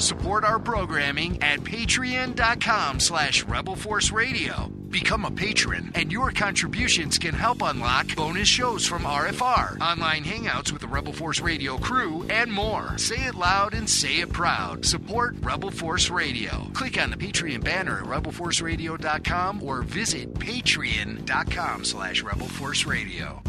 Support our programming at patreon.com slash Rebel Force Radio. Become a patron, and your contributions can help unlock bonus shows from RFR, online hangouts with the Rebel Force Radio crew, and more. Say it loud and say it proud. Support Rebel Force Radio. Click on the Patreon banner at rebelforceradio.com or visit patreon.com slash Rebel Force Radio.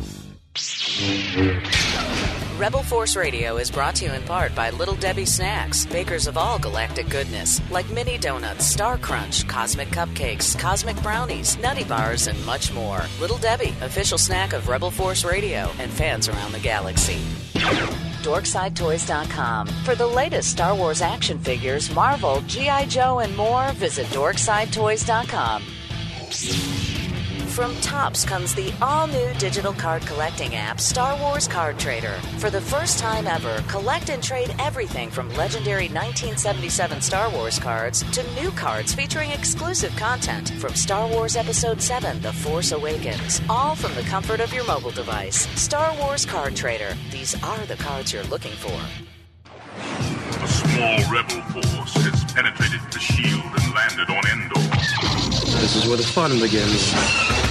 Rebel Force Radio is brought to you in part by Little Debbie Snacks, bakers of all galactic goodness, like mini donuts, Star Crunch, cosmic cupcakes, cosmic brownies, nutty bars, and much more. Little Debbie, official snack of Rebel Force Radio and fans around the galaxy. DorksideToys.com. For the latest Star Wars action figures, Marvel, G.I. Joe, and more, visit DorksideToys.com. From Topps comes the all new digital card collecting app, Star Wars Card Trader. For the first time ever, collect and trade everything from legendary 1977 Star Wars cards to new cards featuring exclusive content from Star Wars Episode 7 The Force Awakens, all from the comfort of your mobile device. Star Wars Card Trader. These are the cards you're looking for. A small rebel force has penetrated the shield and landed on Endor. This is where the fun begins.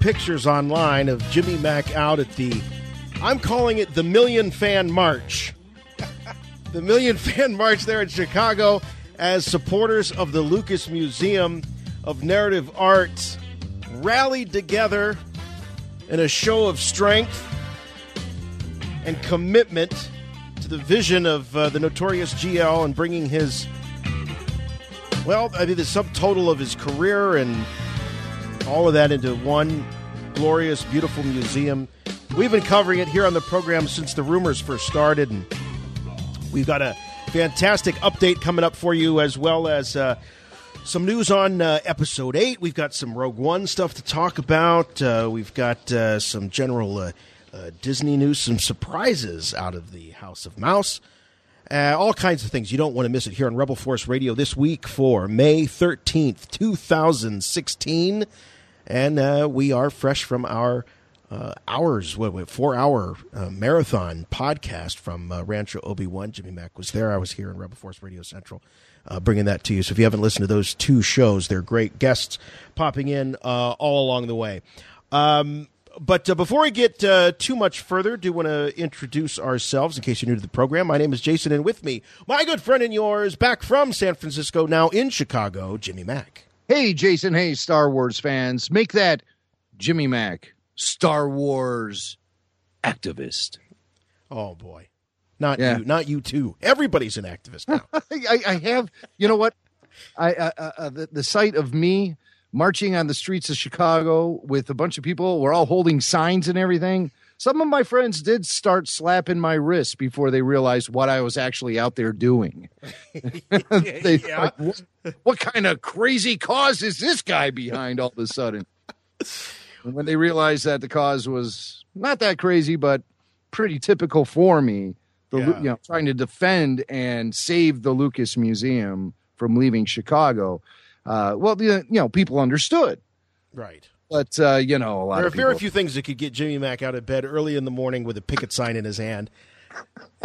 pictures online of Jimmy Mac out at the, I'm calling it the Million Fan March. the Million Fan March there in Chicago as supporters of the Lucas Museum of Narrative Arts rallied together in a show of strength and commitment to the vision of uh, the notorious GL and bringing his, well, I mean, the subtotal of his career and all of that into one glorious, beautiful museum. We've been covering it here on the program since the rumors first started, and we've got a fantastic update coming up for you, as well as uh, some news on uh, episode eight. We've got some Rogue One stuff to talk about. Uh, we've got uh, some general uh, uh, Disney news, some surprises out of the House of Mouse. All kinds of things. You don't want to miss it here on Rebel Force Radio this week for May 13th, 2016. And uh, we are fresh from our uh, hours, what, what, four hour uh, marathon podcast from uh, Rancho Obi Wan. Jimmy Mac was there. I was here in Rebel Force Radio Central. Uh, bringing that to you. So if you haven't listened to those two shows, they're great guests popping in uh, all along the way. Um, but uh, before we get uh, too much further, do want to introduce ourselves in case you're new to the program. My name is Jason, and with me, my good friend and yours, back from San Francisco, now in Chicago, Jimmy Mac. Hey, Jason. Hey, Star Wars fans. Make that Jimmy Mac, Star Wars activist. Oh boy, not Yeah. you, not you too. Everybody's an activist now. I, I have, you know what? I uh, uh, uh, the, the sight of me marching on the streets of Chicago with a bunch of people, we're all holding signs and everything. Some of my friends did start slapping my wrist before they realized what I was actually out there doing. they Yeah. like, what, what kind of crazy cause is this guy behind all of a sudden? And when they realized that the cause was not that crazy, but pretty typical for me, the Yeah. you know trying to defend and save the Lucas Museum from leaving Chicago. Uh, well, the, you know, people understood, right. But uh, you know, a lot There are very few things that could get Jimmy Mac out of bed early in the morning with a picket sign in his hand.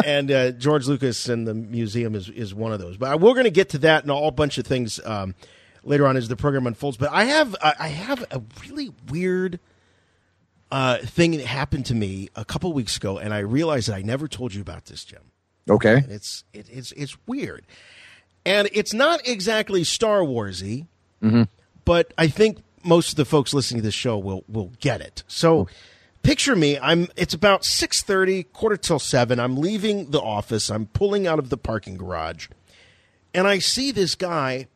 And uh, George Lucas and the museum is, is one of those. But we're going to get to that and a whole bunch of things um, later on as the program unfolds. But I have I I have a really weird uh, thing that happened to me a couple weeks ago, and I realized that I never told you about this, Jim. Okay, And it's it, it's it's weird, and it's not exactly Star Warsy, but I think most of the folks listening to this show will will get it. So, picture me. I'm. It's about six thirty, quarter till seven. I'm leaving the office. I'm pulling out of the parking garage, and I see this guy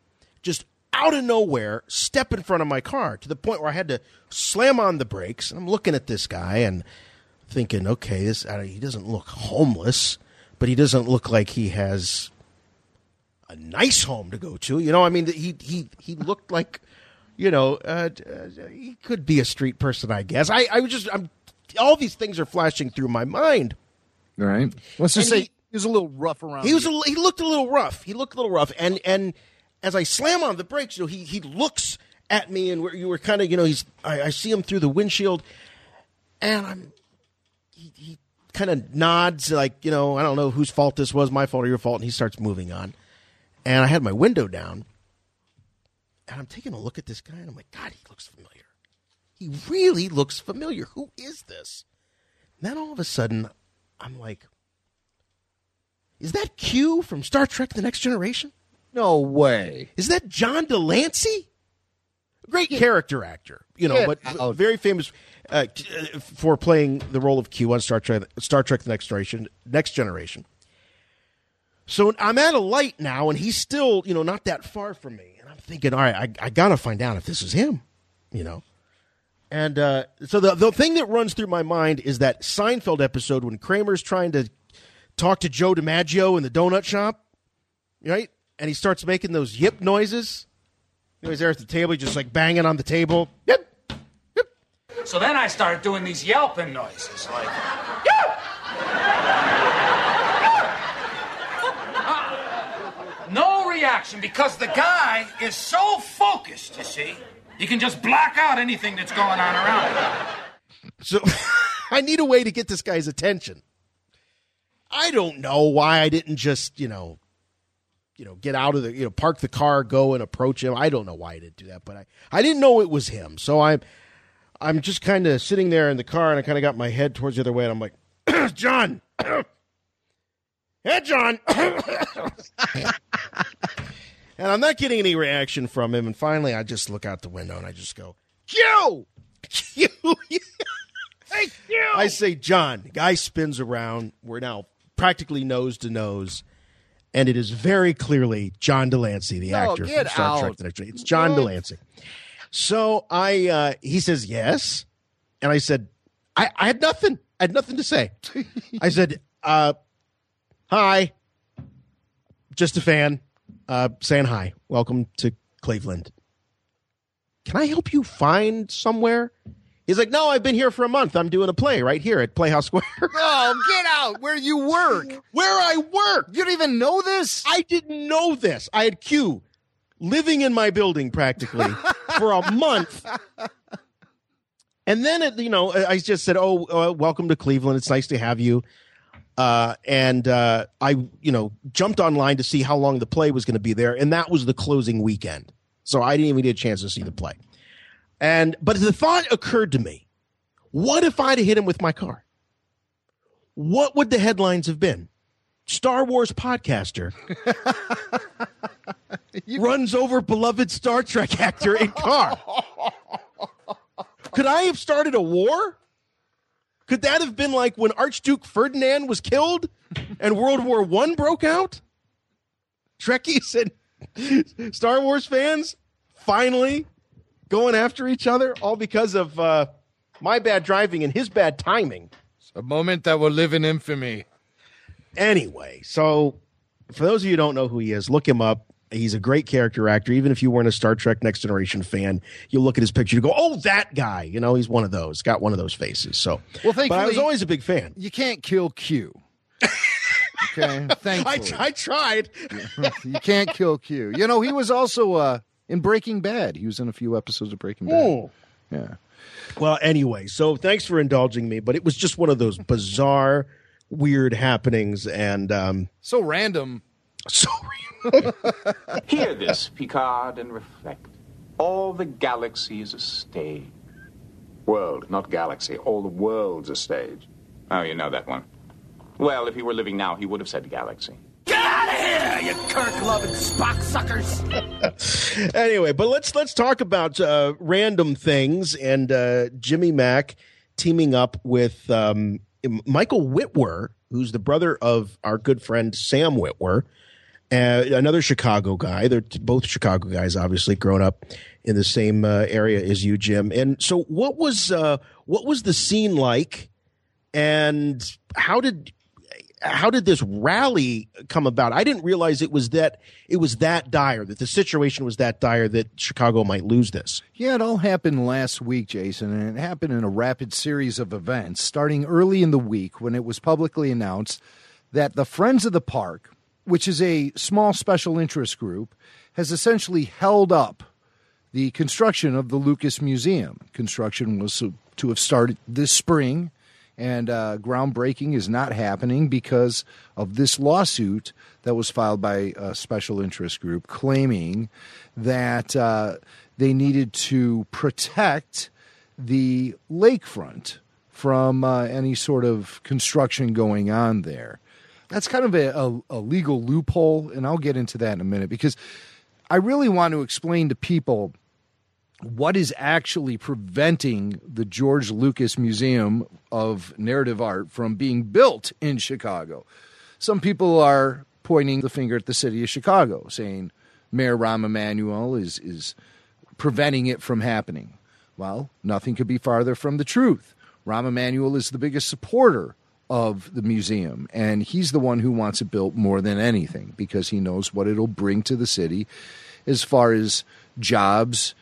just out of nowhere step in front of my car to the point where I had to slam on the brakes. And I'm looking at this guy and thinking, okay, this uh, he doesn't look homeless, but he doesn't look like he has a nice home to go to. You know, I mean, he he he looked like, you know, uh, uh, he could be a street person. I guess. I I was just I'm all these things are flashing through my mind. All right. Let's just And say he- he, was a little rough around. He was a, he looked a little rough. He looked a little rough, and and as I slam on the brakes, you know, he he looks at me, and we're, you were kind of, you know, he's I, I see him through the windshield, and I'm he, he kind of nods like you know I don't know whose fault this was, my fault or your fault, and he starts moving on, and I had my window down, and I'm taking a look at this guy, and I'm like, God, he looks familiar. He really looks familiar. Who is this? And then all of a sudden, I'm like, is that Q from Star Trek: The Next Generation? no way. Is that John de Lancie? Great character actor, you know, Get but out. very famous uh, for playing the role of Q on Star Trek: Star Trek: The Next Generation. Next Generation. So I'm at a light now, and he's still, you know, not that far from me. Thinking, all right, I, I got to find out if this is him, you know. And uh, so the the thing that runs through my mind is that Seinfeld episode when Kramer's trying to talk to Joe DiMaggio in the donut shop, right? And he starts making those yip noises. You know, he's there at the table, he's just like banging on the table. Yep. Yep. So then I started doing these yelping noises, like no reaction because the guy is so focused, you see. You can just block out anything that's going on around him. So I need a way to get this guy's attention. I don't know why I didn't just, you know, you know, get out of the, you know, park the car, go and approach him. I don't know why I didn't do that, but I, I didn't know it was him. So I'm, I'm just kind of sitting there in the car and I kind of got my head towards the other way and I'm like, John, hey, John. and I'm not getting any reaction from him. And finally, I just look out the window and I just go, Q! Q! hey, Q! I say, John. Guy spins around. We're now practically nose to nose. And it is very clearly John de Lancie, the No, actor from Star Trek. The Next. It's John What? de Lancie. So I, uh, he says yes, and I said, I, I had nothing. I had nothing to say. I said, uh, "Hi, just a fan, uh, saying hi. Welcome to Cleveland. Can I help you find somewhere?" He's like, "No, I've been here for a month. I'm doing a play right here at Playhouse Square, Oh, get out where you work. where I work. You don't even know this? I didn't know this. I had Q living in my building practically for a month. And then, it, you know, I just said, "Oh, uh, welcome to Cleveland. It's nice to have you." Uh, and uh, I, you know, jumped online to see how long the play was going to be there, and that was the closing weekend. So I didn't even get a chance to see the play. And but the thought occurred to me: What if I'd hit him with my car? What would the headlines have been? Star Wars podcaster runs over beloved Star Trek actor in car. Could I have started a war? Could that have been like when Archduke Ferdinand was killed and World War One broke out? Trekkies and Star Wars fans finally going after each other, all because of uh, my bad driving and his bad timing. A moment that will live in infamy. Anyway, so for those of you who don't know who he is, look him up. He's a great character actor. Even if you weren't a Star Trek Next Generation fan, you look at his picture, you go, "Oh, that guy!" You know, he's one of those. Got one of those faces. So, Well, thank you. but I was always a big fan. You can't kill Q. Okay, I, thankfully. I tried. you can't kill Q. You know, he was also uh, in Breaking Bad. He was in a few episodes of Breaking Bad. Oh. Yeah. Well, anyway, so thanks for indulging me, but it was just one of those bizarre, weird happenings, and um, So random. So Hear this, Picard, and reflect. All the galaxy is a stage. World, not galaxy. All the world's a stage. Oh, you know that one. Well, if he were living now, he would have said galaxy. Get out of here, you Kirk loving Spock suckers! anyway, but let's let's talk about uh, random things and uh, Jimmy Mac teaming up with um, Michael Witwer, who's the brother of our good friend Sam Witwer, uh, another Chicago guy. They're both Chicago guys, obviously, grown up in the same uh, area as you, Jim. And so, what was uh, what was the scene like, and how did how did this rally come about? I didn't realize it was that it was that dire that the situation was that dire that Chicago might lose this. Yeah, it all happened last week, Jason, and it happened in a rapid series of events starting early in the week when it was publicly announced that the Friends of the Park, which is a small special interest group, has essentially held up the construction of the Lucas Museum. Construction was to have started this spring and uh, groundbreaking is not happening because of this lawsuit that was filed by a special interest group claiming that uh, they needed to protect the lakefront from uh, any sort of construction going on there. That's kind of a, a, a legal loophole, and I'll get into that in a minute because I really want to explain to people what is actually preventing the George Lucas Museum of Narrative Art from being built in Chicago. Some people are pointing the finger at the city of Chicago, saying Mayor Rahm Emanuel is, is preventing it from happening. Well, nothing could be farther from the truth. Rahm Emanuel is the biggest supporter of the museum, and he's the one who wants it built more than anything because he knows what it'll bring to the city as far as jobs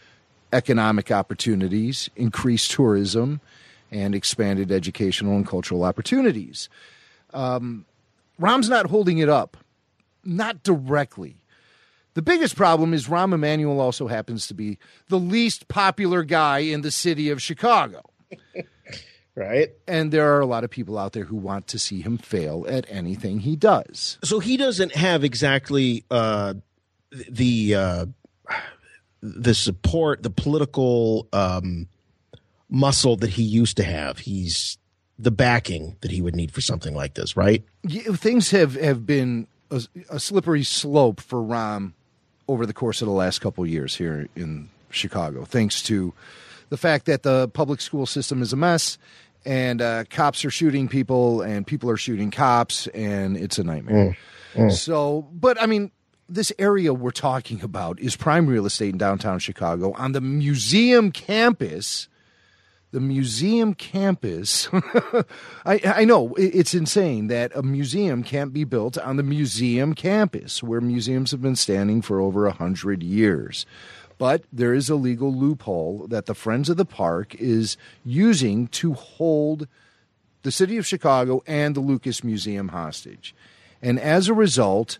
economic opportunities, increased tourism, and expanded educational and cultural opportunities. Um, Rahm's not holding it up, not directly. The biggest problem is Rahm Emanuel also happens to be the least popular guy in the city of Chicago. right? And there are a lot of people out there who want to see him fail at anything he does. So he doesn't have exactly uh, the uh, the support, the political um, muscle that he used to have. He's the backing that he would need for something like this, right? Yeah, things have have been a, a, slippery slope for Rahm over the course of the last couple of years here in Chicago, thanks to the fact that the public school system is a mess and uh, cops are shooting people and people are shooting cops and it's a nightmare. Mm, mm. So, but I mean, this area we're talking about is prime real estate in downtown Chicago on the museum campus. The museum campus. I, I know it's insane that a museum can't be built on the museum campus where museums have been standing for over a hundred years. But there is a legal loophole that the Friends of the Park is using to hold the city of Chicago and the Lucas Museum hostage. And as a result,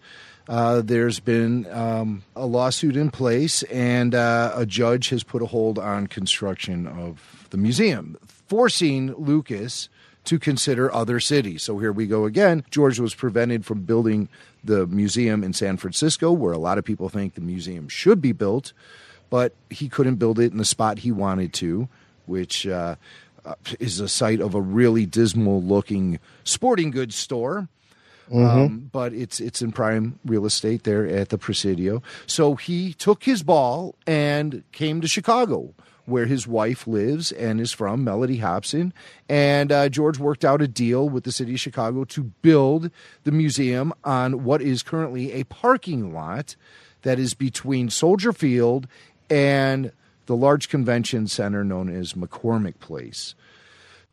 uh, there's been um, a lawsuit in place, and uh, a judge has put a hold on construction of the museum, forcing Lucas to consider other cities. So here we go again. George was prevented from building the museum in San Francisco, where a lot of people think the museum should be built, but he couldn't build it in the spot he wanted to, which uh, uh is a site of a really dismal looking sporting goods store. Mm-hmm. Um, but it's it's in prime real estate there at the Presidio. So he took his ball and came to Chicago, where his wife lives and is from, Mellody Hobson. And uh, George worked out a deal with the city of Chicago to build the museum on what is currently a parking lot that is between Soldier Field and the large convention center known as McCormick Place.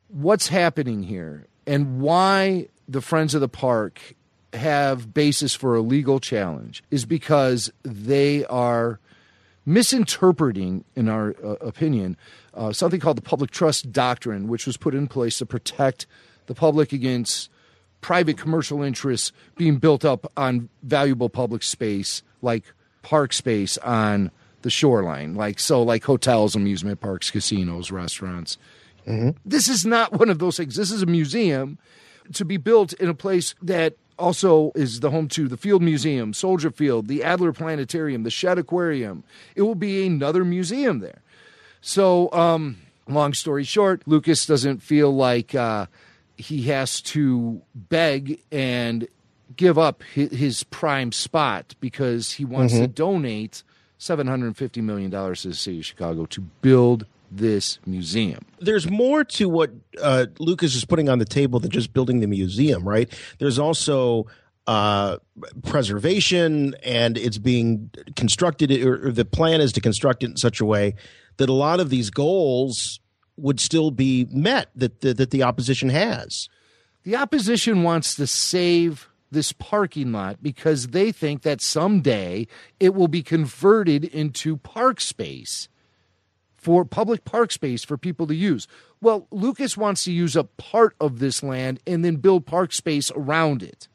What's happening here and why the Friends of the Park have basis for a legal challenge is because they are misinterpreting, in our uh, opinion, uh, something called the public trust doctrine, which was put in place to protect the public against private commercial interests being built up on valuable public space like park space on the shoreline like so like hotels amusement parks casinos restaurants mm-hmm. this is not one of those things this is a museum to be built in a place that also is the home to the Field Museum, Soldier Field, the Adler Planetarium, the Shedd Aquarium. It will be another museum there. So, um, long story short, Lucas doesn't feel like uh, he has to beg and give up his, his prime spot because he wants mm-hmm. to donate $750 million to the city of Chicago to build this museum. There's more to what uh, Lucas is putting on the table than just building the museum, right? There's also uh, preservation, and it's being constructed, or, or the plan is to construct it in such a way that a lot of these goals would still be met that that, that the opposition has. The opposition wants to save this parking lot because they think that someday it will be converted into park space for public park space for people to use. Well, Lucas wants to use a part of this land and then build park space around it.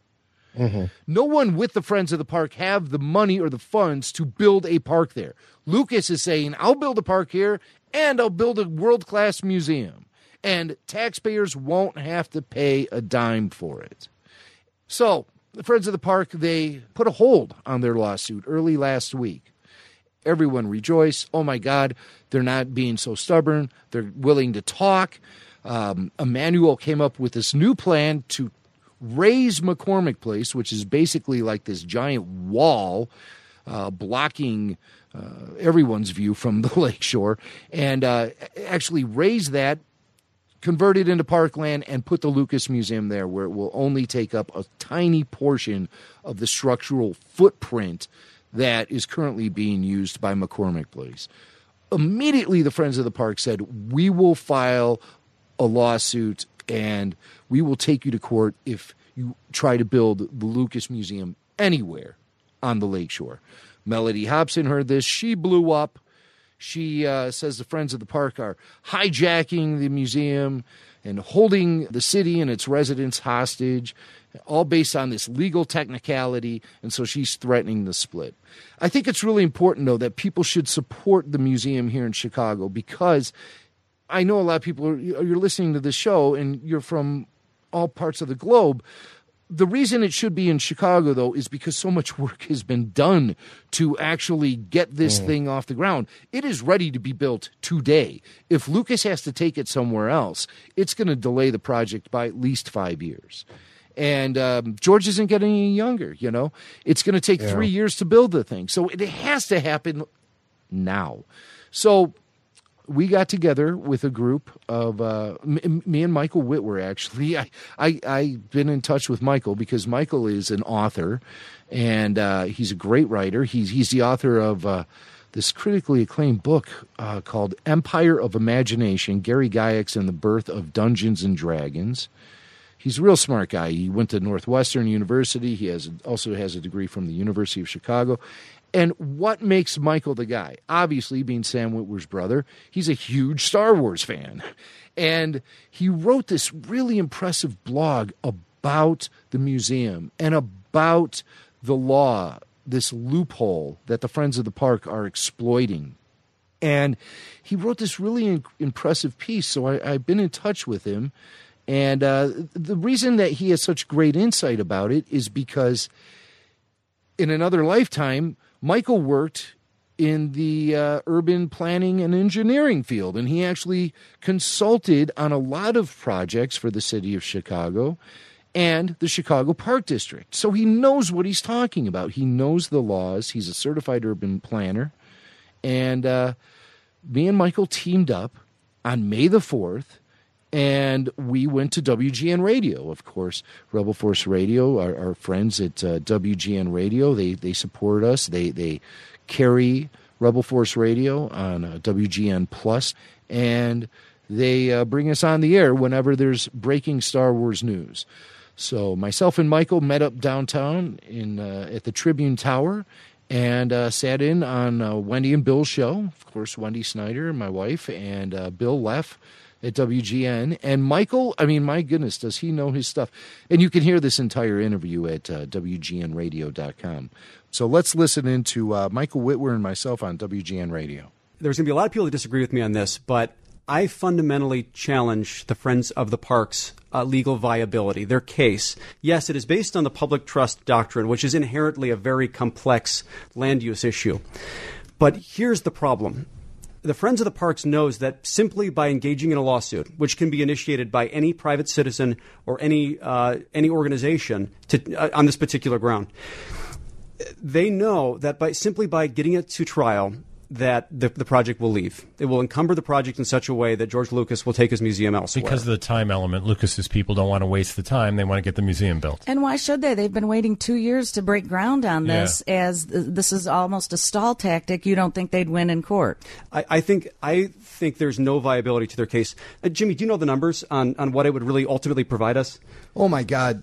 Mm-hmm. No one with the Friends of the Park have the money or the funds to build a park there. Lucas is saying, I'll build a park here and I'll build a world class museum. And taxpayers won't have to pay a dime for it. So, the Friends of the Park, they put a hold on their lawsuit early last week. Everyone rejoiced. Oh my God, they're not being so stubborn. They're willing to talk. Um, Emanuel came up with this new plan to raise McCormick Place, which is basically like this giant wall uh, blocking uh, everyone's view from the lakeshore, and uh, actually raise that, convert it into parkland, and put the Lucas Museum there, where it will only take up a tiny portion of the structural footprint that is currently being used by McCormick Place. Immediately, the Friends of the Park said, We will file a lawsuit and we will take you to court if you try to build the Lucas Museum anywhere on the lakeshore. Mellody Hobson heard this. She blew up. She uh, says the Friends of the Park are hijacking the museum and holding the city and its residents hostage, all based on this legal technicality. And so she's threatening the split. I think it's really important, though, that people should support the museum here in Chicago because I know a lot of people are you're listening to this show and you're from all parts of the globe. The reason it should be in Chicago, though, is because so much work has been done to actually get this Mm. thing off the ground. It is ready to be built today. If Lucas has to take it somewhere else, it's going to delay the project by at least five years. And um, George isn't getting any younger, you know? It's going to take Yeah. three years to build the thing. So it has to happen now. So we got together with a group of uh, m- me and Michael Witwer. Actually, I, I I've been in touch with Michael because Michael is an author, and uh, he's a great writer. He's he's the author of. Uh, this critically acclaimed book uh, called Empire of Imagination Gary Gygax and the Birth of Dungeons and Dragons. He's a real smart guy. He went to Northwestern University. He has also has a degree from the University of Chicago. And what makes Michael the guy? Obviously, being Sam Witwer's brother, he's a huge Star Wars fan. And he wrote this really impressive blog about the museum and about the law, this loophole that the Friends of the Park are exploiting. And he wrote this really in- impressive piece. So I, I've been in touch with him. And uh, the reason that he has such great insight about it is because in another lifetime, Michael worked in the uh, urban planning and engineering field, and he actually consulted on a lot of projects for the city of Chicago and the Chicago Park District. So he knows what he's talking about. He knows the laws. He's a certified urban planner. And uh, me and Michael teamed up on May the 4th and we went to WGN Radio, of course. Rebel Force Radio, our, our friends at uh, WGN Radio, they they support us. They they carry Rebel Force Radio on uh, WGN Plus, and they uh, bring us on the air whenever there's breaking Star Wars news. So myself and Michael met up downtown in uh, at the Tribune Tower and uh, sat in on uh, Wendy and Bill's show. Of course, Wendy Snyder, my wife, and Bill Leff at WGN. And Michael, I mean, my goodness, does he know his stuff? And you can hear this entire interview at uh, WGNradio.com. So let's listen into uh, Michael Witwer and myself on WGN Radio. There's going to be a lot of people that disagree with me on this, but I fundamentally challenge the Friends of the Park's uh, legal viability, their case. Yes, it is based on the public trust doctrine, which is inherently a very complex land use issue. But here's the problem. The Friends of the Parks knows that simply by engaging in a lawsuit, which can be initiated by any private citizen or any uh, any organization to, uh, on this particular ground, they know that by simply by getting it to trial that the, the project will leave. It will encumber the project in such a way that George Lucas will take his museum elsewhere. Because of the time element, Lucas's people don't want to waste the time. They want to get the museum built. And why should they? They've been waiting two years to break ground on Yeah. this, as this is almost a stall tactic. You don't think they'd win in court? I, I think I think there's no viability to their case. Uh, Jimmy, do you know the numbers on, on what it would really ultimately provide us? Oh my God,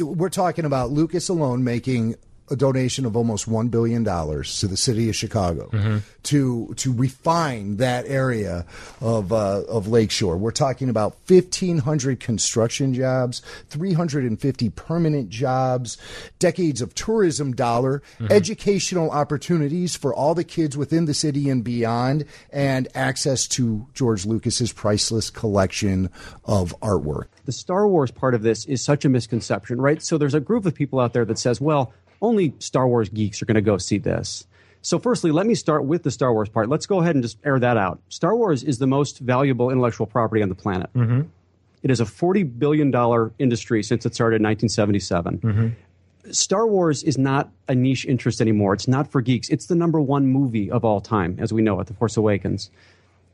we're talking about Lucas alone making a donation of almost one billion dollars to the city of Chicago to to refine that area of uh, of Lakeshore. We're talking about fifteen hundred construction jobs, three hundred and fifty permanent jobs, decades of tourism dollar, educational opportunities for all the kids within the city and beyond, and access to George Lucas's priceless collection of artwork. the Star Wars part of this is such a misconception, right? So there's a group of people out there that says, well, only Star Wars geeks are going to go see this. So, firstly, let me start with the Star Wars part. Let's go ahead and just air that out. Star Wars is the most valuable intellectual property on the planet. Mm-hmm. It is a $40 billion industry since it started in 1977. Mm-hmm. Star Wars is not a niche interest anymore. It's not for geeks. It's the number one movie of all time, as we know it, The Force Awakens.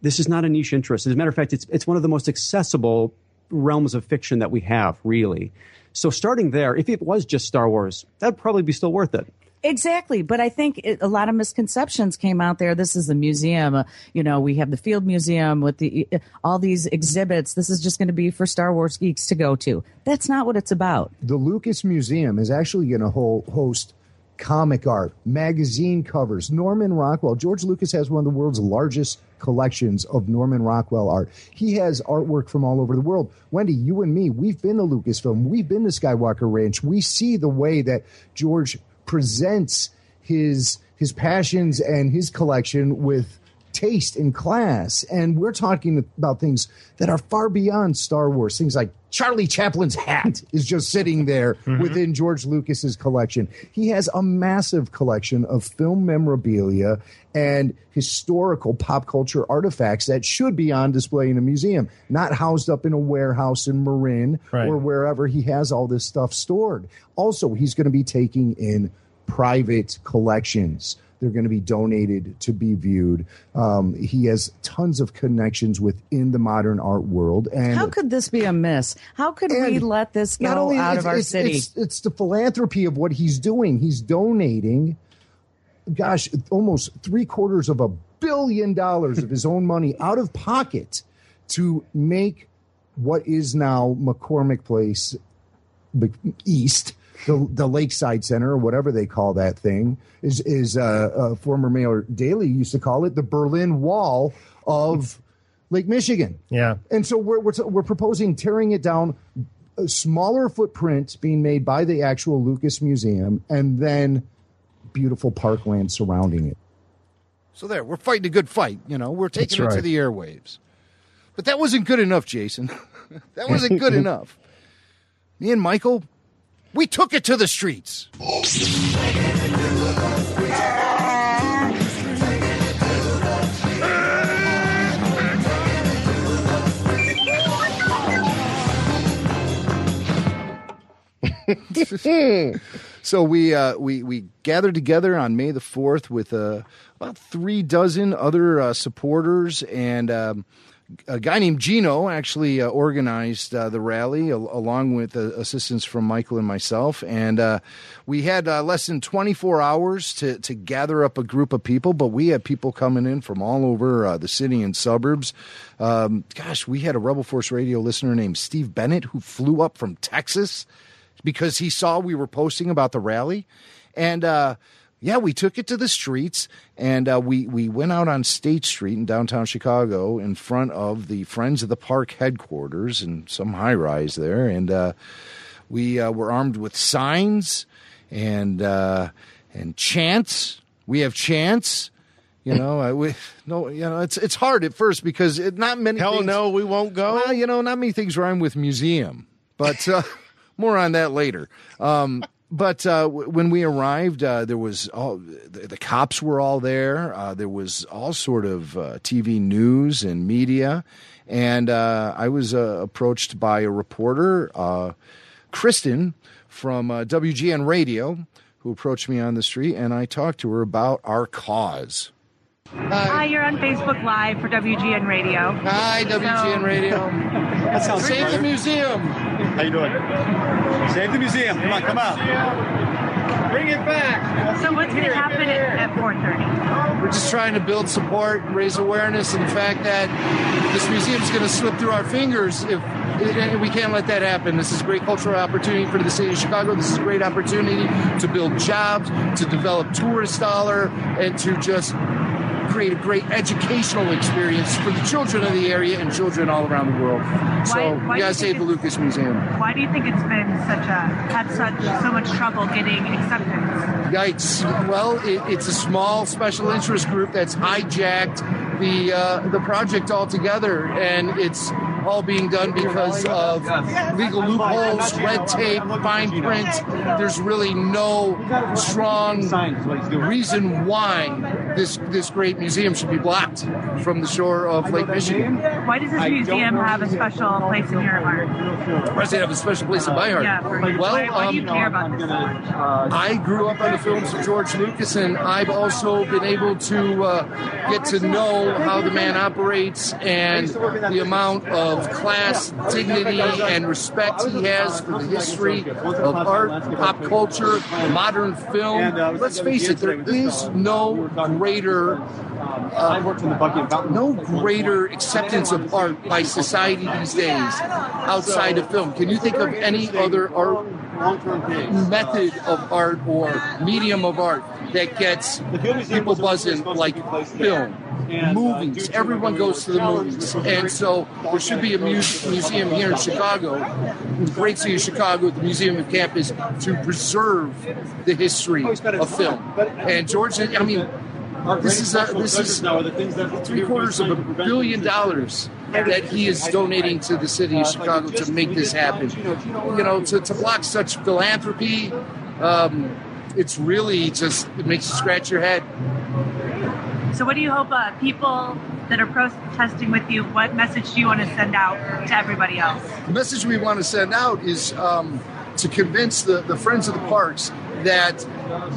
This is not a niche interest. As a matter of fact, it's, it's one of the most accessible realms of fiction that we have, really. So, starting there, if it was just Star Wars, that'd probably be still worth it. Exactly, but I think it, a lot of misconceptions came out there. This is a museum, uh, you know. We have the Field Museum with the uh, all these exhibits. This is just going to be for Star Wars geeks to go to. That's not what it's about. the Lucas Museum is actually going to host comic art, magazine covers. Norman Rockwell, George Lucas has one of the world's largest collections of Norman Rockwell art. He has artwork from all over the world. Wendy, you and me, we've been to Lucasfilm, we've been to Skywalker Ranch. We see the way that George presents his his passions and his collection with taste in class. And we're talking about things that are far beyond Star Wars. Things like Charlie Chaplin's hat is just sitting there mm-hmm. within George Lucas's collection. He has a massive collection of film memorabilia and historical pop culture artifacts that should be on display in a museum, not housed up in a warehouse in Marin Right. or wherever he has all this stuff stored. Also, he's going to be taking in private collections. They're going to be donated to be viewed. Um, he has tons of connections within the modern art world, and How could this be a miss? How could we let this go only out of our it's- city? It's, it's the philanthropy of what he's doing. He's donating, gosh, almost three quarters of a billion dollars of his own money out of pocket to make what is now McCormick Place East. The, the Lakeside Center, or whatever they call that thing, is is uh, uh, former Mayor Daley used to call it the Berlin Wall of Lake Michigan. Yeah. And so we're, we're, we're proposing tearing it down, a smaller footprint being made by the actual Lucas Museum, and then beautiful parkland surrounding it. So there, we're fighting a good fight. You know, we're taking That's it to the airwaves. But that wasn't good enough, Jason. that wasn't good enough. Me and Michael, we took it to the streets. so we uh, we we gathered together on May the fourth with uh, about three dozen other uh, supporters and. Um, a guy named Gino actually uh, organized uh, the rally al- along with uh, assistance from Michael and myself, and uh, we had uh, less than 24 hours to to gather up a group of people. But we had people coming in from all over uh, the city and suburbs. Um, gosh, we had a Rebel Force Radio listener named Steve Bennett who flew up from Texas because he saw we were posting about the rally, and uh, yeah, we took it to the streets, and uh, we we went out on State Street in downtown Chicago in front of the Friends of the Park headquarters and some high rise there, and uh, we uh, were armed with signs and uh, and chants. We have chants. You know, I, we, no, you know, it's it's hard at first because it, not many. Hell things, no, we won't go. Well, you know, not many things rhyme with museum, but uh, more on that later. Um, but uh, w- when we arrived, uh, there was all the, the cops were all there. Uh, there was all sort of uh, TV news and media, and uh, I was uh, approached by a reporter, uh, Kristen from uh, WGN Radio, who approached me on the street, and I talked to her about our cause. Hi, you're on Facebook Live for WGN Radio. Hi, WGN Radio. That sounds Save the museum. How you doing? Save the museum. Come on, come out. Bring it back. So what's going to happen at, at 4:30? We're just trying to build support, raise awareness, and the fact that this museum is going to slip through our fingers if we can't let that happen. This is a great cultural opportunity for the city of Chicago. This is a great opportunity to build jobs, to develop tourist dollar, and to just create a great educational experience for the children of the area and children all around the world. So Why- we gotta save the Lucas Museum. Why do you think it's been such a had such so much trouble getting acceptance? Yikes! Well, it, it's a small special interest group that's hijacked the uh, the project altogether, and it's all being done because of legal loopholes, red tape, fine print. There's really no strong reason why this this great museum should be blocked from the shore of Lake Michigan. Why does this museum have a special place in your heart? Why does it have a special place in my heart? Yeah, well, why, why do you um, care about this? I grew up on the films of George Lucas, and I've also been able to uh, get to know how the man operates and the amount of class, dignity, and respect he has for the history of art, pop culture, modern film. Let's face it, there is no greater. Uh, no greater acceptance of art by society these days outside of film. Can you think of any other art method of art or medium of art that gets people buzzing like film? Movies. Everyone goes to the movies, and so there should be a mu- museum here in Chicago, in the great city of Chicago, at the Museum of Campus, to preserve the history of film. And George, I mean, this is a, this is three quarters of a billion dollars that he is donating to the city of Chicago to make this happen. You know, to, to block such philanthropy, um, it's really just it makes you scratch your head. So, what do you hope uh, people that are protesting with you? What message do you want to send out to everybody else? The message we want to send out is um, to convince the, the friends of the parks that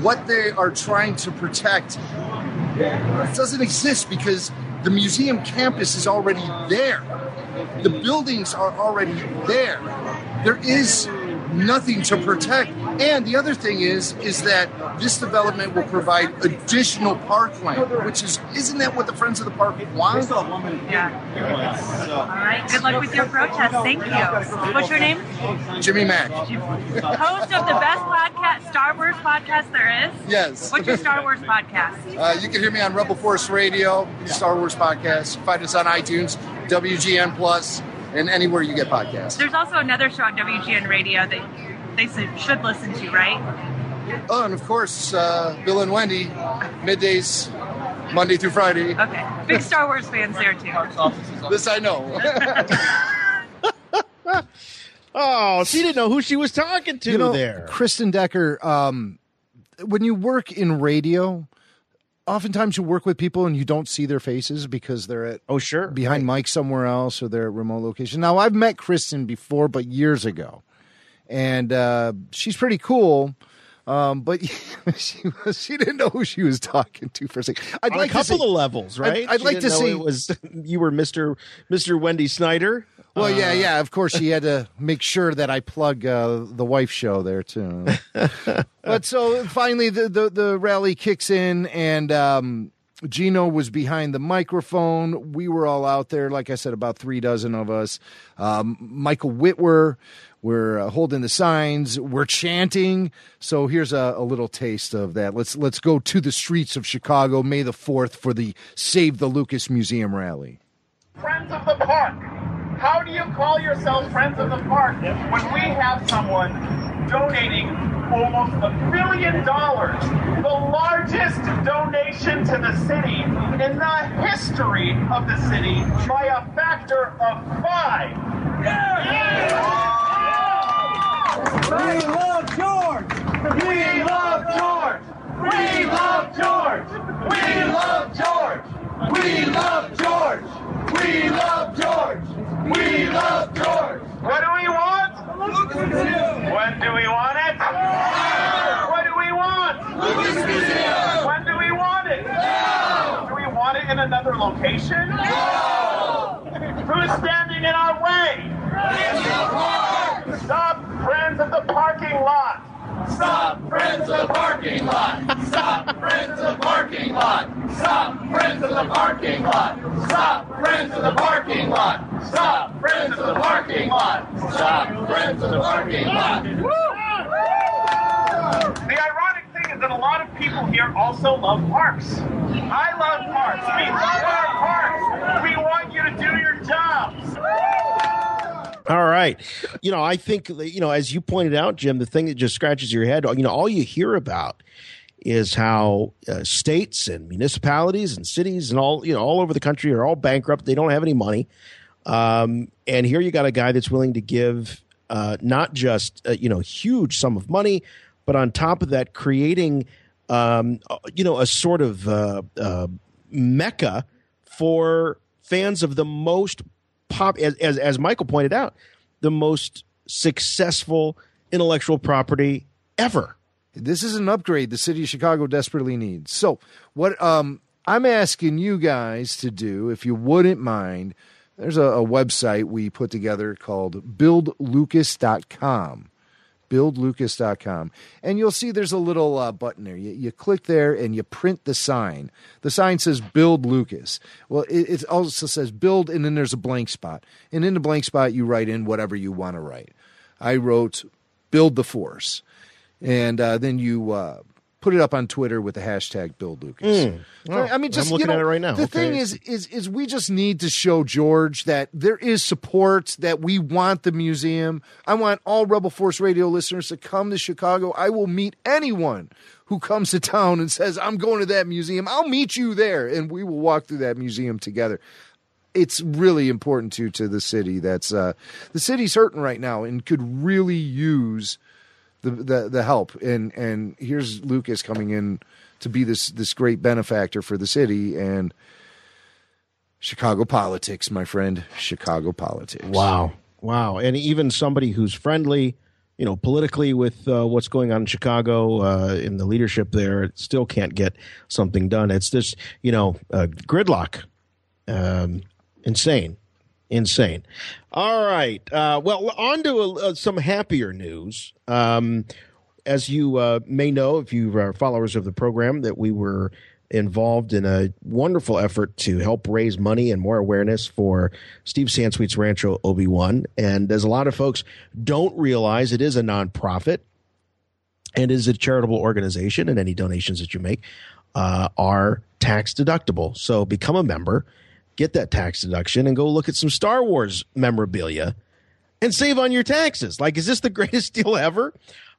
what they are trying to protect doesn't exist because the museum campus is already there. The buildings are already there. There is nothing to protect. And the other thing is, is that this development will provide additional parkland, which is, isn't that what the Friends of the Park want? Yeah. All right. Good luck with your protest. Thank you. What's your name? Jimmy Mac. Host of the best podcast, Star Wars podcast there is. Yes. What's your Star Wars podcast? Uh, you can hear me on Rebel Force Radio, Star Wars podcast. Find us on iTunes, WGN Plus, and anywhere you get podcasts. There's also another show on WGN Radio that they should- should listen to, right? Oh, and of course, uh, Bill and Wendy, middays, Monday through Friday. Okay. Big Star Wars fans there too. This I know. Oh, she didn't know who she was talking to you know, there. Kristen Decker, um, when you work in radio, oftentimes you work with people and you don't see their faces because they're at oh sure behind mic somewhere else or they're at remote location. Now I've met Kristen before, but years ago, and uh, she's pretty cool. Um, but she was, she didn't know who she was talking to for a second. I'd On like a couple to say, of levels, right? I'd, I'd like to say it was you were Mister Mister Wendy Snyder. Well, yeah, Uh, yeah. Of course, she had to make sure that I plug uh, the wife show there too. but so finally, the, the the rally kicks in, and um, Gino was behind the microphone. We were all out there, like I said, about three dozen of us. Um, Michael Witwer. We're uh, holding the signs. We're chanting. So here's a, a little taste of that. Let's let's go to the streets of Chicago, May the fourth, for the Save the Lucas Museum rally. Friends of the Park. How do you call yourselves Friends of the Park when we have someone donating almost a billion dollars, the largest donation to the city in the history of the city by a factor of five? We love George! We love George! We love George! We love George! We love George! We love George! We love George! What do we want? When do we want it? What do we want? When do we want it? Do we want it in another location? No! Who's standing in our way? Stop, friends of the parking lot! Stop, friends of the parking lot! Stop, friends of the parking lot! Stop, friends of the parking lot! Stop, friends of the parking lot! Stop, friends of the parking lot! Stop, friends of the parking lot! The ironic thing is that a lot of people here also love parks. I love parks. We love our parks. We want you to do your jobs. All right. You know, I think, you know, as you pointed out, Jim, the thing that just scratches your head, you know, all you hear about is how uh, states and municipalities and cities and all, you know, all over the country are all bankrupt. They don't have any money. Um, and here you got a guy that's willing to give uh, not just, uh, you know, huge sum of money, but on top of that, creating, um, uh, you know, a sort of uh, uh, mecca for fans of the most pop, as, as, as Michael pointed out, the most successful intellectual property ever. This is an upgrade the city of Chicago desperately needs. So, what um, I'm asking you guys to do, if you wouldn't mind, there's a, a website we put together called buildlucas.com. Buildlucas.com. And you'll see there's a little uh, button there. You, you click there and you print the sign. The sign says Build Lucas. Well, it, it also says Build, and then there's a blank spot. And in the blank spot, you write in whatever you want to write. I wrote Build the Force. And uh, then you uh, put it up on Twitter with the hashtag Build Lucas. Mm. Oh, I mean, just I'm looking you know, at it right now. The Okay. thing is, is, is we just need to show George that there is support. That we want the museum. I want all Rebel Force Radio listeners to come to Chicago. I will meet anyone who comes to town and says, "I'm going to that museum." I'll meet you there, and we will walk through that museum together. It's really important to to the city. That's uh, the city's hurting right now and could really use the, the the help and and here's Lucas coming in to be this this great benefactor for the city and Chicago politics, my friend. Chicago politics. Wow. Wow. And even somebody who's friendly, you know, politically with uh, what's going on in Chicago, uh, in the leadership there, still can't get something done. It's this, you know, uh, gridlock. Um, insane. Insane. All right. Uh, well, on to uh, some happier news. Um, as you uh, may know, if you are followers of the program, that we were involved in a wonderful effort to help raise money and more awareness for Steve Sansweet's Rancho Obi Wan. And as a lot of folks don't realize, it is a nonprofit and is a charitable organization, and any donations that you make uh, are tax deductible. So become a member, get that tax deduction, and go look at some Star Wars memorabilia and save on your taxes. Like, is this the greatest deal ever?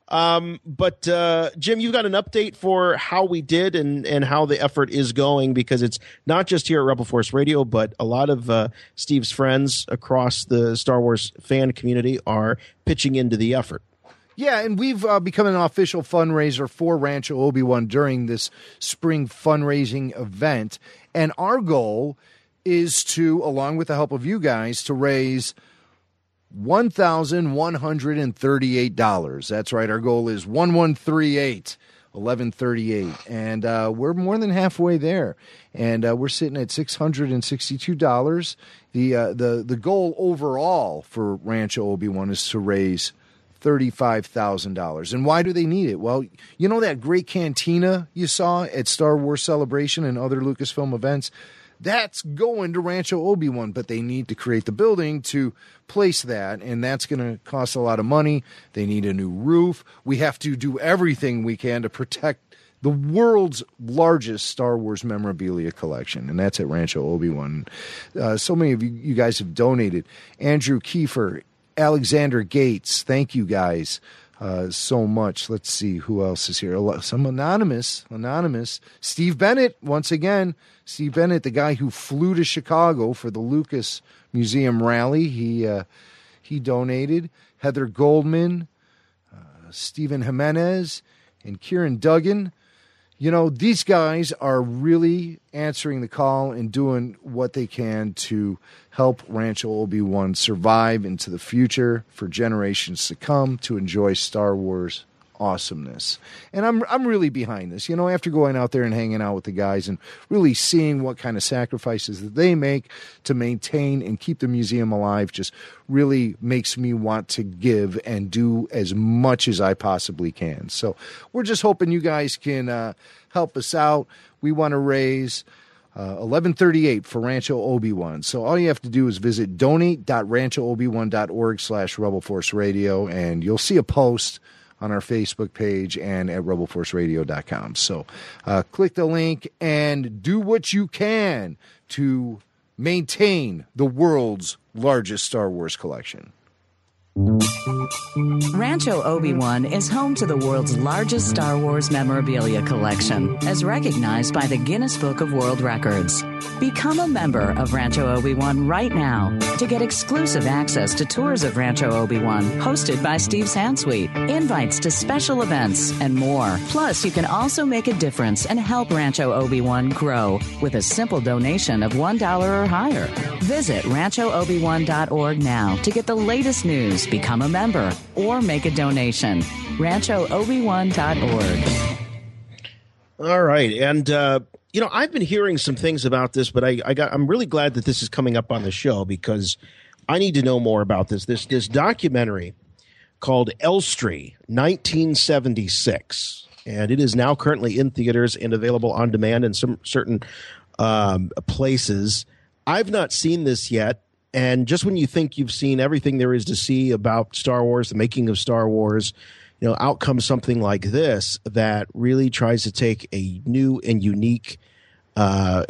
Um, but uh, Jim, you've got an update for how we did and and how the effort is going because it's not just here at Rebel Force Radio, but a lot of uh, Steve's friends across the Star Wars fan community are pitching into the effort. Yeah, and we've uh, become an official fundraiser for Rancho Obi Wan during this spring fundraising event. And our goal is to, along with the help of you guys, to raise $1,138. That's right. Our goal is 1138. 1138 and uh, we're more than halfway there and uh, we're sitting at $662 the uh, the the goal overall for rancho obi-wan is to raise $35,000. And why do they need it? Well, you know that great cantina you saw at Star Wars Celebration and other Lucasfilm events? That's going to Rancho Obi Wan, but they need to create the building to place that, and that's going to cost a lot of money. They need a new roof. We have to do everything we can to protect the world's largest Star Wars memorabilia collection, and that's at Rancho Obi Wan. Uh, so many of you, you guys have donated. Andrew Kiefer, Alexander Gates, thank you guys uh, so much. Let's see who else is here. Some anonymous, anonymous. Steve Bennett, once again. Steve Bennett, the guy who flew to Chicago for the Lucas Museum rally. He uh, he donated. Heather Goldman, uh, Stephen Jimenez, and Kieran Duggan. You know, these guys are really answering the call and doing what they can to help Rancho Obi Wan survive into the future for generations to come to enjoy Star Wars awesomeness. And I'm I'm really behind this. You know, after going out there and hanging out with the guys and really seeing what kind of sacrifices that they make to maintain and keep the museum alive just really makes me want to give and do as much as I possibly can. So we're just hoping you guys can uh, help us out. We want to raise uh, 1138 for Rancho Obi-Wan. So all you have to do is visit donate.ranchoobiwan.org slash Rebel Force Radio and you'll see a post on our Facebook page and at rebelforceradio.com. So uh, click the link and do what you can to maintain the world's largest Star Wars collection. Rancho Obi-Wan is home to the world's largest Star Wars memorabilia collection, as recognized by the Guinness Book of World Records. Become a member of Rancho Obi-Wan right now to get exclusive access to tours of Rancho Obi-Wan hosted by Steve Sansweet, invites to special events, and more. Plus, you can also make a difference and help Rancho Obi-Wan grow with a simple donation of $1 or higher. Visit ranchoobiwan.org now to get the latest news, become a member, or make a donation. RanchoObiWan.org. All right, and uh, you know I've been hearing some things about this, but I, I got I'm really glad that this is coming up on the show because I need to know more about this. This this documentary called Elstree 1976, and it is now currently in theaters and available on demand in some certain um, places. I've not seen this yet. And just when you think you've seen everything there is to see about Star Wars, the making of Star Wars, you know, out comes something like this that really tries to take a new and unique uh,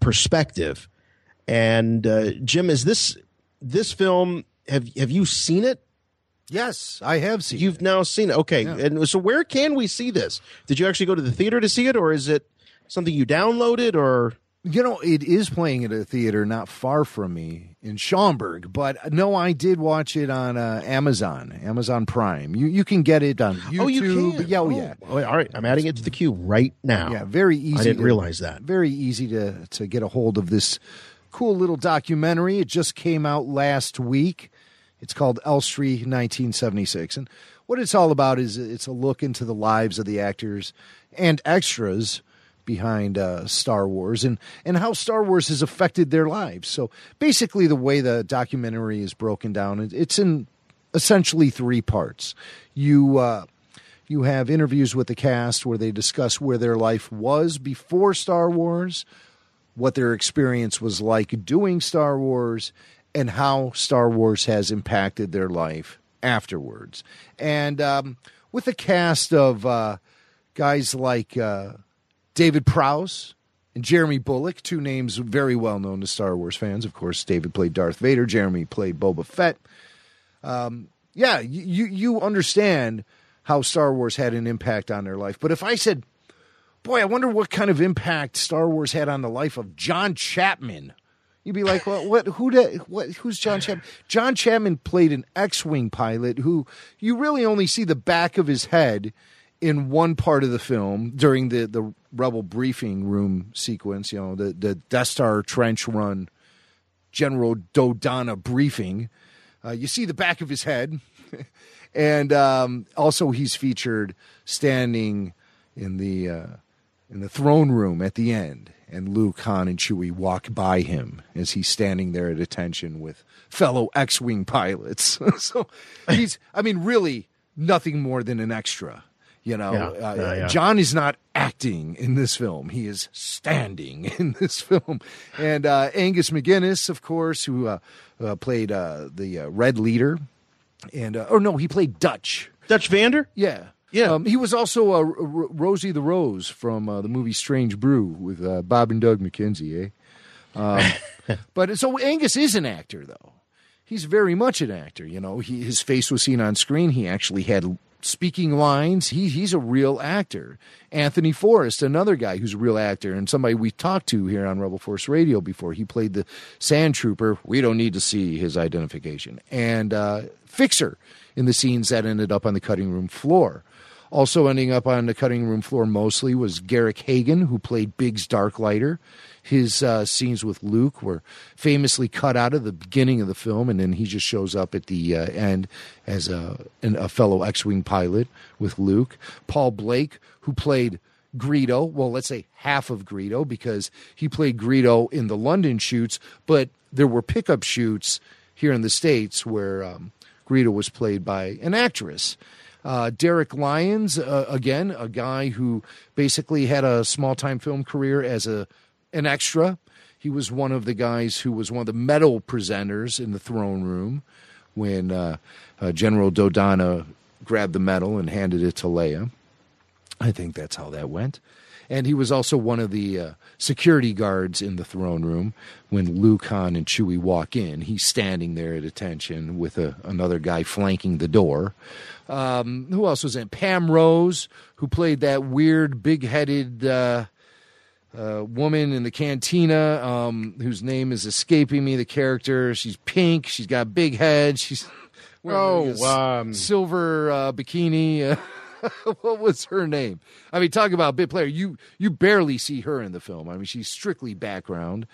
perspective. And uh, Jim, is this this film? Have have you seen it? Yes, I have seen. You've now seen it. Okay, Yeah. and so where can we see this? Did you actually go to the theater to see it, or is it something you downloaded, or? You know, it is playing at a theater not far from me in Schaumburg, but no, I did watch it on uh, Amazon, Amazon Prime. You you can get it on YouTube. Oh, you can. Yeah, oh, Oh, yeah. all right, I'm adding it to the queue right now. Yeah, very easy. I didn't to- realize that. Very easy to to get a hold of this cool little documentary. It just came out last week. It's called Elstree 1976, and what it's all about is it's a look into the lives of the actors and extras behind uh, Star Wars and and how Star Wars has affected their lives. So basically, the way the documentary is broken down, it's in essentially three parts. You uh, you have interviews with the cast where they discuss where their life was before Star Wars, what their experience was like doing Star Wars, and how Star Wars has impacted their life afterwards. And um, with a cast of uh, guys like uh, David Prowse and Jeremy Bulloch, two names very well known to Star Wars fans. Of course, David played Darth Vader, Jeremy played Boba Fett. Um, yeah, you, you understand how Star Wars had an impact on their life. But if I said, boy, I wonder what kind of impact Star Wars had on the life of John Chapman. You'd be like, well, what? Who? Da, what? Who's John Chapman? John Chapman played an X-wing pilot who you really only see the back of his head in one part of the film during the the Rebel briefing room sequence. You know, the the Death Star trench run, General Dodonna briefing. Uh, you see the back of his head, and um, also he's featured standing in the uh, in the throne room at the end, and Luke, Han, and Chewie walk by him as he's standing there at attention with fellow X-wing pilots. so he's, I mean, really nothing more than an extra. You know, Yeah, uh, yeah, yeah. John is not acting in this film; he is standing in this film. And uh, Angus MacInnes, of course, who uh, uh, played uh, the uh, Red Leader, and uh, or no, he played Dutch. Dutch Vander. Yeah, yeah. Um, he was also uh, R- Rosie the Rose from uh, the movie Strange Brew with uh, Bob and Doug McKenzie. Eh? Um, but so Angus is an actor, though. He's very much an actor. You know, he, his face was seen on screen. He actually had speaking lines. He he's a real actor. Anthony Forrest, another guy who's a real actor, and somebody we talked to here on Rebel Force Radio before. He played the Sand Trooper. We don't need to see his identification. And uh, Fixer in the scenes that ended up on the cutting room floor. Also ending up on the cutting room floor mostly was Garrick Hagon, who played Biggs Darklighter. His uh, scenes with Luke were famously cut out of the beginning of the film, and then he just shows up at the uh, end as a, an, a fellow X Wing pilot with Luke. Paul Blake, who played Greedo, well, let's say half of Greedo, because he played Greedo in the London shoots, but there were pickup shoots here in the States where um, Greedo was played by an actress. Uh, Derek Lyons, uh, again, a guy who basically had a small time film career as a an extra. He was one of the guys who was one of the medal presenters in the throne room when uh, uh, General Dodonna grabbed the medal and handed it to Leia. I think that's how that went. And he was also one of the uh, security guards in the throne room when Luke, Han, and Chewie walk in. He's standing there at attention with a, another guy flanking the door. Um, who else was in? Pam Rose, who played that weird, big headed uh, woman in the cantina um, whose name is escaping me, the character. She's pink. She's got a big head. She's wearing Oh, a um, silver uh, bikini. what was her name? I mean, talk about bit player. You you barely see her in the film. I mean, she's strictly background.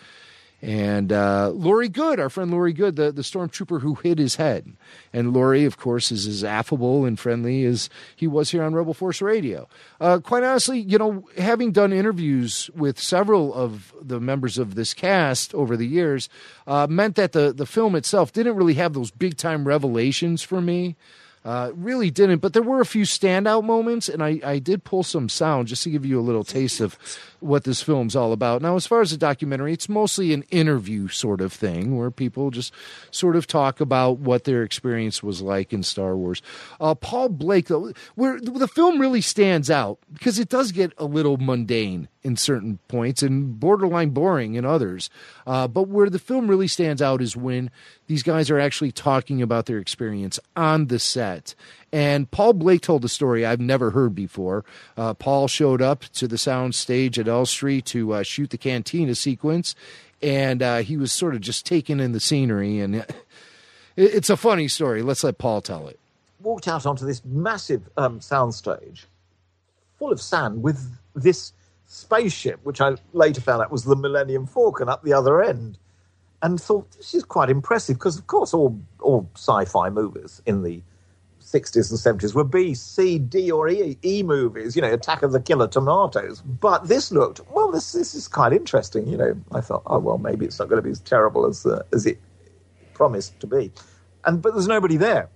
And uh, Laurie Goode, our friend Laurie Goode, the, the stormtrooper who hid his head. And Laurie, of course, is as affable and friendly as he was here on Rebel Force Radio. Uh, quite honestly, you know, having done interviews with several of the members of this cast over the years, uh, meant that the, the film itself didn't really have those big time revelations for me. Uh, really didn't, but there were a few standout moments, and I, I did pull some sound just to give you a little taste of what this film's all about. Now, as far as the documentary, it's mostly an interview sort of thing where people just sort of talk about what their experience was like in Star Wars. Uh, Paul Blake, though, where the film really stands out because it does get a little mundane in certain points and borderline boring in others. Uh, but where the film really stands out is when these guys are actually talking about their experience on the set. And Paul Blake told a story I've never heard before. Uh, Paul showed up to the sound stage at Elstree to uh, shoot the Cantina sequence, and uh, he was sort of just taking in the scenery. And it, it's a funny story. Let's let Paul tell it. walked out onto this massive um, soundstage full of sand with this spaceship, which I later found out was the Millennium Falcon up the other end, and thought this is quite impressive because, of course, all all sci-fi movies in the 60s and 70s were B, C, D, or E, e movies, you know, Attack of the Killer Tomatoes. But this looked, well, this, this is quite interesting, you know. I thought, oh, well, maybe it's not going to be as terrible as, uh, as it promised to be. And But there's nobody there.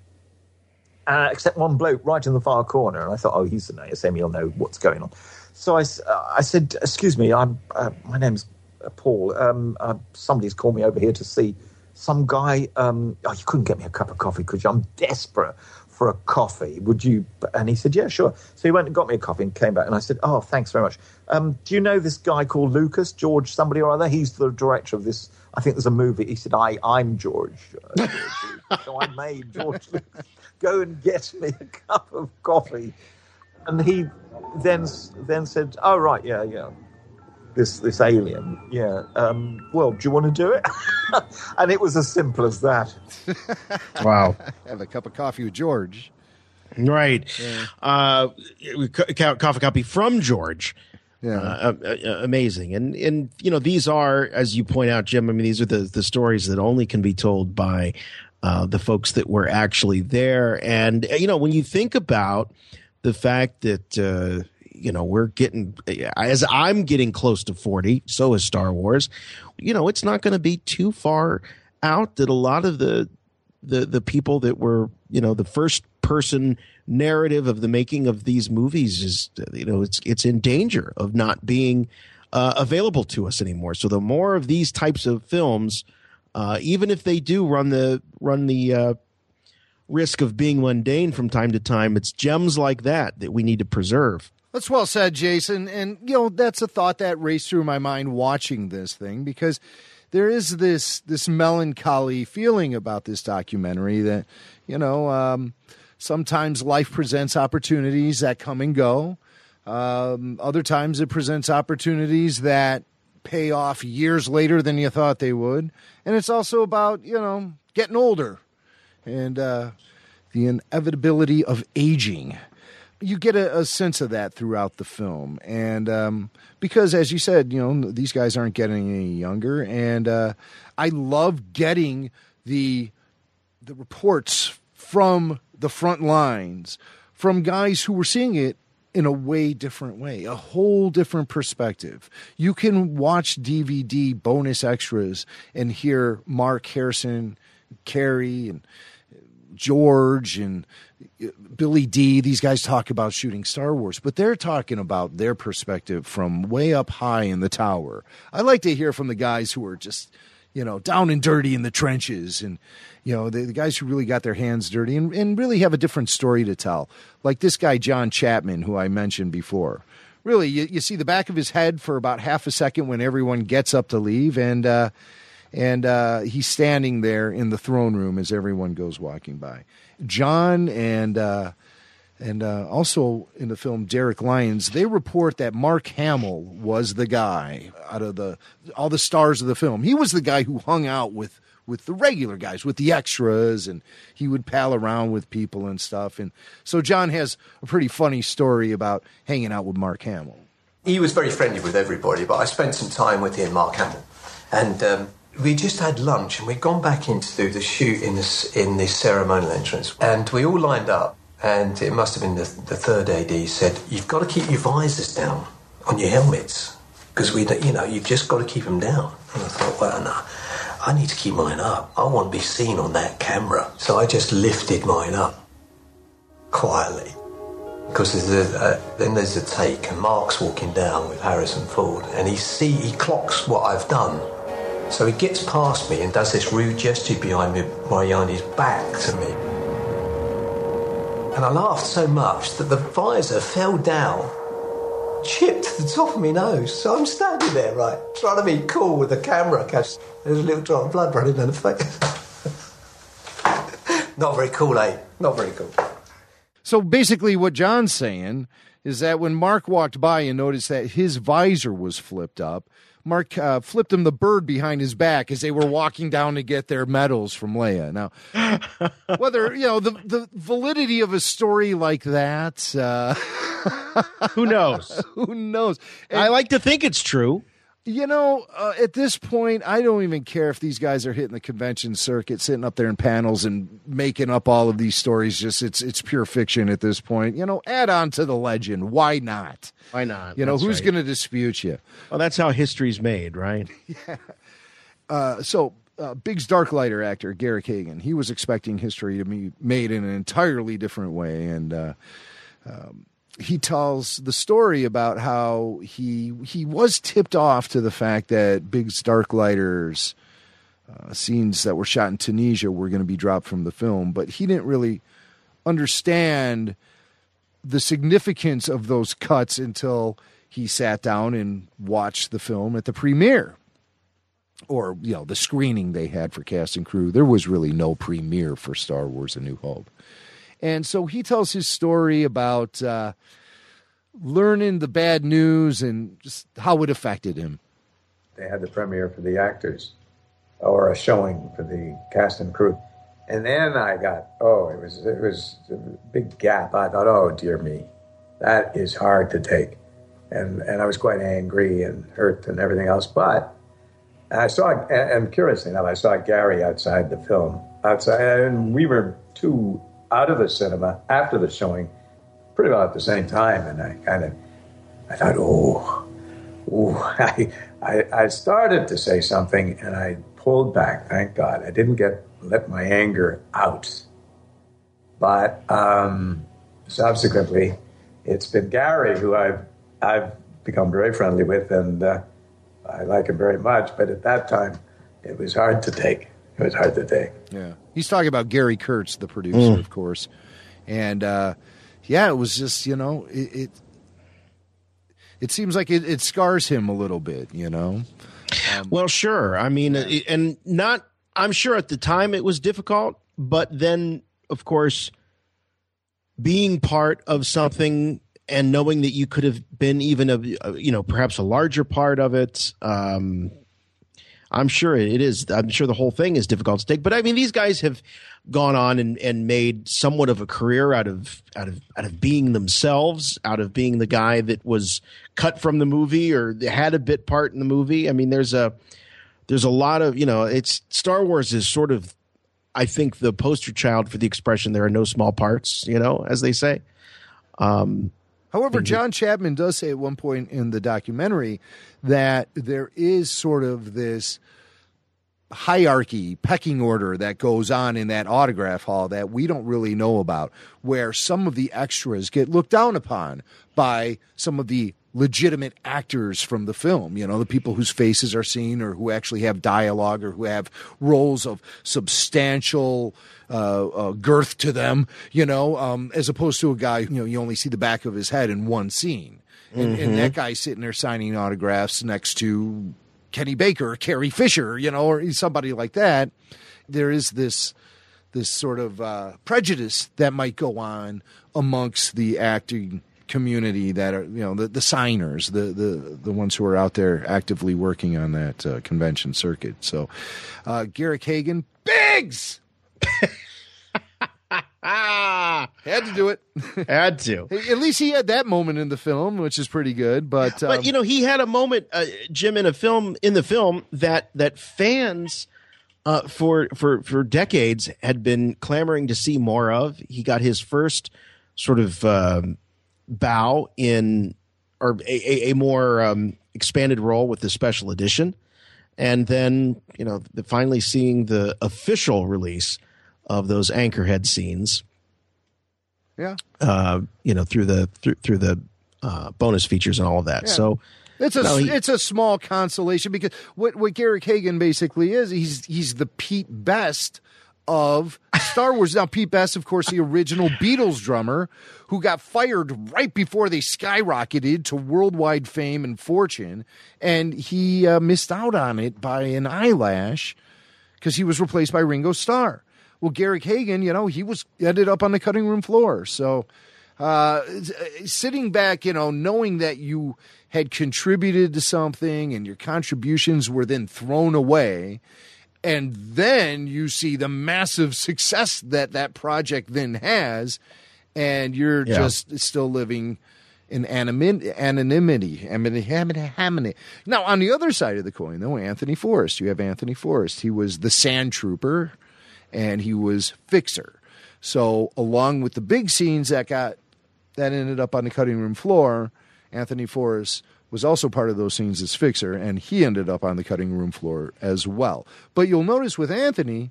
Uh, except one bloke right in the far corner. And I thought, oh, he's an ASM, he'll know what's going on. So I, uh, I said, excuse me, I'm, uh, my name's uh, Paul. Um, uh, somebody's called me over here to see some guy. Um, oh, you couldn't get me a cup of coffee, could you? I'm desperate for a coffee. Would you? And he said, yeah, sure. So he went and got me a coffee and came back. And I said, oh, thanks very much. Um, do you know this guy called Lucas, George, somebody or other? He's the director of this. I think there's a movie. He said, I, I'm George. Uh, George so I made George Lucas go and get me a cup of coffee. And he then then said, oh, right, yeah, yeah this this alien. Yeah. Um, well, do you want to do it? and it was as simple as that. Wow. Have a cup of coffee with George. Right. Uh, co- co- coffee copy from George. Yeah. Uh, uh, uh, amazing. And, and, you know, these are, as you point out, Jim, I mean, these are the, the stories that only can be told by uh, the folks that were actually there. And, uh, you know, when you think about the fact that, uh, you know, we're getting, as I'm getting close to 40, so is Star Wars, you know, it's not going to be too far out that a lot of the, the, the people that were, you know, the first person narrative of the making of these movies is, you know, it's, it's in danger of not being uh, available to us anymore. So the more of these types of films, uh, even if they do run the, run the, uh, risk of being mundane from time to time, it's gems like that that we need to preserve. That's well said, Jason. And, you know, that's a thought that raced through my mind watching this thing because there is this this melancholy feeling about this documentary that, you know, um, sometimes life presents opportunities that come and go. Um, other times it presents opportunities that pay off years later than you thought they would. And it's also about, you know, getting older and uh, the inevitability of aging. You get a, a sense of that throughout the film, and um, because as you said, you know these guys aren't getting any younger, and uh, I love getting the the reports from the front lines from guys who were seeing it in a way different way, a whole different perspective. You can watch DVD bonus extras and hear Mark Harrison, Carrie, and George and Billy D. These guys talk about shooting Star Wars, but they're talking about their perspective from way up high in the tower. I like to hear from the guys who are just, you know, down and dirty in the trenches and, you know, the, the guys who really got their hands dirty and, and really have a different story to tell. Like this guy, John Chapman, who I mentioned before. Really, you, you see the back of his head for about half a second when everyone gets up to leave, and uh, and uh, he's standing there in the throne room as everyone goes walking by. John and uh, and uh, also in the film Derek Lyons, they report that Mark Hamill was the guy out of the all the stars of the film. He was the guy who hung out with with the regular guys, with the extras, and he would pal around with people and stuff. And so John has a pretty funny story about hanging out with Mark Hamill. He was very friendly with everybody, but I spent some time with him, Mark Hamill, and um, we just had lunch, and we'd gone back in to do the shoot in this in this ceremonial entrance, and we all lined up, and it must have been the, the third AD said, "You've got to keep your visors down on your helmets." Because we, you know, you've just got to keep them down. And I thought, well, no, I need to keep mine up. I want to be seen on that camera. So I just lifted mine up quietly. Because there's a, then there's a take, and Mark's walking down with Harrison Ford, and he see he clocks what I've done. So he gets past me and does this rude gesture behind me, his back to me. And I laughed so much that the visor fell down, chipped the top of my nose. So I'm standing there, right, trying to be cool with the camera, because there's a little drop of blood running down the face. Not very cool, eh? Not very cool. So basically, what John's saying is that when Mark walked by and noticed that his visor was flipped up, Mark uh, flipped him the bird behind his back as they were walking down to get their medals from Leia. Now, whether you know the the validity of a story like that, uh, who knows? who knows? I like to think it's true. You know, uh, at this point, I don't even care if these guys are hitting the convention circuit, sitting up there in panels and making up all of these stories. Just it's it's pure fiction at this point. You know, add on to the legend. Why not? Why not? You know, That's who's right. going to dispute you? Well, that's how history's made, right? Uh, so, uh, Biggs Darklighter actor Garrick Hagon, he was expecting history to be made in an entirely different way, and uh, um, he tells the story about how he he was tipped off to the fact that Biggs Darklighter's uh, scenes that were shot in Tunisia were going to be dropped from the film, but he didn't really understand the significance of those cuts until he sat down and watched the film at the premiere. Or you know the screening they had for cast and crew. There was really no premiere for star wars a new hope and so he tells his story about uh, learning the bad news and just how it affected him. They had the premiere for the actors or a showing for the cast and crew. And then i got oh it was it was a big gap. I thought oh dear me that is hard to take. And and i was quite angry and hurt and everything else. But I saw, and curiously enough, I saw Gary outside the film, outside, and we were two out of the cinema after the showing, pretty well at the same time, and I kind of, I thought, oh, oh, I, I, I started to say something, and I pulled back. Thank God, I didn't get let my anger out, but um, subsequently, it's been Gary who I've I've become very friendly with, and. Uh, I like him very much, but at that time, it was hard to take. It was hard to take. Yeah, he's talking about Gary Kurtz, the producer, Mm. of course, and uh, yeah, it was just you know it. It, it seems like it, it scars him a little bit, you know. well, sure. I mean, it- and not. I'm sure at the time it was difficult, but then, of course, being part of something and knowing that you could have been even a, a you know perhaps a larger part of it. Um, I'm sure it is. I'm sure the whole thing is difficult to take. But I mean, these guys have gone on and, and made somewhat of a career out of out of out of being themselves, out of being the guy that was cut from the movie or had a bit part in the movie. I mean, there's a there's a lot of you know, it's Star Wars is sort of, I think, the poster child for the expression "there are no small parts," you know, as they say. Um, However, John Chapman does say at one point in the documentary that there is sort of this hierarchy, pecking order that goes on in that autograph hall that we don't really know about, where some of the extras get looked down upon by some of the legitimate actors from the film, you know, the people whose faces are seen or who actually have dialogue or who have roles of substantial uh, uh, girth to them, you know, um, as opposed to a guy, you know, you only see the back of his head in one scene. And, Mm-hmm. and that guy sitting there signing autographs next to Kenny Baker or Carrie Fisher, you know, or somebody like that. There is this this sort of uh, prejudice that might go on amongst the acting community that are you know the, the signers the, the the ones who are out there actively working on that uh, convention circuit. So uh, Garrick Hagon Biggs! Had to do it. Had to. At least he had that moment in the film which is pretty good but um, but you know he had a moment uh, jim in a film in the film that that fans uh, for for for decades had been clamoring to see more of. He got his first sort of um, bow in or a, a, a more um, expanded role with the special edition. And then you know the, finally seeing the official release of those anchorhead scenes. Yeah. Uh, you know through the through, through the uh, bonus features and all of that. Yeah. so It's a no, he- it's a small consolation because what what Garrick Hagon basically is he's he's the Pete Best of Star Wars. Now Pete Best, of course, the original Beatles drummer who got fired right before they skyrocketed to worldwide fame and fortune, and he uh, missed out on it by an eyelash because he was replaced by Ringo Starr. Well, Garrick Hagon, you know, he was ended up on the cutting room floor. So, uh, sitting back, you know, knowing that you had contributed to something and your contributions were then thrown away, and then you see the massive success that that project then has, and you're Yeah. just still living in anonymity, anonymity, anonymity. Now, on the other side of the coin, though, Anthony Forrest, you have Anthony Forrest. He was the Sand Trooper, and he was Fixer. So, along with the big scenes that got that ended up on the cutting room floor, Anthony Forrest was also part of those scenes as Fixer, and he ended up on the cutting room floor as well. But you'll notice with Anthony,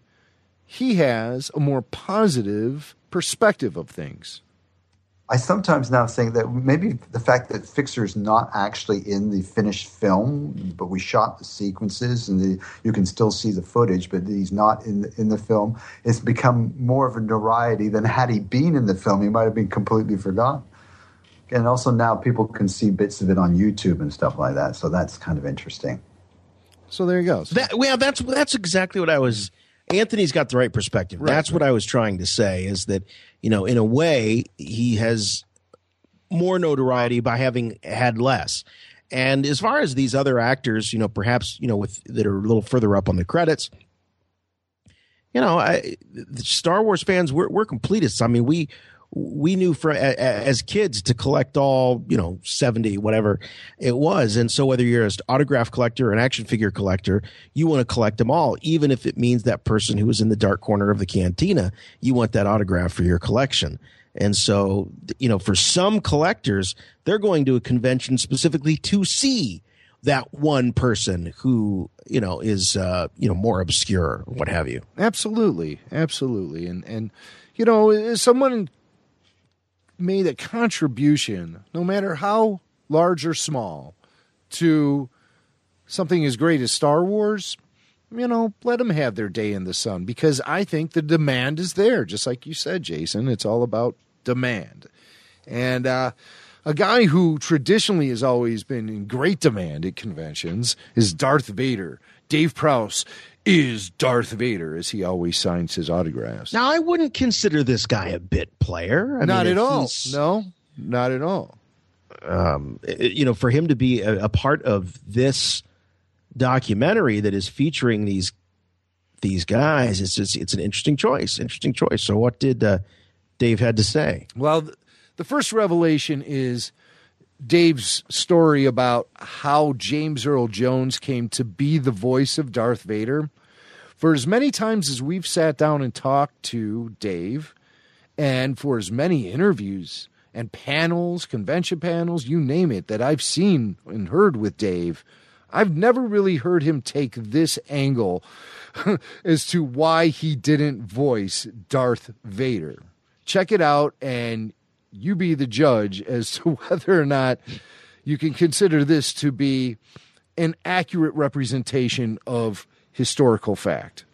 he has a more positive perspective of things. I sometimes now think that maybe the fact that Fixer's not actually in the finished film, but we shot the sequences and the, you can still see the footage, but he's not in the, in the film. It's become more of a notoriety than had he been in the film, he might have been completely forgotten. And also now people can see bits of it on YouTube and stuff like that, so that's kind of interesting. So there you go. That well, that's that's exactly what I was. Anthony's got the right perspective. that's what I was trying to say is that you know, in a way, he has more notoriety by having had less. And as far as these other actors, you know, perhaps you know, with that are a little further up on the credits, you know, I, the Star Wars fans, we're, we're completists. I mean, we we knew for as kids to collect all you know 70 whatever it was. And so whether you're an autograph collector or an action figure collector you want to collect them all even if it means that person who was in the dark corner of the cantina you want that autograph for your collection. And so you know for some collectors they're going to a convention specifically to see that one person who you know is uh you know more obscure what have you. Absolutely, absolutely, and and you know, someone made a contribution, no matter how large or small, to something as great as Star Wars. You know, let them have their day in the sun because I think the demand is there. Just like you said, Jason, it's all about demand. And uh, a guy who traditionally has always been in great demand at conventions is Darth Vader. Dave Prowse is Darth Vader, as he always signs his autographs. Now, I wouldn't consider this guy a bit player. I not mean, at all. No, not at all. Um, it- you know, for him to be a, a part of this documentary that is featuring these these guys. It's just it's an interesting choice. Interesting choice. So, what did uh, Dave had to say? Well, the first revelation is Dave's story about how James Earl Jones came to be the voice of Darth Vader. For as many times as we've sat down and talked to Dave, and for as many interviews and panels, convention panels, you name it, that I've seen and heard with Dave, I've never really heard him take this angle as to why he didn't voice Darth Vader. Check it out and you be the judge as to whether or not you can consider this to be an accurate representation of historical fact.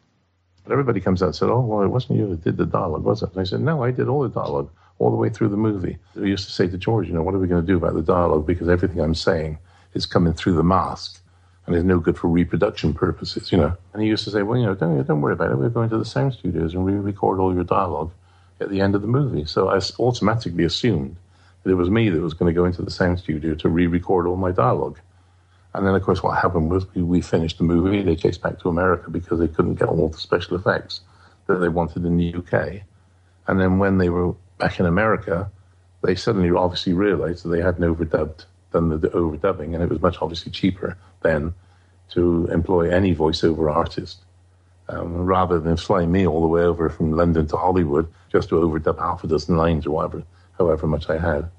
But everybody comes out and said, "Oh, well, it wasn't you that did the dialogue, was it?" And I said, "No, I did all the dialogue all the way through the movie." I used to say to George, "You know, what are we going to do about the dialogue? Because everything I'm saying is coming through the mask, and is no good for reproduction purposes, you know." And he used to say, "Well, you know, don't don't worry about it. We're going to the sound studios and re-record all your dialogue at the end of the movie." So I automatically assumed that it was me that was going to go into the sound studio to re-record all my dialogue. And then, of course, what happened was we, we finished the movie. They chased back to America because they couldn't get all the special effects that they wanted in the UK. And then when they were back in America, they suddenly obviously realized that they hadn't overdubbed, done the, the overdubbing, and it was much obviously cheaper then to employ any voiceover artist um, rather than fly me all the way over from London to Hollywood just to overdub half a dozen lines or whatever, however much I had.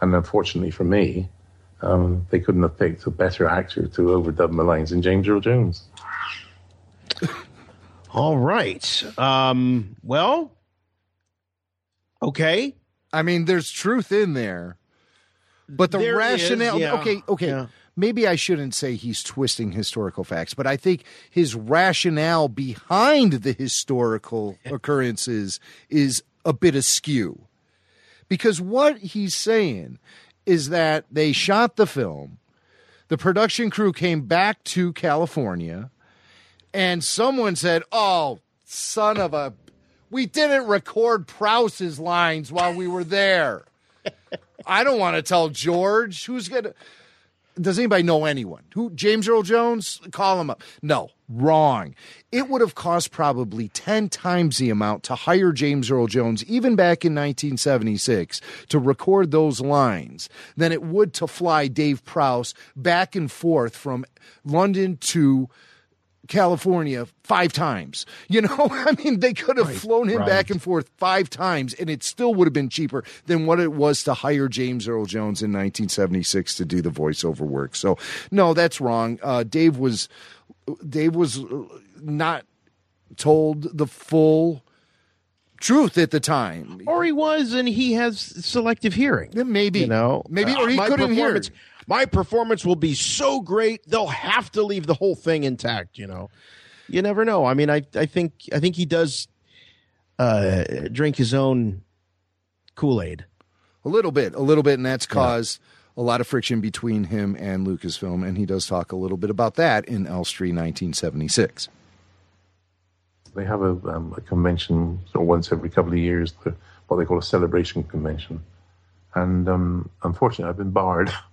And unfortunately for me, um, they couldn't have picked a better actor to overdub my lines than James Earl Jones. All right. Um, well, okay. I mean, there's truth in there, but the There rationale. is, yeah. Okay, okay. Yeah. Maybe I shouldn't say he's twisting historical facts, but I think his rationale behind the historical occurrences is a bit askew. Because what he's saying is that they shot the film, the production crew came back to California, and someone said, Oh, son of a. We didn't record Prowse's lines while we were there. I don't want to tell George. Who's going to. Does anybody know anyone? Who James Earl Jones? Call him up. No, wrong. It would have cost probably 10 times the amount to hire James Earl Jones, even back in 1976, to record those lines than it would to fly Dave Prowse back and forth from London to California five times. You know, I mean, they could have flown him right. back and forth five times, and it still would have been cheaper than what it was to hire James Earl Jones in 1976 to do the voiceover work. So, no, that's wrong. Uh, Dave was Dave was uh, not told the full truth at the time. Or he was, and he has selective hearing. Maybe, You know, maybe, Uh, or he my couldn't hear. Performance- My performance will be so great they'll have to leave the whole thing intact. You know, you never know. I mean, I I think I think he does uh, drink his own Kool Aid. A little bit, a little bit, and that's caused a lot of friction between him and Lucasfilm, and he does talk a little bit about that in Elstree 1976. They have a, um, a convention sort of once every couple of years, the, what they call a celebration convention. And um, unfortunately, I've been barred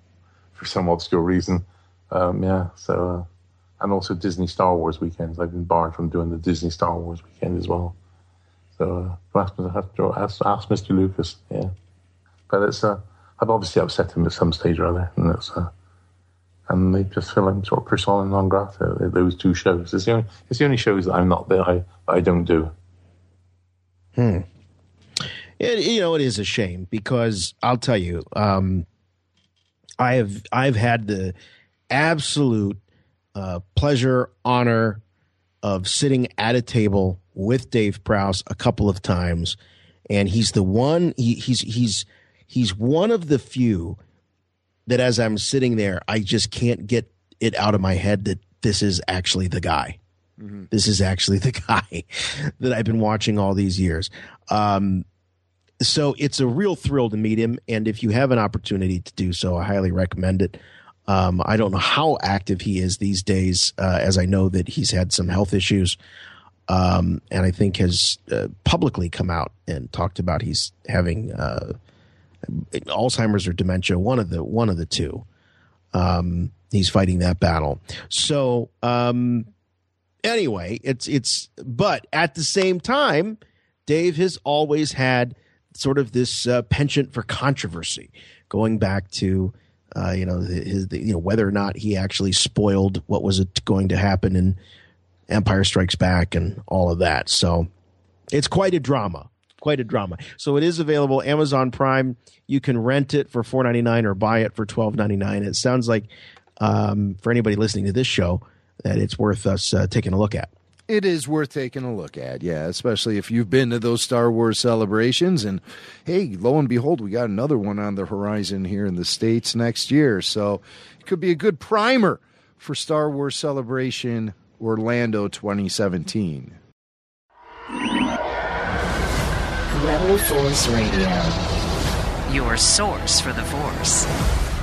for some obscure reason. Um, yeah, so, uh, and also Disney Star Wars weekends. I've been barred from doing the Disney Star Wars weekend as well. So, uh, ask, ask, ask Mr. Lucas, yeah. But it's, uh, I've obviously upset him at some stage or other, and it's, uh, and they just feel like sort of persona non grata. Those two shows. It's the only, it's the only shows that I'm not that I, I don't do. Hmm. It, you know, it is a shame because I'll tell you, um, I have I've had the absolute uh, pleasure, honor of sitting at a table with Dave Prowse a couple of times, and he's the one. He, he's he's he's one of the few that, as I'm sitting there, I just can't get it out of my head that this is actually the guy. This is actually the guy that I've been watching all these years. Um, so it's a real thrill to meet him. And if you have an opportunity to do so, I highly recommend it. Um, I don't know how active he is these days, uh, as I know that he's had some health issues. Um, and I think has uh, publicly come out and talked about he's having uh, Alzheimer's or dementia, one of the one of the two. Um, He's fighting that battle. So, um, anyway, it's it's. But at the same time, Dave has always had sort of this uh, penchant for controversy, going back to uh, you know his the, you know whether or not he actually spoiled what was it going to happen in Empire Strikes Back and all of that. So it's quite a drama, quite a drama. So it is available Amazon Prime. You can rent it for four ninety nine or buy it for twelve ninety nine. It sounds like um, for anybody listening to this show that it's worth us uh, taking a look at. It is worth taking a look at, yeah, especially if you've been to those Star Wars celebrations. And hey, lo and behold, we got another one on the horizon here in the States next year. So it could be a good primer for Star Wars Celebration Orlando 2017. Rebel Force Radio, your source for the Force.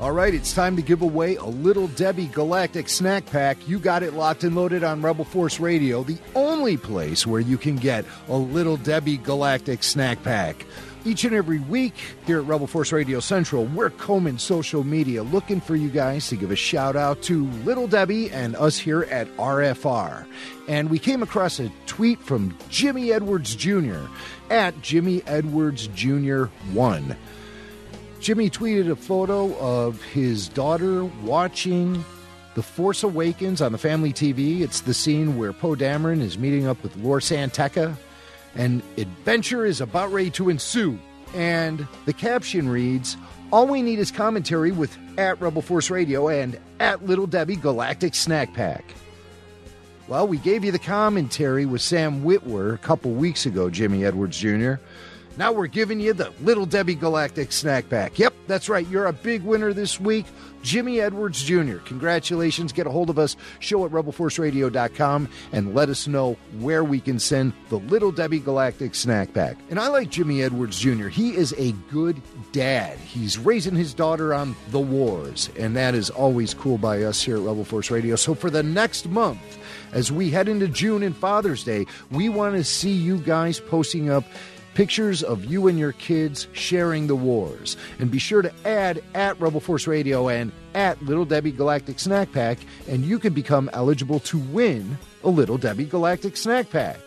All right, it's time to give away a Little Debbie Galactic Snack Pack. You got it locked and loaded on Rebel Force Radio, the only place where you can get a Little Debbie Galactic Snack Pack. Each and every week here at Rebel Force Radio Central, we're combing social media looking for you guys to give a shout out to Little Debbie and us here at RFR. And we came across a tweet from Jimmy Edwards Jr. at Jimmy Edwards Jr. 1. Jimmy tweeted a photo of his daughter watching The Force Awakens on the family TV. It's the scene where Poe Dameron is meeting up with Lor San Tekka, and adventure is about ready to ensue. And the caption reads, All we need is commentary with at Rebel Force Radio and at Little Debbie Galactic Snack Pack. Well, we gave you the commentary with Sam Witwer a couple weeks ago, Jimmy Edwards Jr. Now we're giving you the Little Debbie Galactic Snack Pack. Yep, that's right. You're a big winner this week. Jimmy Edwards Jr. Congratulations. Get a hold of us, show at rebelforceradio.com, and let us know where we can send the Little Debbie Galactic Snack Pack. And I like Jimmy Edwards Jr. He is a good dad. He's raising his daughter on the wars, and that is always cool by us here at Rebel Force Radio. So for the next month, as we head into June and Father's Day, we want to see you guys posting up pictures of you and your kids sharing the wars. And be sure to add at Rebel Force Radio and at Little Debbie Galactic Snack Pack, and you can become eligible to win a Little Debbie Galactic Snack Pack.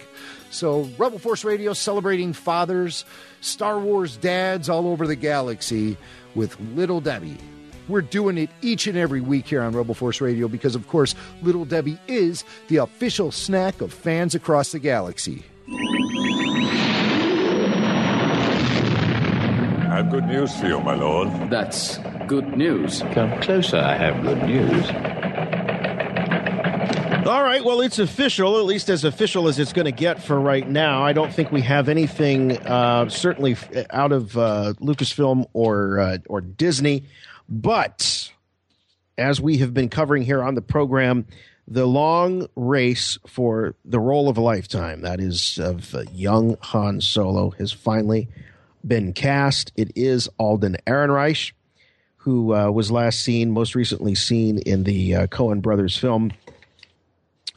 So, Rebel Force Radio celebrating fathers, Star Wars dads all over the galaxy with Little Debbie. We're doing it each and every week here on Rebel Force Radio because, of course, Little Debbie is the official snack of fans across the galaxy. I have good news for you, my lord. That's good news. Come closer, I have good news. All right, well, it's official, at least as official as it's going to get for right now. I don't think we have anything, uh, certainly out of uh, Lucasfilm or uh, or Disney, but as we have been covering here on the program, the long race for the role of a lifetime, that is of uh, young Han Solo, has finally been cast. It is Alden Ehrenreich, who uh, was last seen, most recently seen in the uh, Coen brothers film.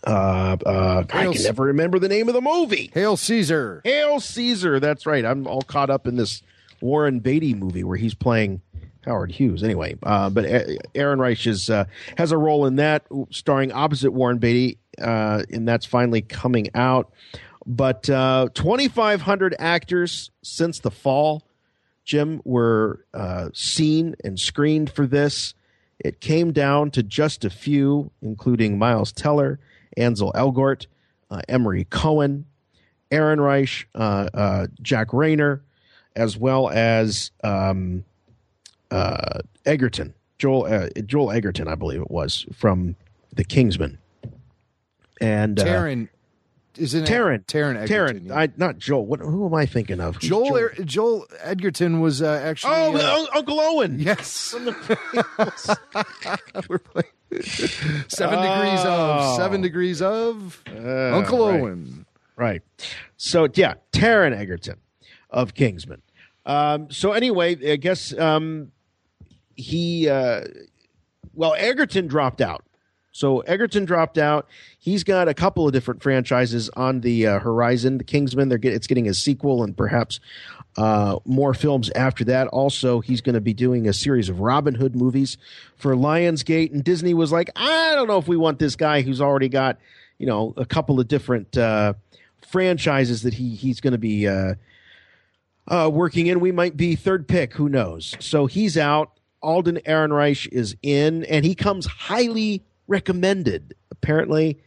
Uh, uh, I can never remember the name of the movie. Hail Caesar. Hail Caesar. That's right. I'm all caught up in this Warren Beatty movie where he's playing Howard Hughes. Anyway, uh, but Ehrenreich is, uh, has a role in that, starring opposite Warren Beatty, uh, and that's finally coming out. But uh, 2,500 actors since the fall, Jim, were uh, seen and screened for this. It came down to just a few, including Miles Teller, Ansel Elgort, uh, Emery Cohen, Ehrenreich, uh, uh, Jack Reynor, as well as um, uh, Egerton, Joel uh, Joel Egerton, I believe it was from The Kingsman, and Taron, isn't it? Taron, Taron Egerton. Taron, I, not Joel. What, who am I thinking of? Who's Joel Er- Joel Edgerton was uh, actually Oh, uh, Uncle Owen. Yes. We're playing Seven degrees Oh. of Seven degrees of Uh, Uncle right. Owen. Right. So yeah, Taron Egerton of Kingsman. Um, so anyway, I guess um, he uh, well Egerton dropped out. So Egerton dropped out. He's got a couple of different franchises on the uh, horizon. The Kingsman, they're get, it's getting a sequel and perhaps uh, more films after that. Also, he's going to be doing a series of Robin Hood movies for Lionsgate. And Disney was like, I don't know if we want this guy who's already got, you know, a couple of different uh, franchises that he he's going to be uh, uh, working in. We might be third pick. Who knows? So he's out. Alden Ehrenreich is in, and he comes highly recommended. Apparently,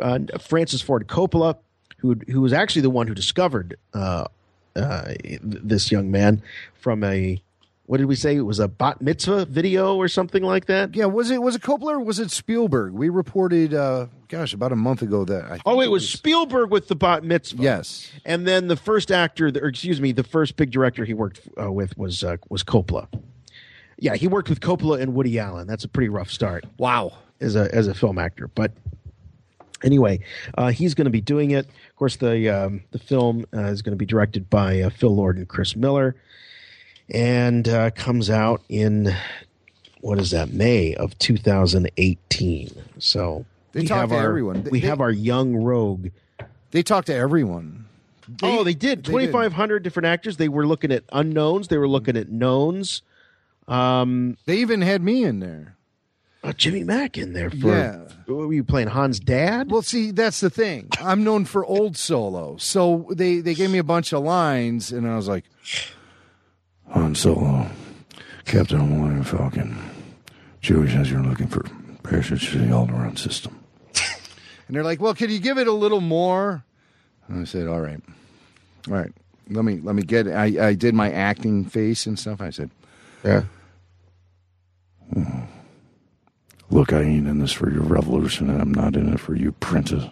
uh, Francis Ford Coppola, who who was actually the one who discovered uh, uh, this young man from a what did we say? It was a bat mitzvah video or something like that. Yeah, was it was it Coppola or was it Spielberg? We reported, uh, gosh, about a month ago that. I think Oh, it was Spielberg with the bat mitzvah. Yes, and then the first actor, or excuse me, the first big director he worked uh, with was uh, was Coppola. Yeah, he worked with Coppola and Woody Allen. That's a pretty rough start. Wow, as a as a film actor, but anyway, uh, he's going to be doing it. Of course, the um, the film uh, is going to be directed by uh, Phil Lord and Chris Miller, and uh, comes out in what is that May of 2018. So They we talk have to our everyone. They- we they- have our young rogue. They talk to everyone. oh, they did. they did. 2,500 different actors. They were looking at unknowns. They were looking at knowns. Um, they even had me in there. Uh, Jimmy Mac in there for. Yeah. What were you playing? Han's dad? Well, see, that's the thing. I'm known for old solo, so they they gave me a bunch of lines, and I was like, Han Solo, Captain of the Millennium Falcon. Chewie says you're looking for passage to the Alderaan system. and they're like, "Well, could you give it a little more?" And I said, "All right, all right. Let me let me get." I I did my acting face and stuff. I said, "Yeah." Look, I ain't in this for your revolution, and I'm not in it for you, princess.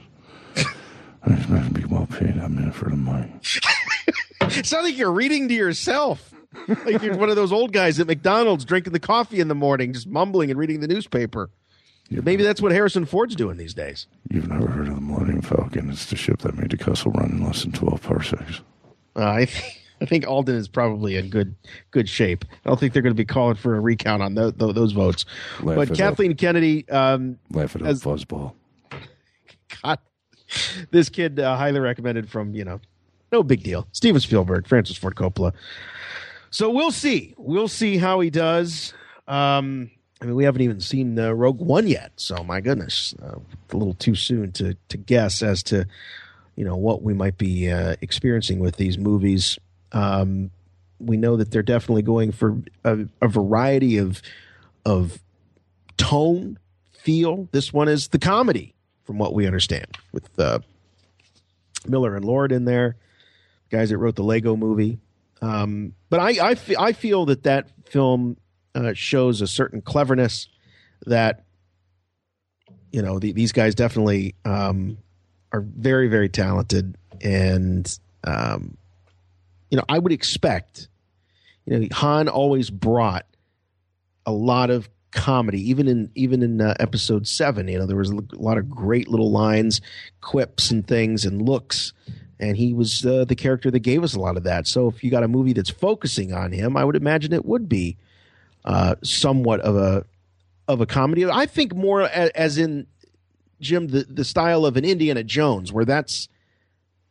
I'm just to be well paid. I'm in it for the money. it's not like you're reading to yourself. like you're one of those old guys at McDonald's drinking the coffee in the morning, just mumbling and reading the newspaper. Maybe that's what Harrison Ford's doing these days. You've never heard of the Millennium Falcon? It's the ship that made the Kessel run in less than 12 parsecs. Uh, I think I think Alden is probably in good good shape. I don't think they're going to be calling for a recount on tho- tho- those votes. Laugh but Kathleen Kennedy, um, Laugh it up, fuzzball. God, this kid uh, highly recommended from you know, no big deal. Steven Spielberg, Francis Ford Coppola. So we'll see. We'll see how he does. Um, I mean, we haven't even seen uh, Rogue One yet, so my goodness, uh, a little too soon to to guess as to you know what we might be uh, experiencing with these movies. Um, we know that they're definitely going for a, a variety of of tone, feel. This one is the comedy, from what we understand, with uh, Miller and Lord in there, guys that wrote the Lego Movie. Um, but I I feel that that film uh, shows a certain cleverness that you know the, these guys definitely um, are very very talented and um, you know I would expect you know Han always brought a lot of comedy even in even in uh, episode 7 you know there was a lot of great little lines quips and things and looks and he was uh, the character that gave us a lot of that. So if you got a movie that's focusing on him i would imagine it would be uh, somewhat of a of a comedy. I think more a, as in jim the, the style of an indiana jones where that's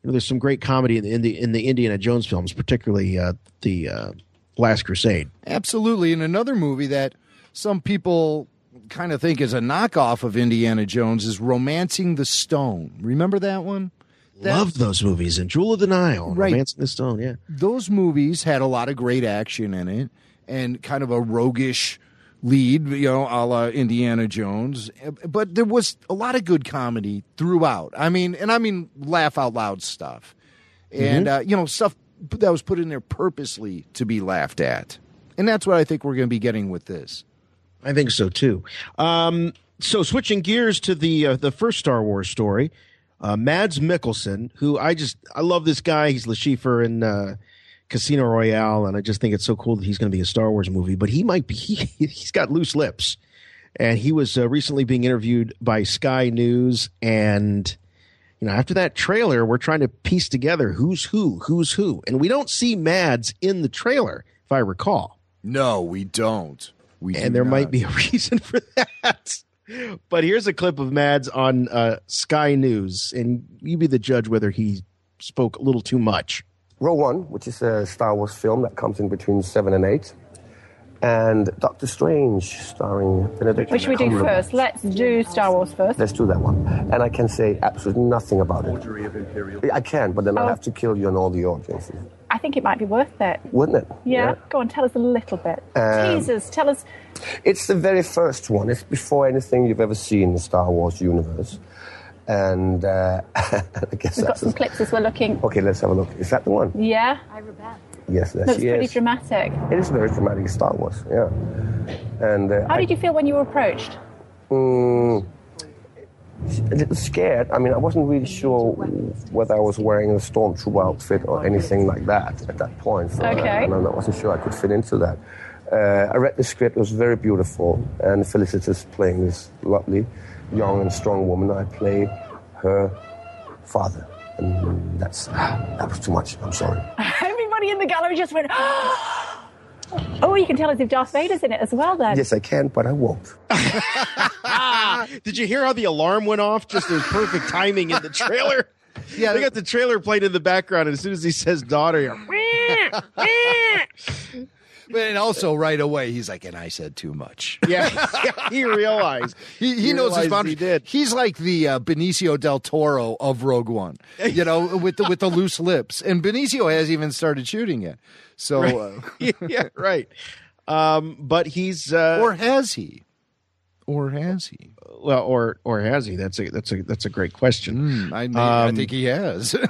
know, there's some great comedy in the in the, in the indiana jones films particularly uh, the uh, last crusade Absolutely. And another movie that some people kind of think is a knockoff of Indiana Jones is Romancing the Stone. Remember that one? Loved those movies and Jewel of the Nile, Right. Romancing the Stone. Yeah, Those movies had a lot of great action in it and kind of a roguish lead, you know, a la Indiana Jones. But there was a lot of good comedy throughout. I mean, and I mean laugh out loud stuff. And, Mhm. uh, you know, stuff that was put in there purposely to be laughed at. And that's what I think we're going to be getting with this. I think so too. Um, so switching gears to the uh, the first Star Wars story, uh, Mads Mikkelsen, who I just I love this guy. He's Le Chiffre in uh, Casino Royale, and I just think it's so cool that he's going to be a Star Wars movie. But he might be he, he's got loose lips, and he was uh, recently being interviewed by Sky News, and you know after that trailer, we're trying to piece together who's who, who's who, and we don't see Mads in the trailer, if I recall. No, we don't. We and do there might be a reason for that. but here's a clip of Mads on uh, Sky News, and you be the judge whether he spoke a little too much. Rogue One, which is a Star Wars film that comes in between seven and eight, and Doctor Strange, starring Benedict. Which we do first. Let's do Star Wars first. Let's do that one. And I can say absolutely nothing about it. I can, but then I'll Oh. have to kill you and all the audiences, I think it might be worth it. wouldn't it? Yeah. Go on, tell us a little bit. Um, Teasers, tell us. It's the very first one. It's before anything you've ever seen in the Star Wars universe. And uh, I guess We've got that's some clips as we're looking. Okay, let's have a look. Is that the one? Yeah. I rebel. Yes, there Looks she pretty is. dramatic. It is very dramatic Star Wars, yeah. And uh, How I- did you feel when you were approached? Mm, a little scared. I mean, I wasn't really sure whether I was wearing a stormtrooper outfit or anything like that at that point. So, Okay. and I wasn't sure I could fit into that. Uh, I read the script; it was very beautiful, and Felicity's playing this lovely, young and strong woman. I play her father, and that's that was too much. I'm sorry. Everybody in the gallery just went, Oh, you can tell us if Darth Vader's in it as well then. Yes, I can, but I won't. Did you hear how the alarm went off? Just as perfect timing in the trailer. Yeah, they got the trailer played in the background, and as soon as he says daughter, you're, And also right away, he's like, and I said too much. yeah, he realized He, he, knows his boundaries. He did. He's like the uh, Benicio del Toro of Rogue One, you know, with the with the loose lips. And Benicio has even started shooting it. So, Right. uh, yeah, right. Um, but he's uh, or has he? Or has he? Well, or or has he? That's a that's a that's a great question. I, I Um, think he has.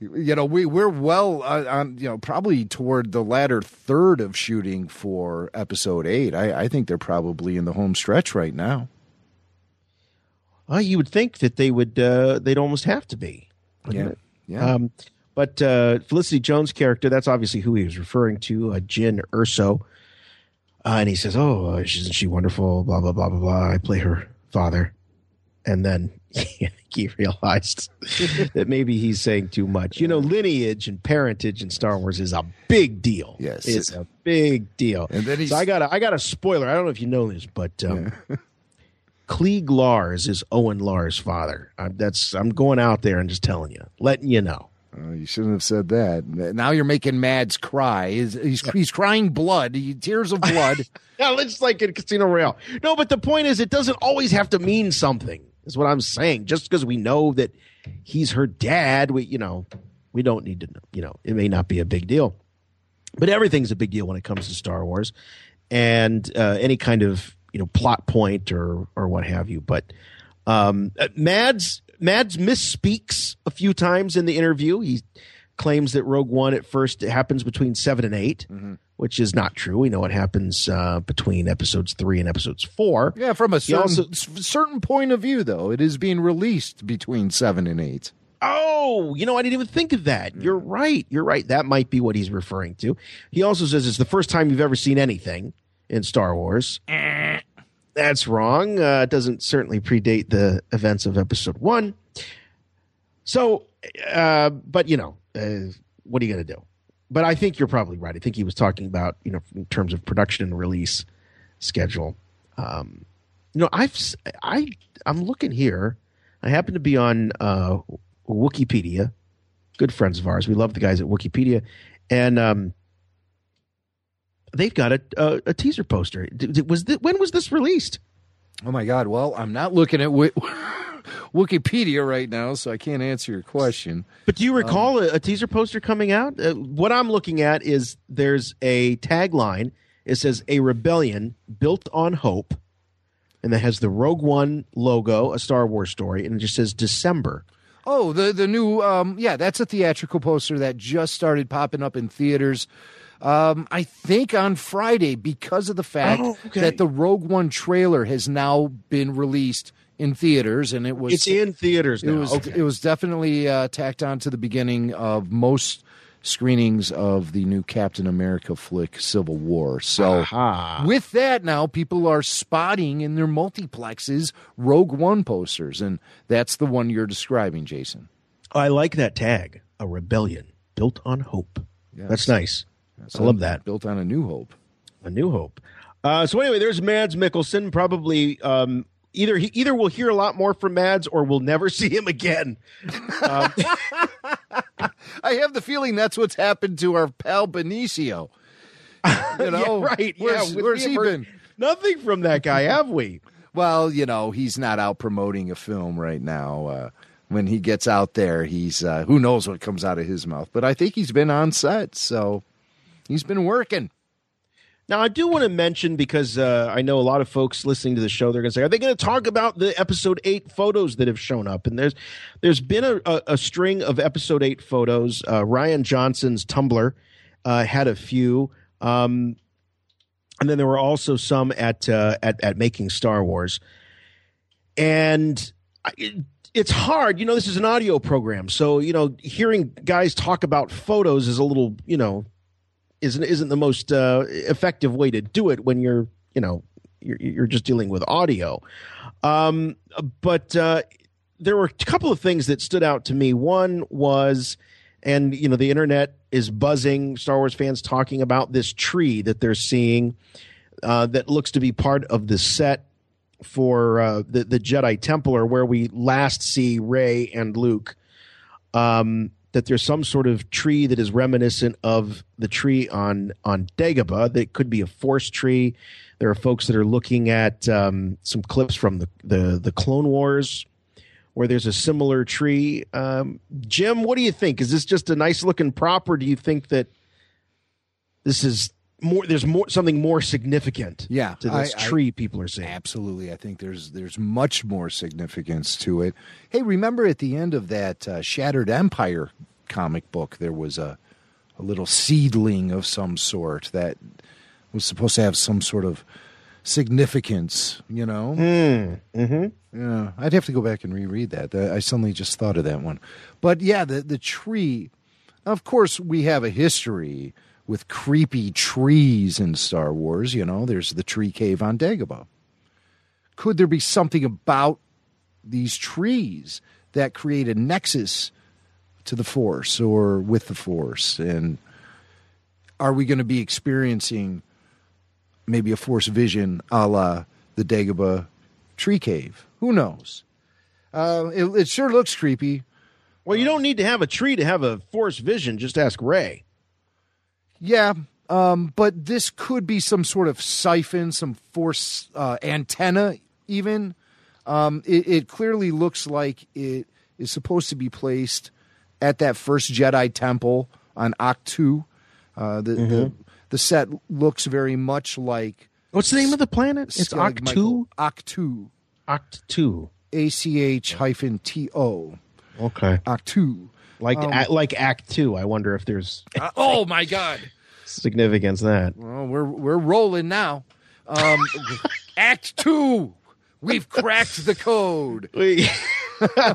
you know, we we're well uh, on. You know, probably toward the latter third of shooting for episode eight. I, I think they're probably in the home stretch right now. Well, you would think that they would. Uh, they'd almost have to be. Yeah. it? Yeah. Um, but uh, Felicity Jones' character, that's obviously who he was referring to, uh, Jyn Erso. Uh, and he says, "Oh, uh, isn't she wonderful?" Blah blah blah blah blah. I play her father, and then he realized that maybe he's saying too much. You know, lineage and parentage in Star Wars is a big deal. Yes. it's a big deal. And then he's- so I got a, I got a spoiler. I don't know if you know this, but um, Cliegg Lars is Owen Lars' father. I'm, that's I'm going out there and just telling you, letting you know. Oh, you shouldn't have said that. Now you're making Mads cry. He's he's, he's crying blood. He, tears of blood. Yeah, it's like in Casino Royale. No, but the point is, it doesn't always have to mean something. Is what I'm saying. Just because we know that he's her dad, we you know, we don't need to know. You know, it may not be a big deal, but everything's a big deal when it comes to Star Wars, and uh, any kind of you know plot point or or what have you. But um, uh, Mads Mads misspeaks a few times in the interview. He claims that Rogue One at first happens between seven and 8 which is not true. We know what happens uh, between episodes three and episodes four. Yeah, from a certain, also- certain point of view, though, it is being released between seven and eight. Oh, you know, I didn't even think of that. You're right. You're right. That might be what he's referring to. He also says it's the first time you've ever seen anything in Star Wars. That's wrong. Uh, it doesn't certainly predate the events of episode one. So, uh, but you know, uh, what are you going to do? But I think you're probably right. I think he was talking about, you know, in terms of production and release schedule. Um, you know, I've I I'm looking here. I happen to be on uh, Wikipedia. Good friends of ours. We love the guys at Wikipedia, and um, they've got a, a, a teaser poster. Was th- when was this released? Oh my God! Well, I'm not looking at Wi- Wikipedia right now, so I can't answer your question. But do you recall a, a teaser poster coming out? Uh, what I'm looking at is there's a tagline. It says "A rebellion built on hope," and that has the Rogue One logo, a Star Wars story, and it just says December. Oh, the the new um, yeah, that's a theatrical poster that just started popping up in theaters. Um, I think on Friday because of the fact Oh, okay. that the Rogue One trailer has now been released in theaters, and it was It's in theaters It now. was Okay. it was definitely uh, tacked on to the beginning of most screenings of the new Captain America flick, Civil War. So with that, now people are spotting in their multiplexes Rogue One posters, and that's the one you're describing, Jason. I like that tag. A rebellion built on hope. Yes. That's nice. Yes, I love that. Built on a new hope. A new hope. Uh, so anyway, there's Mads Mikkelsen, probably um, either he either we'll hear a lot more from Mads or we'll never see him again. Um, I have the feeling that's what's happened to our pal Benicio. You know, Yeah, right? Where's, yeah, where's he been? Nothing from that guy, have we? Well, you know, he's not out promoting a film right now. Uh, when he gets out there, he's uh, who knows what comes out of his mouth. But I think he's been on set, so he's been working. Now, I do want to mention because uh, I know a lot of folks listening to the show. They're going to say, "Are they going to talk about the episode eight photos that have shown up?" And there's there's been a, a, a string of episode eight photos. Uh, Rian Johnson's Tumblr uh, had a few, um, and then there were also some at uh, at at Making Star Wars. And I- it, it's hard, you know. This is an audio program, so you know, hearing guys talk about photos is a little, you know, isn't isn't the most uh, effective way to do it when you're you know you're, you're just dealing with audio. Um, but uh, there were a couple of things that stood out to me. One was, and you know, the internet is buzzing. Star Wars fans talking about this tree that they're seeing uh, that looks to be part of the set for uh, the the Jedi Temple, or where we last see Rey and Luke um, that there's some sort of tree that is reminiscent of the tree on on Dagobah. That could be a forest tree. There are folks that are looking at um, some clips from the, the the Clone Wars where there's a similar tree. Um, Jim, what do you think? Is this just a nice looking prop, or do you think that this is more? There's more something more significant. Yeah, to this I- I- tree. people are saying Absolutely, I think there's there's much more significance to it. Hey, remember at the end of that uh, Shattered Empire comic book, there was a a little seedling of some sort that was supposed to have some sort of significance. You know, mm-hmm. yeah, I'd have to go back and reread that. That- I suddenly just thought of that one. But yeah, the the tree. Of course, we have a history with creepy trees in Star Wars. You know, there's the tree cave on Dagobah. Could there be something about these trees that create a nexus to the Force or with the Force? And are we going to be experiencing maybe a Force vision a la the Dagobah tree cave? Who knows? Uh, it, it sure looks creepy. Well, you don't need to have a tree to have a force vision. Just ask Rey. Yeah, um, but this could be some sort of siphon, some force uh, antenna, even. Um, it, it clearly looks like it is supposed to be placed at that first Jedi temple on Ahch-To. Uh, the, the the set looks very much like. What's the name of the planet? It's Ahch-To? Michael. Ahch-To. Ahch-To. A C H hyphen T O. Okay. Ahch-To. Like Um, act, like Act Two. I wonder if there's Uh, oh my God! significance that. Well, we're we're rolling now. Um, Act two, we've cracked the code. We,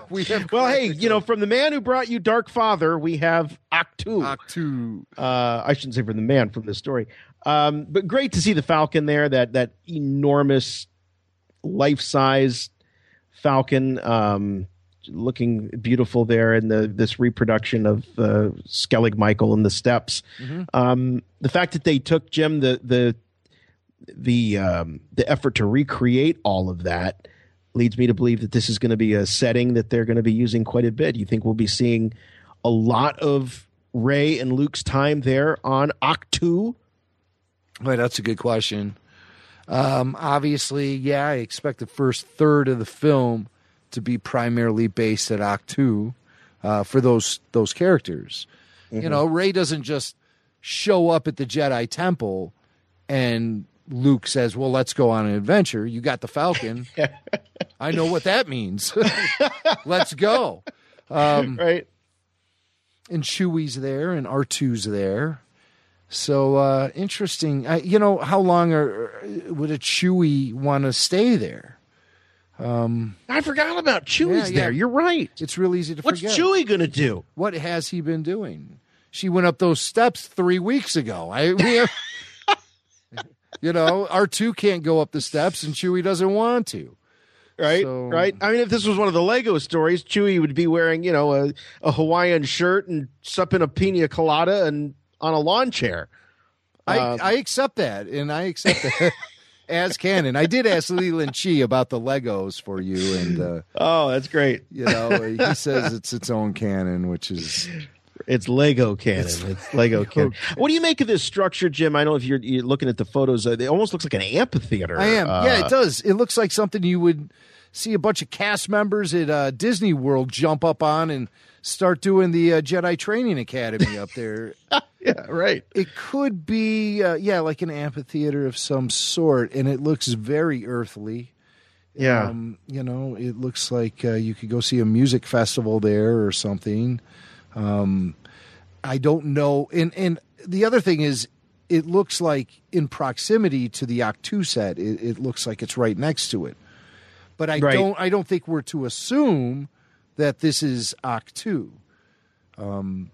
we have well, hey, you know, from the man who brought you Dark Father, we have Act Ahch-To. Ahch-To. Uh, I shouldn't say from the man from the story, um, but great to see the Falcon there. That that enormous, life size Falcon, um, looking beautiful there in the this reproduction of uh, Skellig Michael and the steps. Mhm. Um, the fact that they took Jim the the the um, the effort to recreate all of that leads me to believe that this is going to be a setting that they're going to be using quite a bit. You think we'll be seeing a lot of Rey and Luke's time there on Ahch-To? Well, that's a good question. Um, obviously, yeah, I expect the first third of the film to be primarily based at Ahch-To uh, for those those characters. You Mhm. know, Rey doesn't just show up at the Jedi Temple and Luke says, "Well, let's go on an adventure." You got the Falcon. I know what that means. let's go. Um, right. And Chewie's there, and R2's there. So uh, interesting. Uh, you know, how long are, would a Chewie want to stay there? Um, I forgot about Chewie's Yeah, yeah. there. You're right. It's real easy to forget. What's forget. Chewie going to do? What has he been doing? She went up those steps three weeks ago. I, we have, you know, R two can't go up the steps, and Chewie doesn't want to. Right, So- right. I mean, if this was one of the Lego stories, Chewie would be wearing, you know, a, a Hawaiian shirt and supping a pina colada and on a lawn chair. I, Um, I accept that, and I accept that. as canon. I did ask Leland Chee about the Legos for you, and uh, oh, that's great. You know, he says it's its own canon, which is It's Lego canon. It's, Lego canon. What do you make of this structure, Jim? I don't know if you're, you're looking at the photos. Uh, it almost looks like an amphitheater. I am. yeah, Uh, it does. It looks like something you would see a bunch of cast members at uh, Disney World jump up on and start doing the uh, Jedi Training Academy up there. yeah, right. It could be, uh, yeah, like an amphitheater of some sort, and it looks very earthly. Yeah. Um, you know, it looks like uh, you could go see a music festival there or something. Um, I don't know. And and the other thing is, it looks like in proximity to the Ahch-To set, it, it looks like it's right next to it. But I Right. don't. I don't think we're to assume that this is Ahch-To. Um,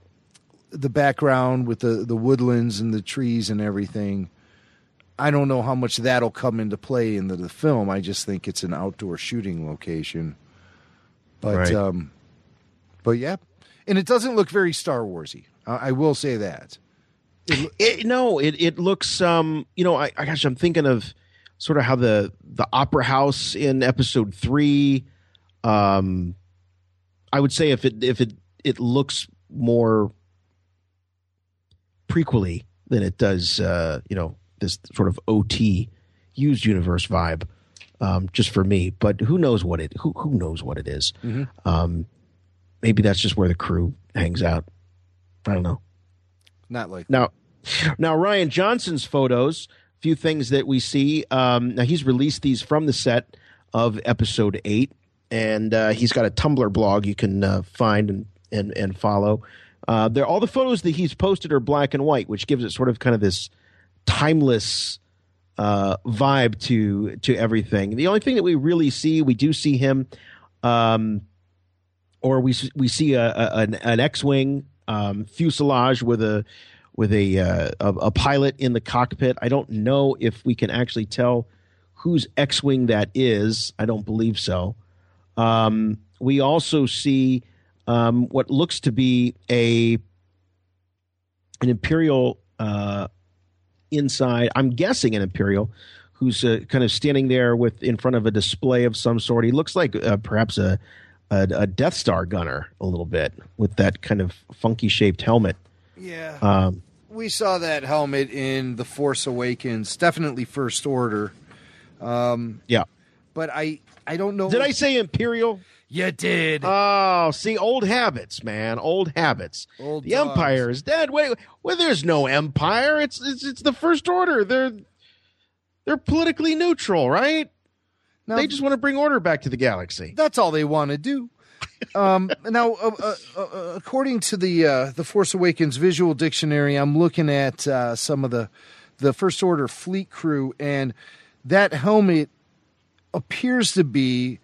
the background with the the woodlands and the trees and everything. I don't know how much that'll come into play into the film. I just think it's an outdoor shooting location. But Right. um, but yeah, and it doesn't look very Star Warsy. I I will say that. It, no, it it looks um you know I, I gosh I'm thinking of sort of how the the opera house in episode three um I would say if it if it it looks more prequely than it does uh you know this sort of OT used universe vibe um just for me but who knows what it who who knows what it is. Mhm. um maybe that's just where the crew hangs out I don't know Not like now, now Rian Johnson's photos. Few things that we see. Um, now he's released these from the set of episode eight, and uh, he's got a Tumblr blog you can uh, find and and and follow. Uh, they're all the photos that he's posted are black and white, which gives it sort of kind of this timeless uh, vibe to to everything. The only thing that we really see, we do see him, um, or we we see a, a an, an X-wing um, fuselage with a with a, uh, a a pilot in the cockpit. I don't know if we can actually tell whose X-wing that is. I don't believe so. Um, we also see um, what looks to be a an imperial uh, inside. I'm guessing an imperial who's uh, kind of standing there with in front of a display of some sort. He looks like uh, perhaps a, a a Death Star gunner a little bit with that kind of funky shaped helmet. Yeah. Um, we saw that helmet in The Force Awakens, definitely First Order. Um, yeah. But I I don't know. Did I say Imperial? You did. Oh, see, old habits, man, old habits. Old the dogs. Empire is dead. Wait, well, there's no Empire. It's it's it's the First Order. They're they're politically neutral, right? they just want to bring order back to the galaxy. That's all they want to do. Um, now, uh, uh, uh, according to the uh, the Force Awakens visual dictionary, I'm looking at uh, some of the the First Order fleet crew, and that helmet appears to be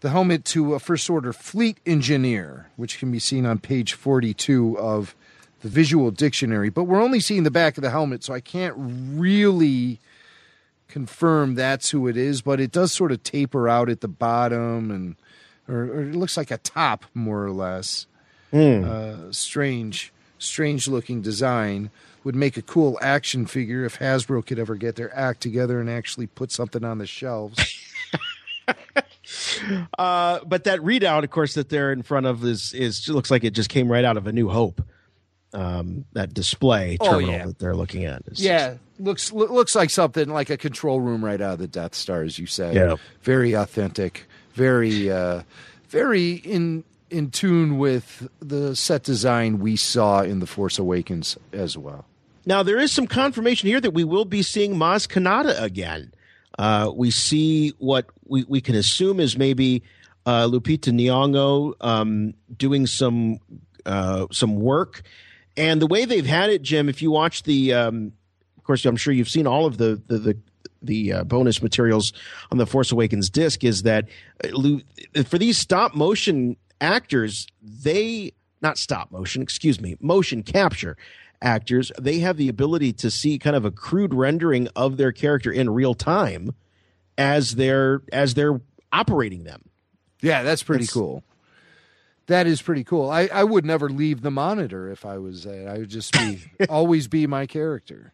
the helmet to a First Order fleet engineer, which can be seen on page 42 of the visual dictionary. But we're only seeing the back of the helmet, so I can't really confirm that's who it is. But it does sort of taper out at the bottom, and or, or it looks like a top, more or less. Uh, strange, strange looking design. Would make a cool action figure if Hasbro could ever get their act together and actually put something on the shelves. Uh, but that readout, of course, that they're in front of is is looks like it just came right out of A New Hope. Um, that display Oh, terminal yeah. that they're looking at. Is, Yeah, looks loo- looks like something like a control room right out of the Death Star, as you say. Yeah. very authentic, very uh, very in in tune with the set design we saw in the Force Awakens as well. Now there is some confirmation here that we will be seeing Maz Kanata again. Uh, we see what we, we can assume is maybe uh, Lupita Nyong'o um, doing some uh, some work, and the way they've had it, Jim. If you watch the, um, of course, I'm sure you've seen all of the the the, the uh, bonus materials on the Force Awakens disc. Is that uh, for these stop motion actors, they not stop motion, excuse me, motion capture actors, they have the ability to see kind of a crude rendering of their character in real time as they're as they're operating them. Yeah, that's pretty cool. That is pretty cool. I, I would never leave the monitor if I was that. I would just be always be my character.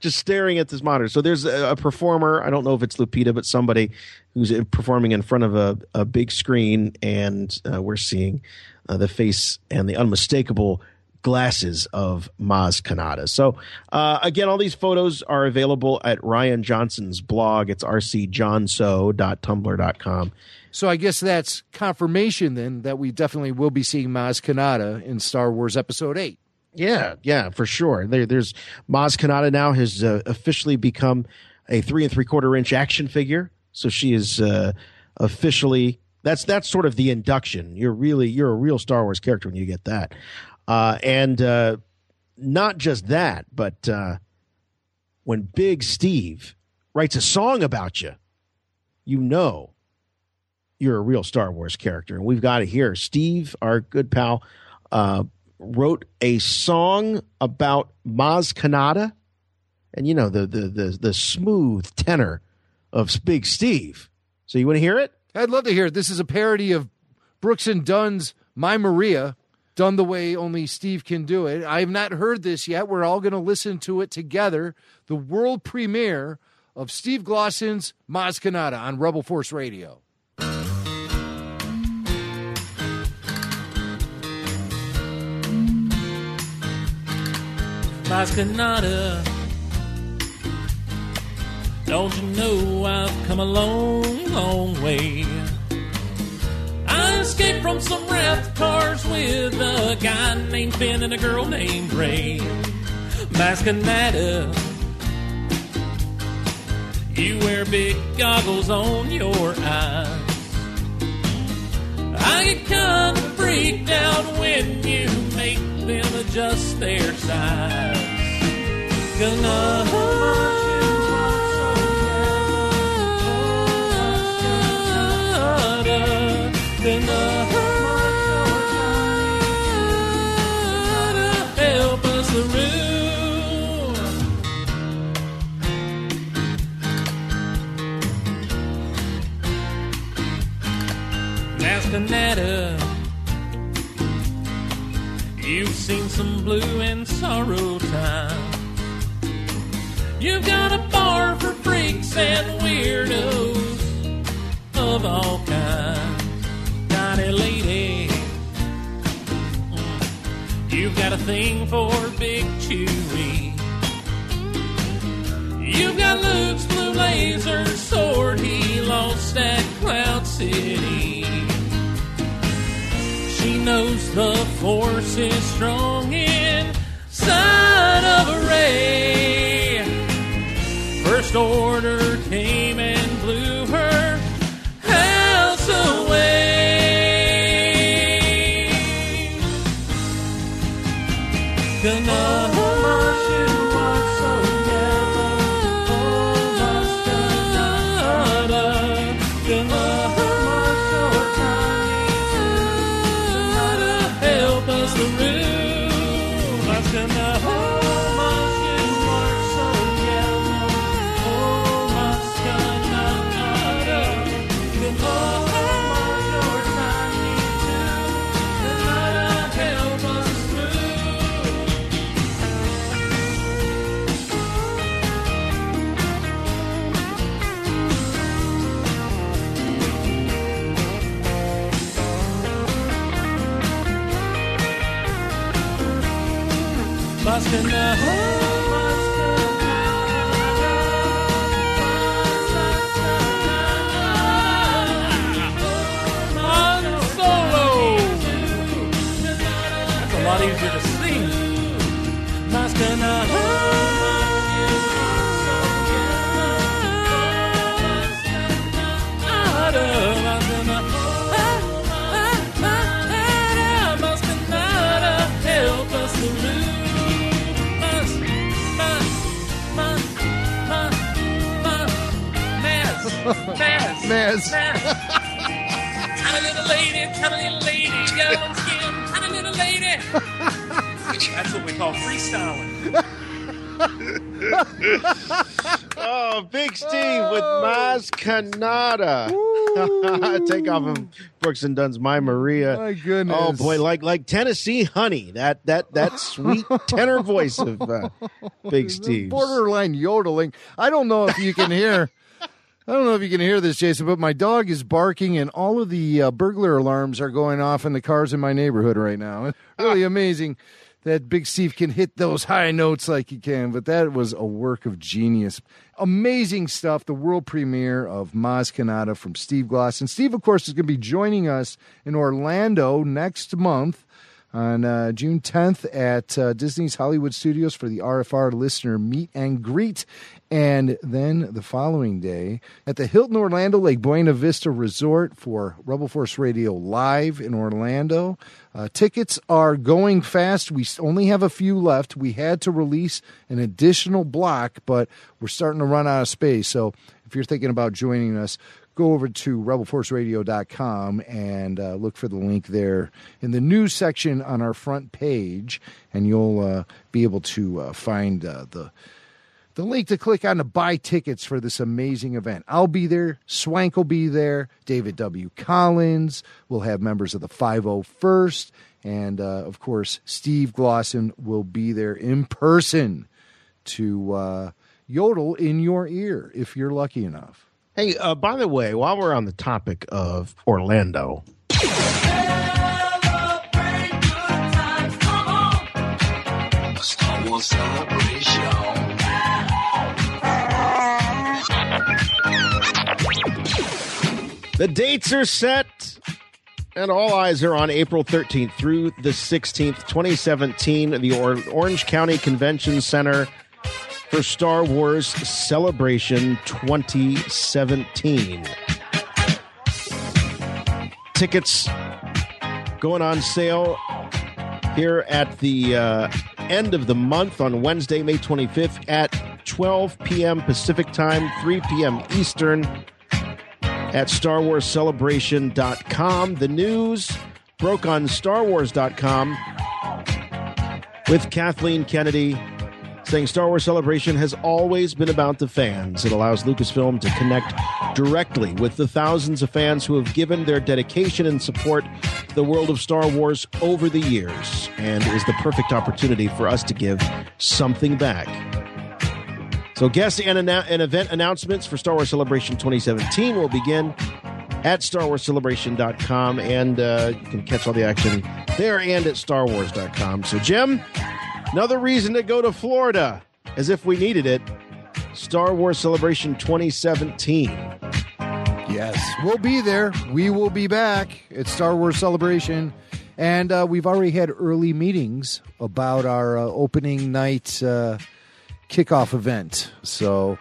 just staring at this monitor. So there's a, a performer. I don't know if it's Lupita, but somebody who's performing in front of a, a big screen, and uh, we're seeing uh, the face and the unmistakable glasses of Maz Kanata. So uh, again, all these photos are available at Rian Johnson's blog. It's rcjohnso.tumblr.com. So I guess that's confirmation then that we definitely will be seeing Maz Kanata in Star Wars Episode 8. Yeah, yeah, for sure. There, there's Maz Kanata now has uh, officially become a three and three quarter inch action figure. So she is uh, officially that's that's sort of the induction. You're really you're a real Star Wars character when you get that, uh, and uh, not just that, but uh, when Big Steve writes a song about you, you know you're a real Star Wars character, and we've got it here. Steve, our good pal, uh, wrote a song about Maz Kanata, and you know the the the, the smooth tenor of Big Steve. So you want to hear it? I'd love to hear it. This is a parody of Brooks and Dunn's My Maria, done the way only Steve can do it. I have not heard this yet. We're all going to listen to it together. The world premiere of Steve Glossen's Maz Kanata on Rebel Force Radio. Maz Kanata. Don't you know I've come a long, long way? I escaped from some rathtars with a guy named Finn and a girl named Rey. Mascanada. You wear big goggles on your eyes. I get kind of freaked out when you make them adjust their size. Gonna help Maz Kanata. You've seen some blue and sorrow time. You've got a bar for freaks and weirdos of all kinds. Tiny lady, Mm. you've got a thing for Big Chewie. You've got Luke's blue laser sword he lost at Cloud City. Knows the force is strong in inside of a ray. First order came and blew Tiny little lady, tiny little lady, yellow skin, tiny little lady. That's what we call freestyling. Oh, Big Steve with Maz Kanata. Take off of Brooks and Dunn's My Maria. My goodness. Oh boy, like like Tennessee honey. That that that sweet tenor voice of uh, Big Steve. Borderline yodeling. I don't know if you can hear. I don't know if you can hear this, Jason, but my dog is barking, and all of the uh, burglar alarms are going off in the cars in my neighborhood right now. It's really amazing that Big Steve can hit those high notes like he can, but that was a work of genius. Amazing stuff. The world premiere of Maz Kanata from Steve Gloss. And Steve, of course, is going to be joining us in Orlando next month on uh, June 10th at uh, Disney's Hollywood Studios for the RFR listener meet and greet. And then the following day at the Hilton Orlando Lake Buena Vista Resort for Rebel Force Radio Live in Orlando. Uh, tickets are going fast. We only have a few left. We had to release an additional block, but we're starting to run out of space. So if you're thinking about joining us, go over to rebelforceradio.com and uh, look for the link there in the news section on our front page, and you'll uh, be able to uh, find uh, the the link to click on to buy tickets for this amazing event. I'll be there. Swank will be there. David W. Collins. We'll have members of the 501st. And uh, of course, Steve Glosson will be there in person to uh, yodel in your ear if you're lucky enough. Hey, uh, by the way, while we're on the topic of Orlando, Star Wars celebration. The dates are set, and all eyes are on April 13th through the 16th, 2017, the or- Orange County Convention Center for Star Wars Celebration 2017. Tickets going on sale here at the uh, end of the month on Wednesday, May 25th at 12 p.m. Pacific Time, 3 p.m. Eastern at StarWarsCelebration.com. The news broke on StarWars.com with Kathleen Kennedy saying Star Wars Celebration has always been about the fans. It allows Lucasfilm to connect directly with the thousands of fans who have given their dedication and support to the world of Star Wars over the years and is the perfect opportunity for us to give something back. So, guest and, annou- and event announcements for Star Wars Celebration 2017 will begin at StarWarsCelebration.com, and uh, you can catch all the action there and at StarWars.com. So, Jim, another reason to go to Florida, as if we needed it. Star Wars Celebration 2017. Yes, we'll be there. We will be back at Star Wars Celebration. And uh, we've already had early meetings about our uh, opening night uh, kickoff event. So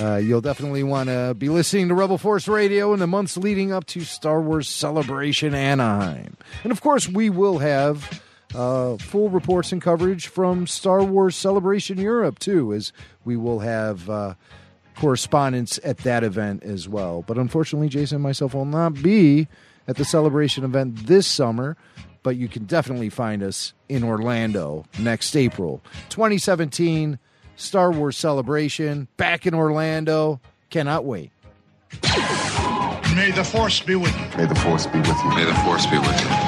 uh, you'll definitely want to be listening to Rebel Force Radio in the months leading up to Star Wars Celebration Anaheim. And of course, we will have uh, full reports and coverage from Star Wars Celebration Europe, too, as we will have. Uh, correspondence at that event as well. But unfortunately, Jason and myself will not be at the celebration event this summer, but you can definitely find us in Orlando next April. 2017 Star Wars Celebration back in Orlando. Cannot wait. May the Force be with you. May the Force be with you. May the Force be with you.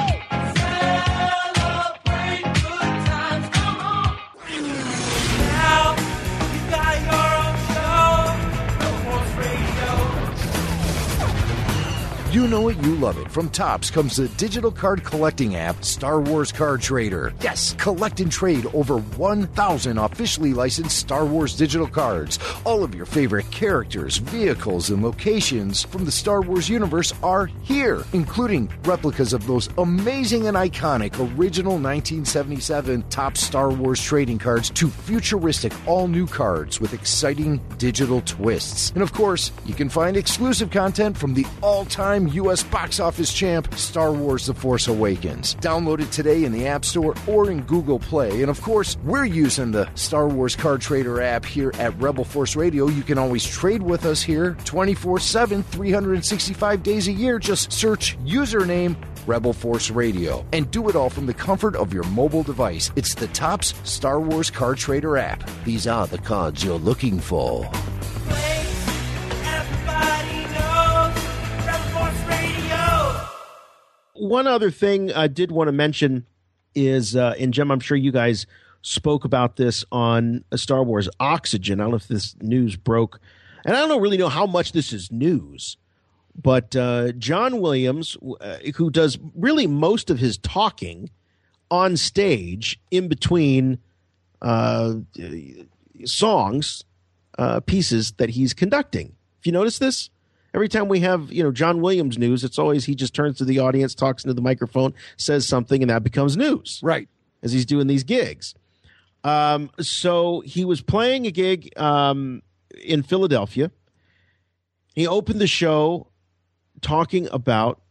You know it, you love it. From Topps comes the digital card collecting app, Star Wars Card Trader. Yes, collect and trade over 1,000 officially licensed Star Wars digital cards. All of your favorite characters, vehicles, and locations from the Star Wars universe are here, including replicas of those amazing and iconic original 1977 Topps Star Wars trading cards to futuristic all new cards with exciting digital twists. And of course, you can find exclusive content from the all time U.S. box office champ, Star Wars The Force Awakens. Download it today in the App Store or in Google Play. And of course, we're using the Star Wars Card Trader app here at Rebel Force Radio. You can always trade with us here 24 7, 365 days a year. Just search username Rebel Force Radio and do it all from the comfort of your mobile device. It's the Topps Star Wars Card Trader app. These are the cards you're looking for. One other thing I did want to mention is, uh, and Jim, I'm sure you guys spoke about this on a Star Wars Oxygen. I don't know if this news broke, and I don't really know how much this is news. But uh, John Williams, uh, who does really most of his talking on stage in between uh, songs, uh, pieces that he's conducting. If you notice this, every time we have you know John Williams news, it's always he just turns to the audience, talks into the microphone, says something, and that becomes news. Right as he's doing these gigs. Um, so he was playing a gig um, in Philadelphia. He opened the show talking about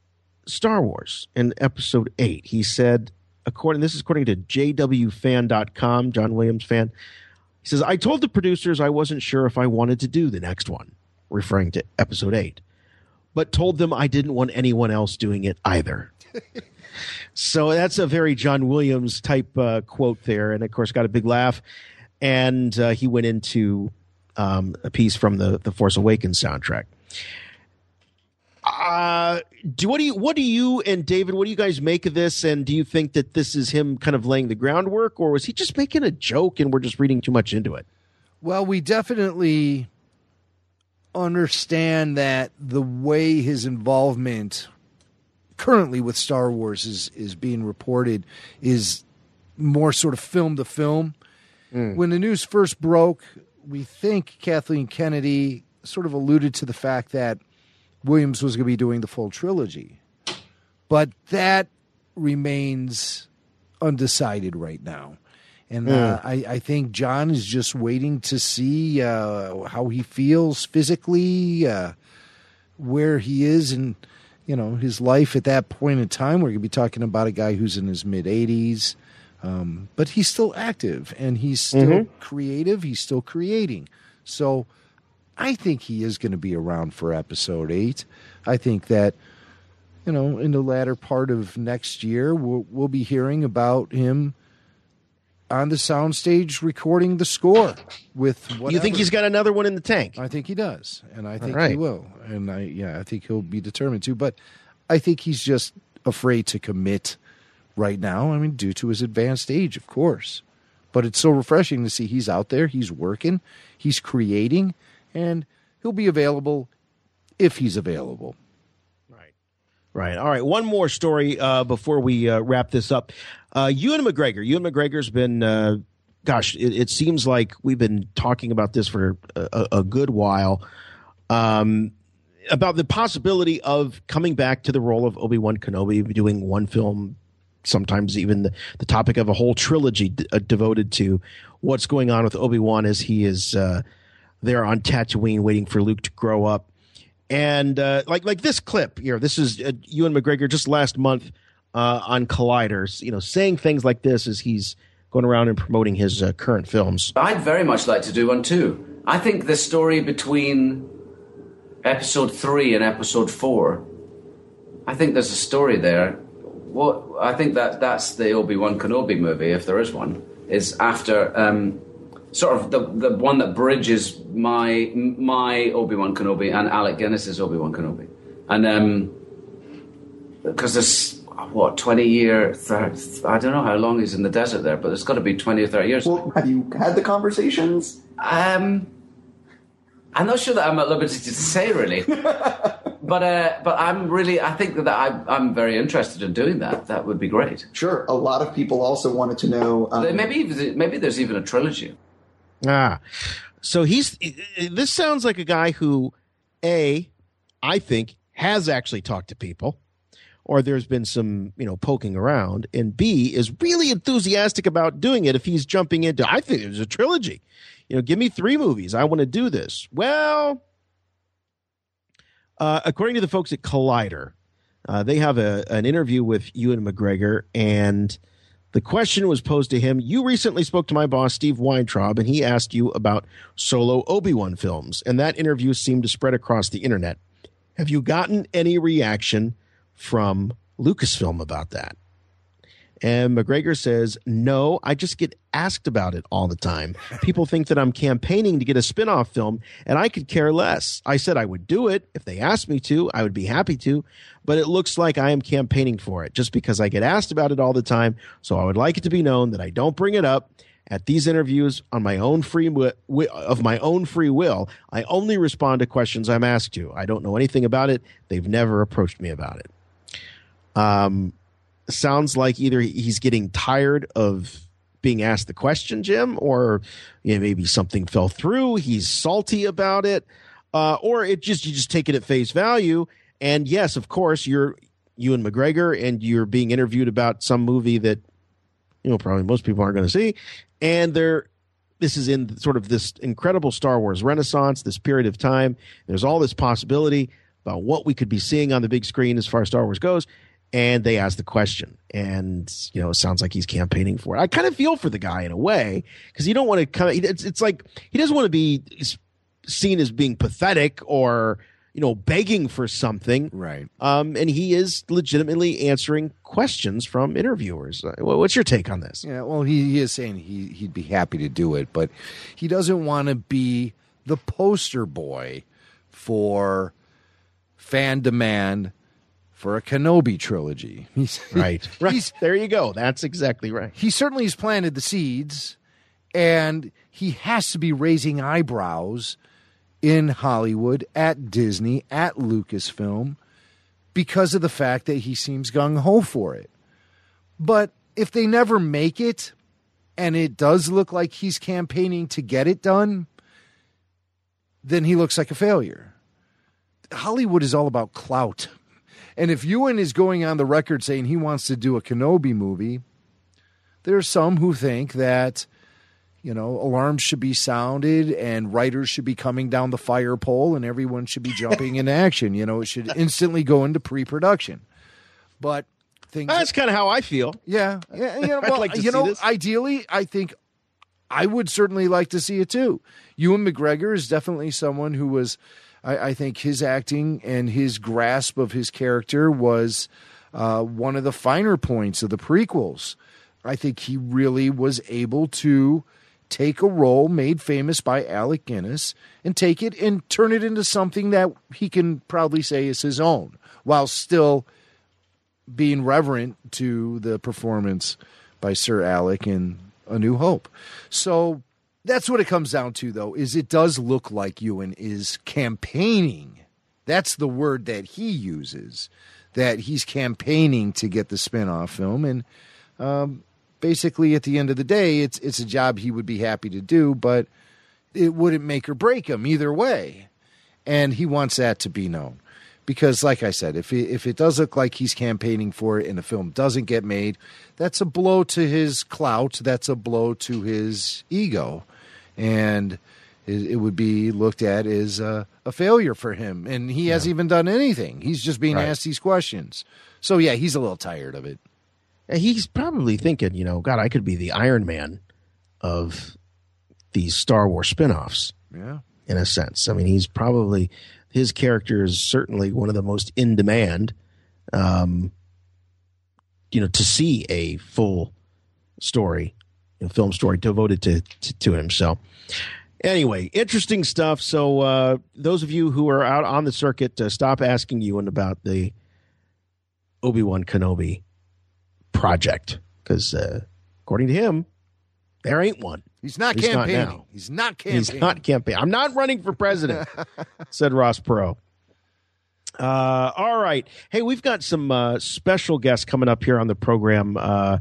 Star Wars in episode eight. He said, according this is according to jwfan.com, John Williams fan. He says, I told the producers I wasn't sure if I wanted to do the next one, referring to episode eight, but told them I didn't want anyone else doing it either. so that's a very John Williams type uh, quote there. And of course, got a big laugh. And uh, he went into um, a piece from the, the Force Awakens soundtrack. Uh, do what do you what do you and David what do you guys make of this and do you think that this is him kind of laying the groundwork or was he just making a joke and we're just reading too much into it? Well, we definitely understand that the way his involvement currently with Star Wars is is being reported is more sort of film to film. Hmm. When the news first broke, we think Kathleen Kennedy sort of alluded to the fact that Williams was going to be doing the full trilogy. But that remains undecided right now. And uh, I, I think John is just waiting to see uh, how he feels physically, uh, where he is in, you know, his life at that point in time. We're going to be talking about a guy who's in his mid 80s, um, but he's still active and he's still Mhm. creative. He's still creating. So I think he is going to be around for episode eight. I think that, you know, in the latter part of next year, we'll, we'll be hearing about him on the soundstage recording the score with whatever. You think he's got another one in the tank? I think he does, and I think he will, and I yeah, I think he'll be determined to. But I think he's just afraid to commit right now. I mean, due to his advanced age, of course. But it's so refreshing to see he's out there, he's working, he's creating, and he'll be available if he's available. Right. Right. All right. One more story uh, before we uh, wrap this up. Uh, Ewan McGregor. Ewan McGregor's been, uh, gosh, it, it seems like we've been talking about this for a, a good while. Um, about the possibility of coming back to the role of Obi Wan Kenobi, doing one film, sometimes even the, the topic of a whole trilogy d- uh, devoted to what's going on with Obi Wan as he is uh, there on Tatooine waiting for Luke to grow up and uh, like like this clip here. This is uh, Ewan McGregor just last month uh, on Colliders. You know, saying things like this as he's going around and promoting his uh, current films. I'd very much like to do one too. I think the story between episode three and episode four, I think there's a story there. What I think that that's the Obi Wan Kenobi movie, if there is one, is after um, sort of the the one that bridges my my Obi Wan Kenobi and Alec Guinness's Obi Wan Kenobi, and um, because there's what twenty year, 30, I don't know how long he's in the desert there, but it's got to be twenty or thirty years. Well, have you had the conversations? Um, I'm not sure that I'm at liberty to say really, but uh, but I'm really I think that I, I'm very interested in doing that. That would be great. Sure. A lot of people also wanted to know. Um, maybe maybe there's even a trilogy. Ah, so he's. This sounds like a guy who, a, I think has actually talked to people, or there's been some you know poking around, and B is really enthusiastic about doing it. If he's jumping into, I think it was a trilogy. You know, give me three movies. I want to do this. Well, uh, according to the folks at Collider, uh, they have a, an interview with Ewan McGregor, and the question was posed to him. You recently spoke to my boss, Steve Weintraub, and he asked you about solo Obi Wan films, and that interview seemed to spread across the internet. Have you gotten any reaction from Lucasfilm about that? And McGregor says, No, I just get asked about it all the time. People think that I'm campaigning to get a spin off film, and I could care less. I said I would do it. If they asked me to, I would be happy to. But it looks like I am campaigning for it just because I get asked about it all the time. So I would like it to be known that I don't bring it up at these interviews on my own free wi- wi- of my own free will. I only respond to questions I'm asked to. I don't know anything about it. They've never approached me about it. Um, sounds like either he's getting tired of being asked the question, Jim, or you know, maybe something fell through. He's salty about it, uh, or it just you just take it at face value. And yes, of course, you're Ewan McGregor, and you're being interviewed about some movie that you know probably most people aren't going to see, and they're this is in sort of this incredible Star Wars renaissance, this period of time. There's all this possibility about what we could be seeing on the big screen as far as Star Wars goes and they ask the question. And you know it sounds like he's campaigning for it. I kind of feel for the guy in a way because you don't want to of it's, it's like he doesn't want to be seen as being pathetic or you know begging for something. Right. Um and he is legitimately answering questions from interviewers. Uh, what's your take on this? Yeah, well, he, he is saying he he'd be happy to do it, but he doesn't want to be the poster boy for fan demand for a Kenobi trilogy. He's right right there you go that's exactly right he certainly has planted the seeds, and he has to be raising eyebrows in Hollywood, at Disney, at Lucasfilm, because of the fact that he seems gung ho for it. But if they never make it, and it does look like he's campaigning to get it done, then he looks like a failure. Hollywood is all about clout. And if Ewan is going on the record saying he wants to do a Kenobi movie, there are some who think that, you know, alarms should be sounded and writers should be coming down the fire pole and everyone should be jumping into action. You know, it should instantly go into pre production. But things. that's kind of how i feel Yeah, yeah. You know, I'd well, like to you see know, this. ideally, I think I would certainly like to see it too. Ewan McGregor is definitely someone who was, I, I think, his acting and his grasp of his character was uh, one of the finer points of the prequels. I think he really was able to take a role made famous by Alec Guinness and take it and turn it into something that he can proudly say is his own, while still being reverent to the performance by Sir Alec in A New Hope. So that's what it comes down to, though, is it does look like Ewan is campaigning. That's the word that he uses, that he's campaigning to get the spin-off film. And um, basically, at the end of the day, it's it's a job he would be happy to do, but it wouldn't make or break him either way. And he wants that to be known because like I said, if it, if it does look like he's campaigning for it and the film doesn't get made, that's a blow to his clout. That's a blow to his ego, and it, it would be looked at as a, a failure for him. And he hasn't even done anything. He's just being Right. asked these questions. So yeah, he's a little tired of it. And he's probably thinking, you know, God, I could be the Iron Man of these Star Wars spin-offs Yeah. in a sense. I mean, he's probably his character is certainly one of the most in demand. Um, you know, to see a full story, film story devoted to, to to him. So, anyway, interesting stuff. So, uh, those of you who are out on the circuit, uh, stop asking Ewan about the Obi Wan Kenobi project because, uh, according to him, there ain't one. He's not At least not campaigning. he's not campaigning. He's not campaigning. I'm not running for president, said Ross Perot. Uh, all right. Hey, we've got some uh, special guests coming up here on the program, uh,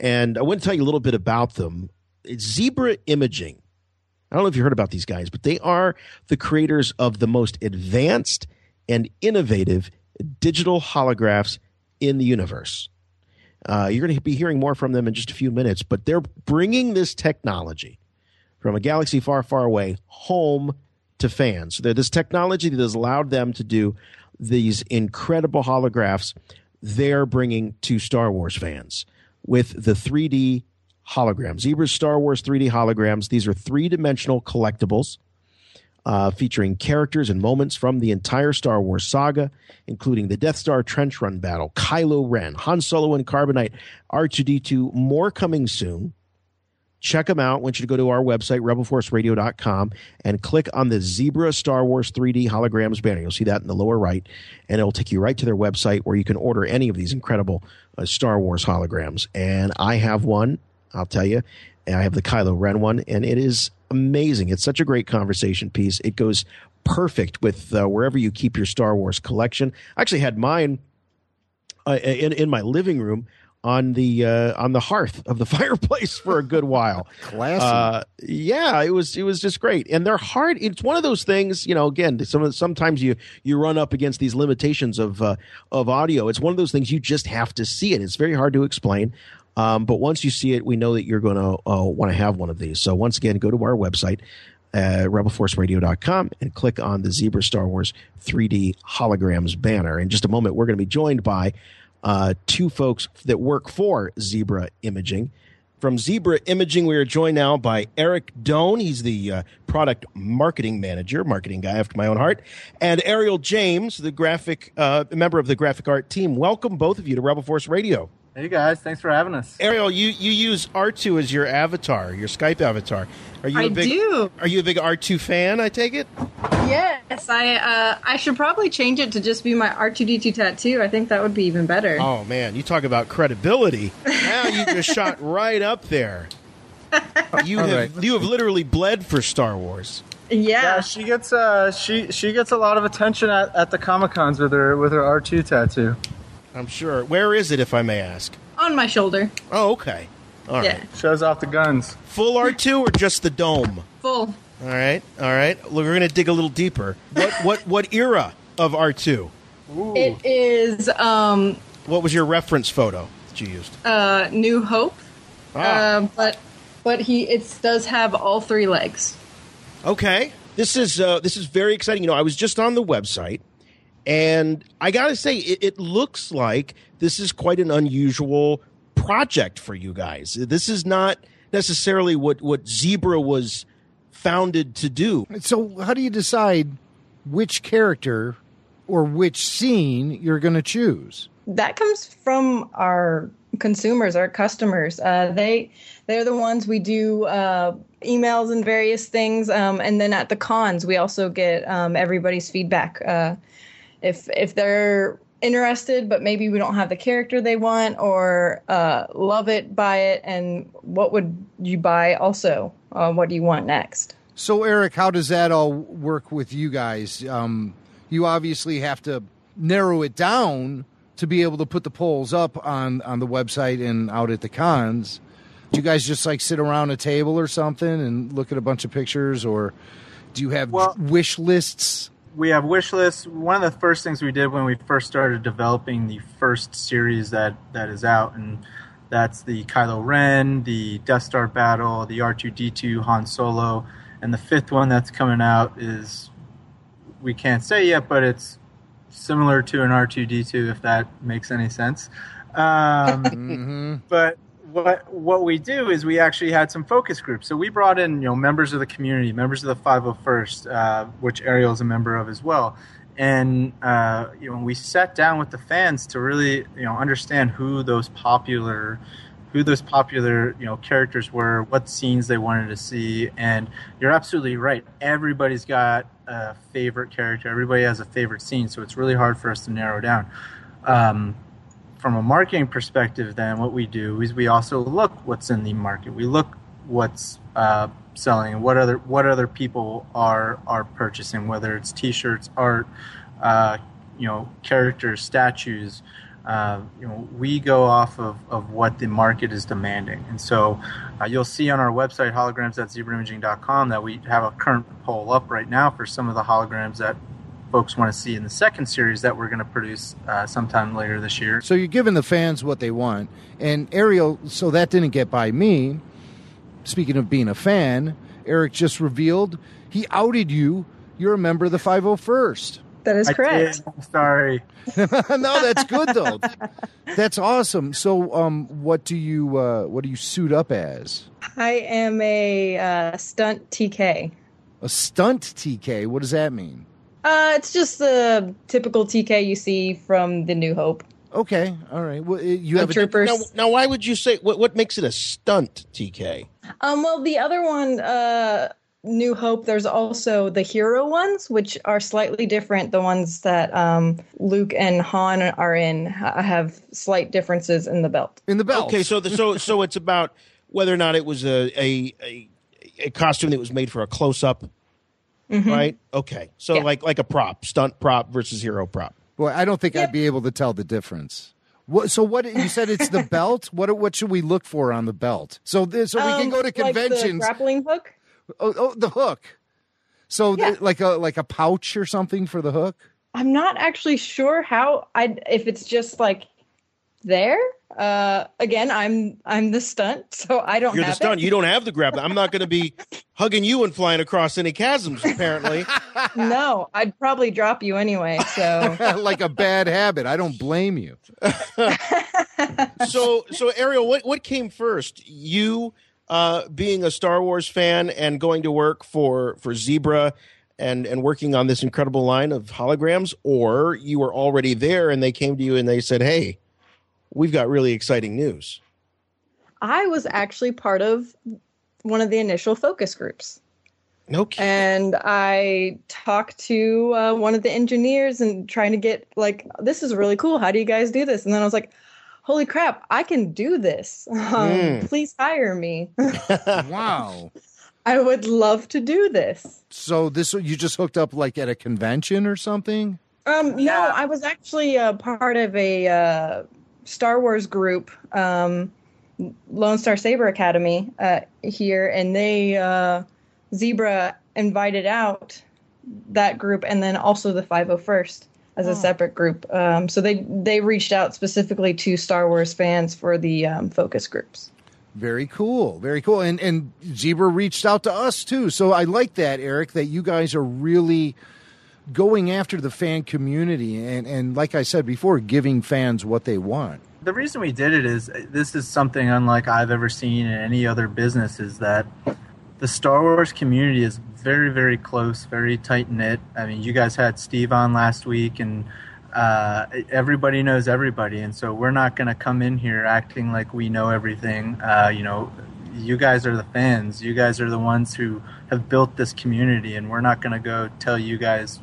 and I want to tell you a little bit about them. It's Zebra Imaging. I don't know if you heard about these guys, but they are the creators of the most advanced and innovative digital holographs in the universe. Uh, you're going to be hearing more from them in just a few minutes, but they're bringing this technology from a galaxy far, far away home to fans. So this technology that has allowed them to do these incredible holographs, they're bringing to Star Wars fans with the 3D holograms. Zebra's Star Wars 3D holograms. These are three dimensional collectibles. uh, featuring characters and moments from the entire Star Wars saga, including the Death Star trench run battle, Kylo Ren, Han Solo and Carbonite, R2D2. More coming soon check them out. I want you to go to our website, rebelforceradio.com, and click on the Zebra Star Wars 3D holograms banner. You'll see that in the lower right, and it'll take you right to their website where you can order any of these incredible uh, Star Wars holograms. And I have one, I'll tell you. And I have the Kylo Ren one, and it is amazing. It's such a great conversation piece. It goes perfect with uh, wherever you keep your Star Wars collection. I actually had mine uh, in, in my living room on the uh, on the hearth of the fireplace for a good while. Classy. Uh, yeah, it was it was just great, and they're hard. It's one of those things, you know. Again, some sometimes you you run up against these limitations of uh, of audio. It's one of those things you just have to see it. It's very hard to explain. Um, but once you see it, we know that you're going to uh, want to have one of these. So once again, go to our website, uh, rebelforceradio.com, and click on the Zebra Star Wars 3D holograms banner. In just a moment, we're going to be joined by uh, two folks that work for Zebra Imaging. From Zebra Imaging, we are joined now by Eric Doane. He's the uh, product marketing manager, marketing guy after my own heart, and Ariel James, the graphic uh, member of the graphic art team. Welcome, both of you, to Rebel Force Radio. Hey guys, thanks for having us. Ariel, you, you use R2 as your avatar, your Skype avatar. Are you a I big, do. Are you a big R2 fan? I take it. Yes, I uh, I should probably change it to just be my R2D2 tattoo. I think that would be even better. Oh man, you talk about credibility. Now you just shot right up there. You All have right. you have literally bled for Star Wars. Yeah. she gets uh she she gets a lot of attention at, at the Comic Cons with her with her R two tattoo. I'm sure. Where is it, if I may ask? On my shoulder. Oh, okay. All right. Yeah. Shows off the guns. Full R2 or just the dome? Full. All right. All right. Look, we're going to dig a little deeper. What what what era of R2? It is um What was your reference photo that you used? uh New Hope. Ah. Um, but but he it does have all three legs. Okay. This is uh, this is very exciting. You know, I was just on the website, and I got to say, it, it looks like this is quite an unusual project for you guys. This is not necessarily what what Zebra was founded to do. So, how do you decide which character or which scene you're going to choose? That comes from our consumers, our customers. Uh, they they're the ones we do uh, emails and various things, um, and then at the cons we also get um, everybody's feedback. Uh, if if they're interested, but maybe we don't have the character they want, or uh, love it, buy it, and what would you buy? Also, uh, what do you want next? So, Eric, how does that all work with you guys? Um, you obviously have to narrow it down to be able to put the polls up on on the website and out at the cons. Do you guys just like sit around a table or something and look at a bunch of pictures, or do you have wish lists? We have wish lists. One of the first things we did when we first started developing the first series that, that is out, and that's the Kylo Ren, the Death Star battle, the R2D2 Han Solo, and the fifth one that's coming out is we can't say yet, but it's similar to an R2D2 if that makes any sense. Um, But what what we do is we actually had some focus groups. So we brought in you know members of the community, members of the 501st, uh, which Ariel is a member of as well. And uh, you know we sat down with the fans to really you know understand who those popular who those popular you know characters were, what scenes they wanted to see, and you're absolutely right. Everybody's got a favorite character. Everybody has a favorite scene, so it's really hard for us to narrow down. Um, from a marketing perspective, then what we do is we also look what's in the market. We look what's uh, selling, what other what other people are are purchasing, whether it's T-shirts, art, uh, you know, characters, statues. Uh, you know, we go off of, of what the market is demanding, and so uh, you'll see on our website holograms at that we have a current poll up right now for some of the holograms that folks want to see in the second series that we're going to produce uh, sometime later this year. So you're giving the fans what they want. And Ariel, so that didn't get by me. Speaking of being a fan, Eric just revealed he outed you. You're a member of the 501st. That is I correct. did. I'm sorry. no, that's good though. that's awesome. So, um, what do you uh, what do you suit up as? I am a uh, stunt TK. A stunt TK. What does that mean? Uh, it's just the typical TK you see from the New Hope. Okay, all right. Well, you The have a, troopers. Now, now, why would you say what? What makes it a stunt, TK? Um, well, the other one, uh, New Hope, there's also the hero ones, which are slightly different. The ones that um, Luke and Han are in have slight differences in the belt. in the belt. Okay, so the, so so it's about whether or not it was a a, a, a costume that was made for a close up, Mhm. right? Okay, so Yeah. like like a prop, stunt prop versus hero prop. Boy, I don't think I'd be able to tell the difference. What, so what you said? It's the belt. What what should we look for on the belt? So this, so we can Um, go to like the conventions. grappling hook. oh, oh, the hook. So th- like a like a pouch or something for the hook. I'm not actually sure how I if it's just like there. Uh, again, I'm I'm the stunt, so I don't You're the have stunt. it. You don't have the grab. I'm not going to be hugging you and flying across any chasms. Apparently, no, I'd probably drop you anyway. So like a bad habit. I don't blame you. so so Ariel, what what came first? You uh, being a Star Wars fan and going to work for for Zebra and and working on this incredible line of holograms, or you were already there and they came to you and they said, "Hey, we've got really exciting news." I was actually part of one of the initial focus groups. No And I talked to uh, one of the engineers and trying to get like, this is really cool. How do you guys do this? And then I was like, holy crap, I can do this. Um, Mm. Please hire me. wow. I would love to do this. So this you just hooked up like at a convention or something? Um, no, I was actually a part of a uh, Star Wars group, um, Lone Star Saber Academy uh, here, and they uh, Zebra invited out that group, and then also the 501st as Oh. a separate group. Um, so they they reached out specifically to Star Wars fans for the um, focus groups. Very cool. Very cool. And and Zebra reached out to us too. So I like that, Eric, that you guys are really going after the fan community and, and like I said before, giving fans what they want. The reason we did it is this is something unlike I've ever seen in any other business is that the Star Wars community is very, very close, very tight knit. I mean, you guys had Steve on last week, and uh, everybody knows everybody, and so we're not going to come in here acting like we know everything. Uh, you know, you guys are the fans. You guys are the ones who have built this community, and we're not going to go tell you guys,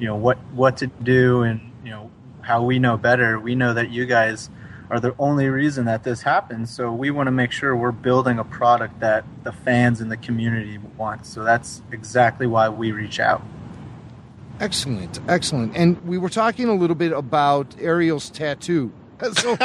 you know, what what to do and you know how we know better. We know that you guys are the only reason that this happens. So we want to make sure we're building a product that the fans and the community want. So that's exactly why we reach out. Excellent, excellent. And we were talking a little bit about Ariel's tattoo. So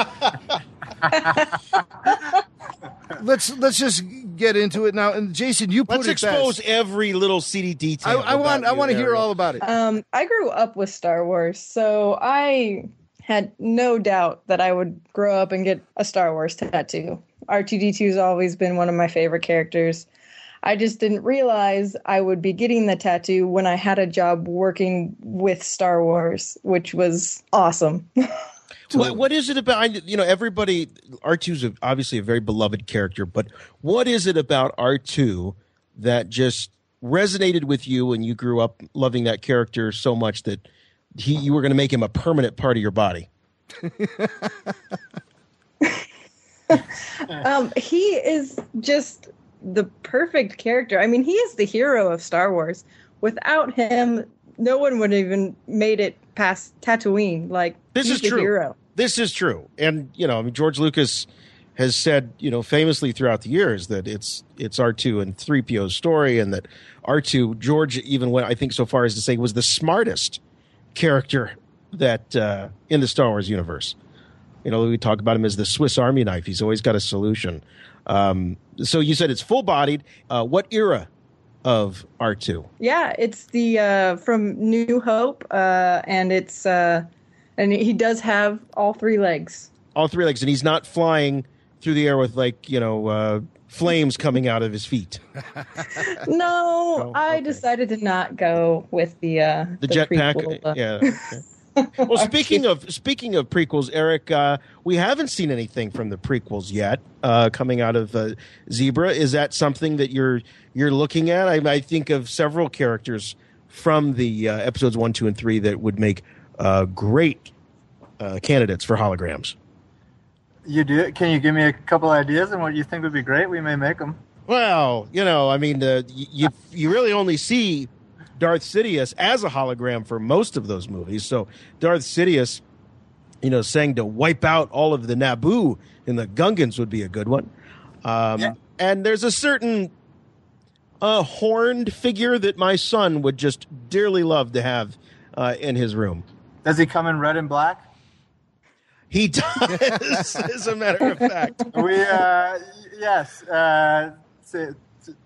let's let's just get into it now. And Jason, you put Let's it expose best. every little CD detail. I, I want I want to hear all about it. Um, I grew up with Star Wars, so I had no doubt that I would grow up and get a Star Wars tattoo. R2D2 has always been one of my favorite characters. I just didn't realize I would be getting the tattoo when I had a job working with Star Wars, which was awesome. What, what is it about? You know, everybody. R 2 is obviously a very beloved character, but what is it about R two that just resonated with you and you grew up loving that character so much that he you were going to make him a permanent part of your body? um, he is just the perfect character. I mean, he is the hero of Star Wars. Without him, no one would have even made it past Tatooine. Like This is true. hero. This is true, and you know, I mean, George Lucas has said, you know, famously throughout the years that it's it's R two and three PO's story, and that R two George even went, I think, so far as to say was the smartest character that uh, in the Star Wars universe. You know, we talk about him as the Swiss Army knife. He's always got a solution. Um, so you said it's full bodied. Uh, what era of R two? Yeah, it's the uh, from New Hope, uh, and it's uh, and he does have all three legs. All three legs, and he's not flying through the air with like you know uh, flames coming out of his feet. No, I decided to not go with the uh, The jetpack, uh, yeah. okay. well, speaking of speaking of prequels, Eric, uh, we haven't seen anything from the prequels yet uh, coming out of uh, Zebra. Is that something that you're you're looking at? I, I think of several characters from the uh, episodes one, two, and three that would make uh, great uh, candidates for holograms. You do? Can you give me a couple ideas on what you think would be great? We may make them. Well, you know, I mean, uh, you you really only see Darth Sidious as a hologram for most of those movies. So Darth Sidious, you know, saying to wipe out all of the Naboo in the Gungans would be a good one. Um, And there's a certain uh, horned figure that my son would just dearly love to have uh, in his room. Does he come in red and black? He does, as a matter of fact. we uh, yes. Uh, so,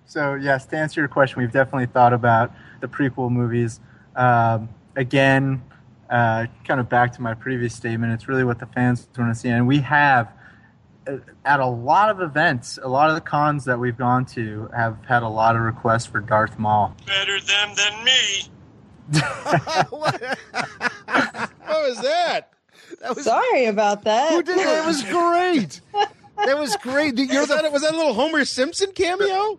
so yes, to answer your question, we've definitely thought about the prequel movies. Um, again, uh, kind of back to my previous statement, it's really what the fans want to see, and we have uh, at a lot of events, a lot of the cons that we've gone to have had a lot of requests for Darth Maul. Better them than me. what was that? That was Sorry about that. Who did that? It was great. That was great. You're was, the, that, was that a little Homer Simpson cameo?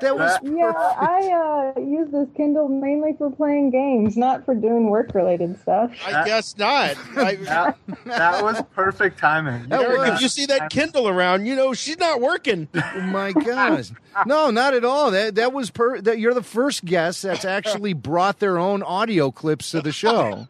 That was Yeah, I uh, use this Kindle mainly for playing games, not for doing work-related stuff. I guess not. I, that, that was perfect timing. Eric, if you see that Kindle around, you know she's not working. Oh my gosh! No, not at all. That that was per. That you're the first guest that's actually brought their own audio clips to the show.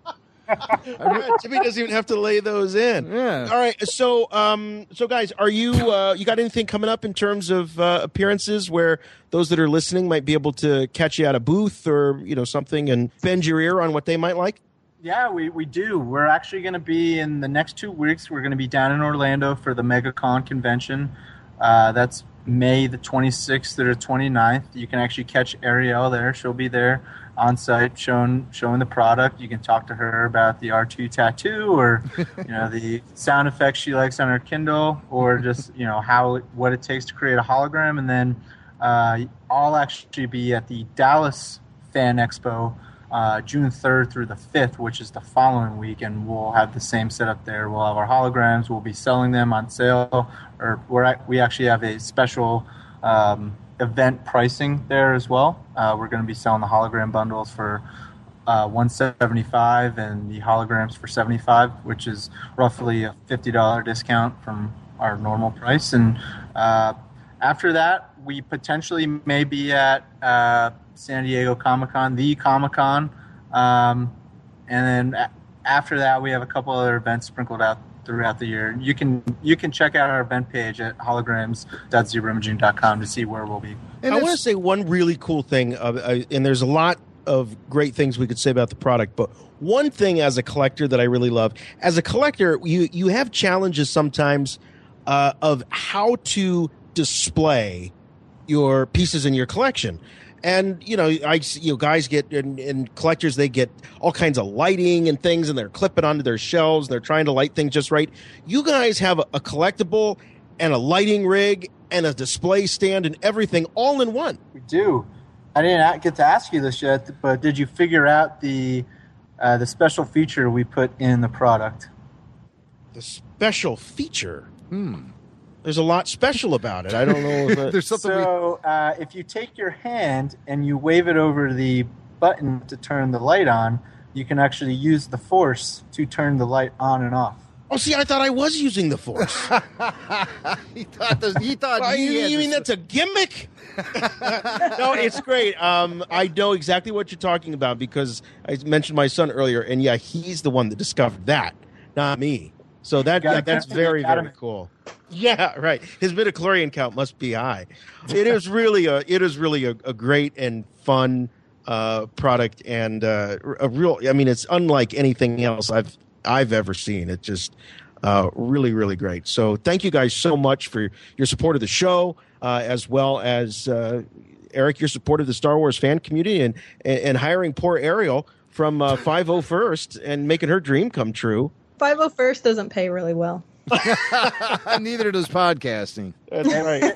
Jimmy doesn't even have to lay those in. Yeah. All right. So, um, so guys, are you uh, you got anything coming up in terms of uh, appearances where those that are listening might be able to catch you at a booth or you know something and bend your ear on what they might like? Yeah, we, we do. We're actually going to be in the next two weeks. We're going to be down in Orlando for the MegaCon convention. Uh, that's May the 26th to the 29th. You can actually catch Ariel there. She'll be there on site showing showing the product. You can talk to her about the R2 tattoo or you know the sound effects she likes on her Kindle or just you know how what it takes to create a hologram. And then uh, I'll actually be at the Dallas Fan Expo uh, June 3rd through the 5th, which is the following week, and we'll have the same setup there. We'll have our holograms. We'll be selling them on sale, or we're we actually have a special um, event pricing there as well. Uh, we're going to be selling the hologram bundles for uh, 175 and the holograms for 75, which is roughly a $50 discount from our normal price. And uh, after that, we potentially may be at uh, San Diego Comic Con, the Comic Con, um, and then a- after that, we have a couple other events sprinkled out throughout the year. You can you can check out our event page at holograms.zebraimaging.com to see where we'll be. I want to say one really cool thing, uh, uh, and there's a lot of great things we could say about the product, but one thing as a collector that I really love, as a collector, you you have challenges sometimes uh, of how to display your pieces in your collection. And you know, I you know, guys get and, and collectors they get all kinds of lighting and things, and they're clipping onto their shelves. They're trying to light things just right. You guys have a, a collectible and a lighting rig and a display stand and everything all in one. We do. I didn't get to ask you this yet, but did you figure out the uh, the special feature we put in the product? The special feature. Hmm. There's a lot special about it. I don't know. If it, So, uh, if you take your hand and you wave it over the button to turn the light on, you can actually use the force to turn the light on and off. Oh, see, I thought I was using the force. he thought this, he thought Why, he you, you mean that's a gimmick? no, it's great. Um, I know exactly what you're talking about because I mentioned my son earlier, and yeah, he's the one that discovered that, not me. So that yeah, that's very very cool. Yeah, right. His midichlorian count must be high. It is really a it is really a, a great and fun uh, product and uh, a real. I mean, it's unlike anything else I've I've ever seen. It just uh, really really great. So thank you guys so much for your support of the show, uh, as well as uh, Eric, your support of the Star Wars fan community, and and hiring poor Ariel from uh, Five O First and making her dream come true. 501st doesn't pay really well. Neither does podcasting. That's right.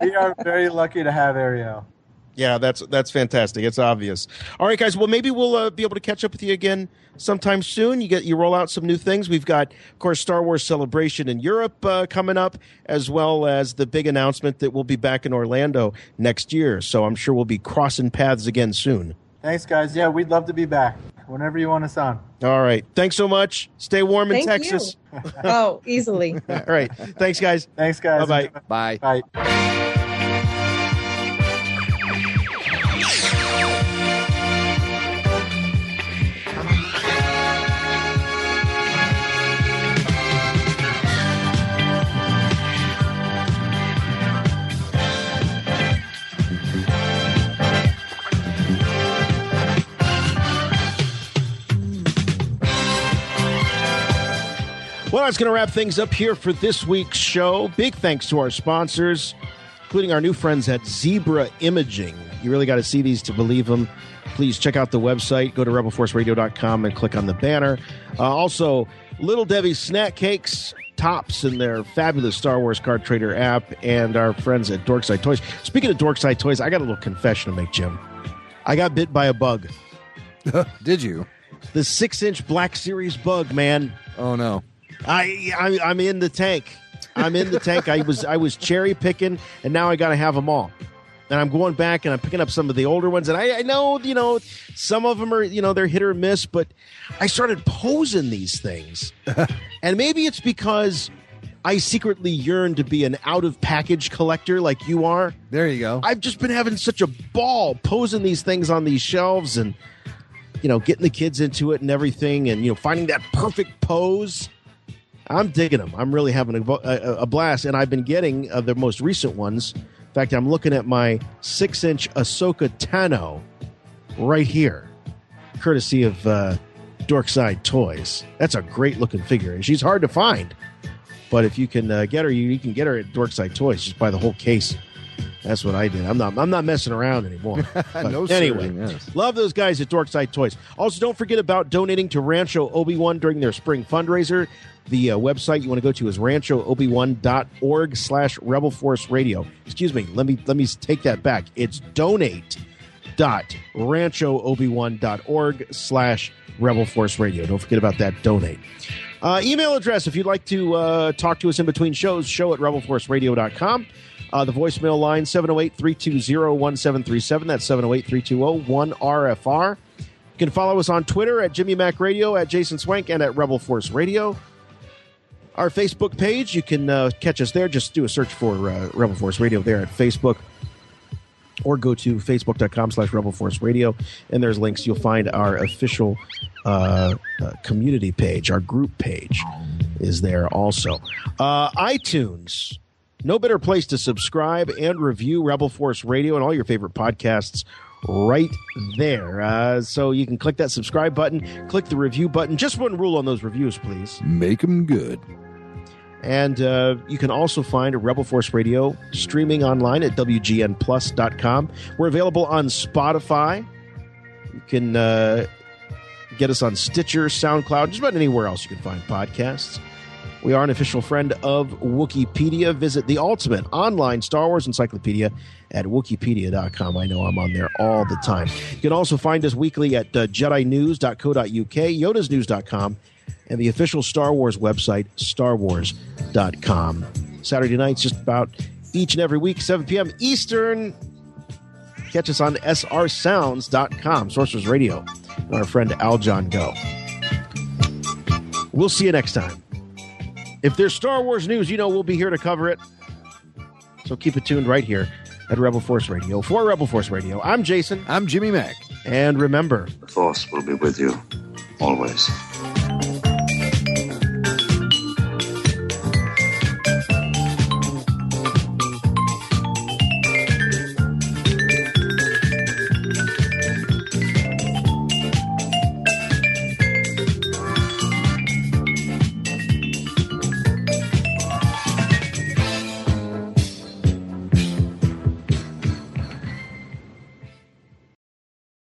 we are very lucky to have Ariel. Yeah, that's that's fantastic. It's obvious. All right, guys. Well, maybe we'll uh, be able to catch up with you again sometime soon. You get you roll out some new things. We've got, of course, Star Wars Celebration in Europe uh, coming up, as well as the big announcement that we'll be back in Orlando next year. So I'm sure we'll be crossing paths again soon. Thanks, guys. Yeah, we'd love to be back whenever you want us on. All right. Thanks so much. Stay warm in Thank Texas. you. oh, easily. All right. Thanks, guys. Thanks, guys. Bye bye. Bye. Well, that's going to wrap things up here for this week's show. Big thanks to our sponsors, including our new friends at Zebra Imaging. You really got to see these to believe them. Please check out the website. Go to rebelforceradio.com and click on the banner. Uh, also, Little Debbie's Snack Cakes, Topps, and their fabulous Star Wars Card Trader app, and our friends at Dorkside Toys. Speaking of Dorkside Toys, I got a little confession to make, Jim. I got bit by a bug. Did you? The six inch Black Series bug, man. Oh, no. I, I I'm in the tank. I'm in the tank. I was I was cherry picking, and now I got to have them all. And I'm going back and I'm picking up some of the older ones, and I, I know you know some of them are you know they're hit or miss, but I started posing these things, and maybe it's because I secretly yearn to be an out of package collector like you are. There you go. I've just been having such a ball posing these things on these shelves and you know getting the kids into it and everything, and you know finding that perfect pose. I'm digging them. I'm really having a, a, a blast, and I've been getting uh, the most recent ones. In fact, I'm looking at my six inch Ahsoka Tano right here, courtesy of uh, Dorkside Toys. That's a great looking figure, and she's hard to find. But if you can uh, get her, you, you can get her at Dorkside Toys. Just buy the whole case. That's what I did. I'm not. I'm not messing around anymore. No, sir. anyway, Yes. love those guys at Dorkside Toys. Also, don't forget about donating to Rancho Obi Wan during their spring fundraiser. The uh, website you want to go to is ranchoobiwan.org slash Rebel Force Radio. Excuse me. Let me let me take that back. It's donate dot ranchoobiwan.org slash Rebel Force Radio. Don't forget about that. Donate. Uh, email address if you'd like to uh, talk to us in between shows, show at rebelforceradio.com. Uh, the voicemail line 708 320 1737. That's 708 320 1RFR. You can follow us on Twitter at Jimmy Mac Radio, at Jason Swank, and at Rebel Force Radio. Our Facebook page, you can uh, catch us there. Just do a search for uh, Rebel Force Radio there at Facebook or go to facebook.com slash rebel force radio and there's links you'll find our official uh, uh, community page our group page is there also uh, itunes no better place to subscribe and review rebel force radio and all your favorite podcasts right there uh, so you can click that subscribe button click the review button just one rule on those reviews please Make them good. and uh, you can also find Rebel Force Radio streaming online at WGNPlus.com. We're available on Spotify. You can uh, get us on Stitcher, SoundCloud, just about anywhere else you can find podcasts. We are an official friend of Wookieepedia. Visit the ultimate online Star Wars encyclopedia at wookieepedia.com. I know I'm on there all the time. You can also find us weekly at uh, jedinews.co.uk, yodasnews.com, and the official Star Wars website, starwars.com. Saturday nights, just about each and every week, 7 p.m. Eastern. Catch us on srsounds.com, Sorcerers Radio, and our friend Al John Go. We'll see you next time. If there's Star Wars news, you know we'll be here to cover it. So keep it tuned right here at Rebel Force Radio. For Rebel Force Radio, I'm Jason. I'm Jimmy Mac. And remember, The Force will be with you always.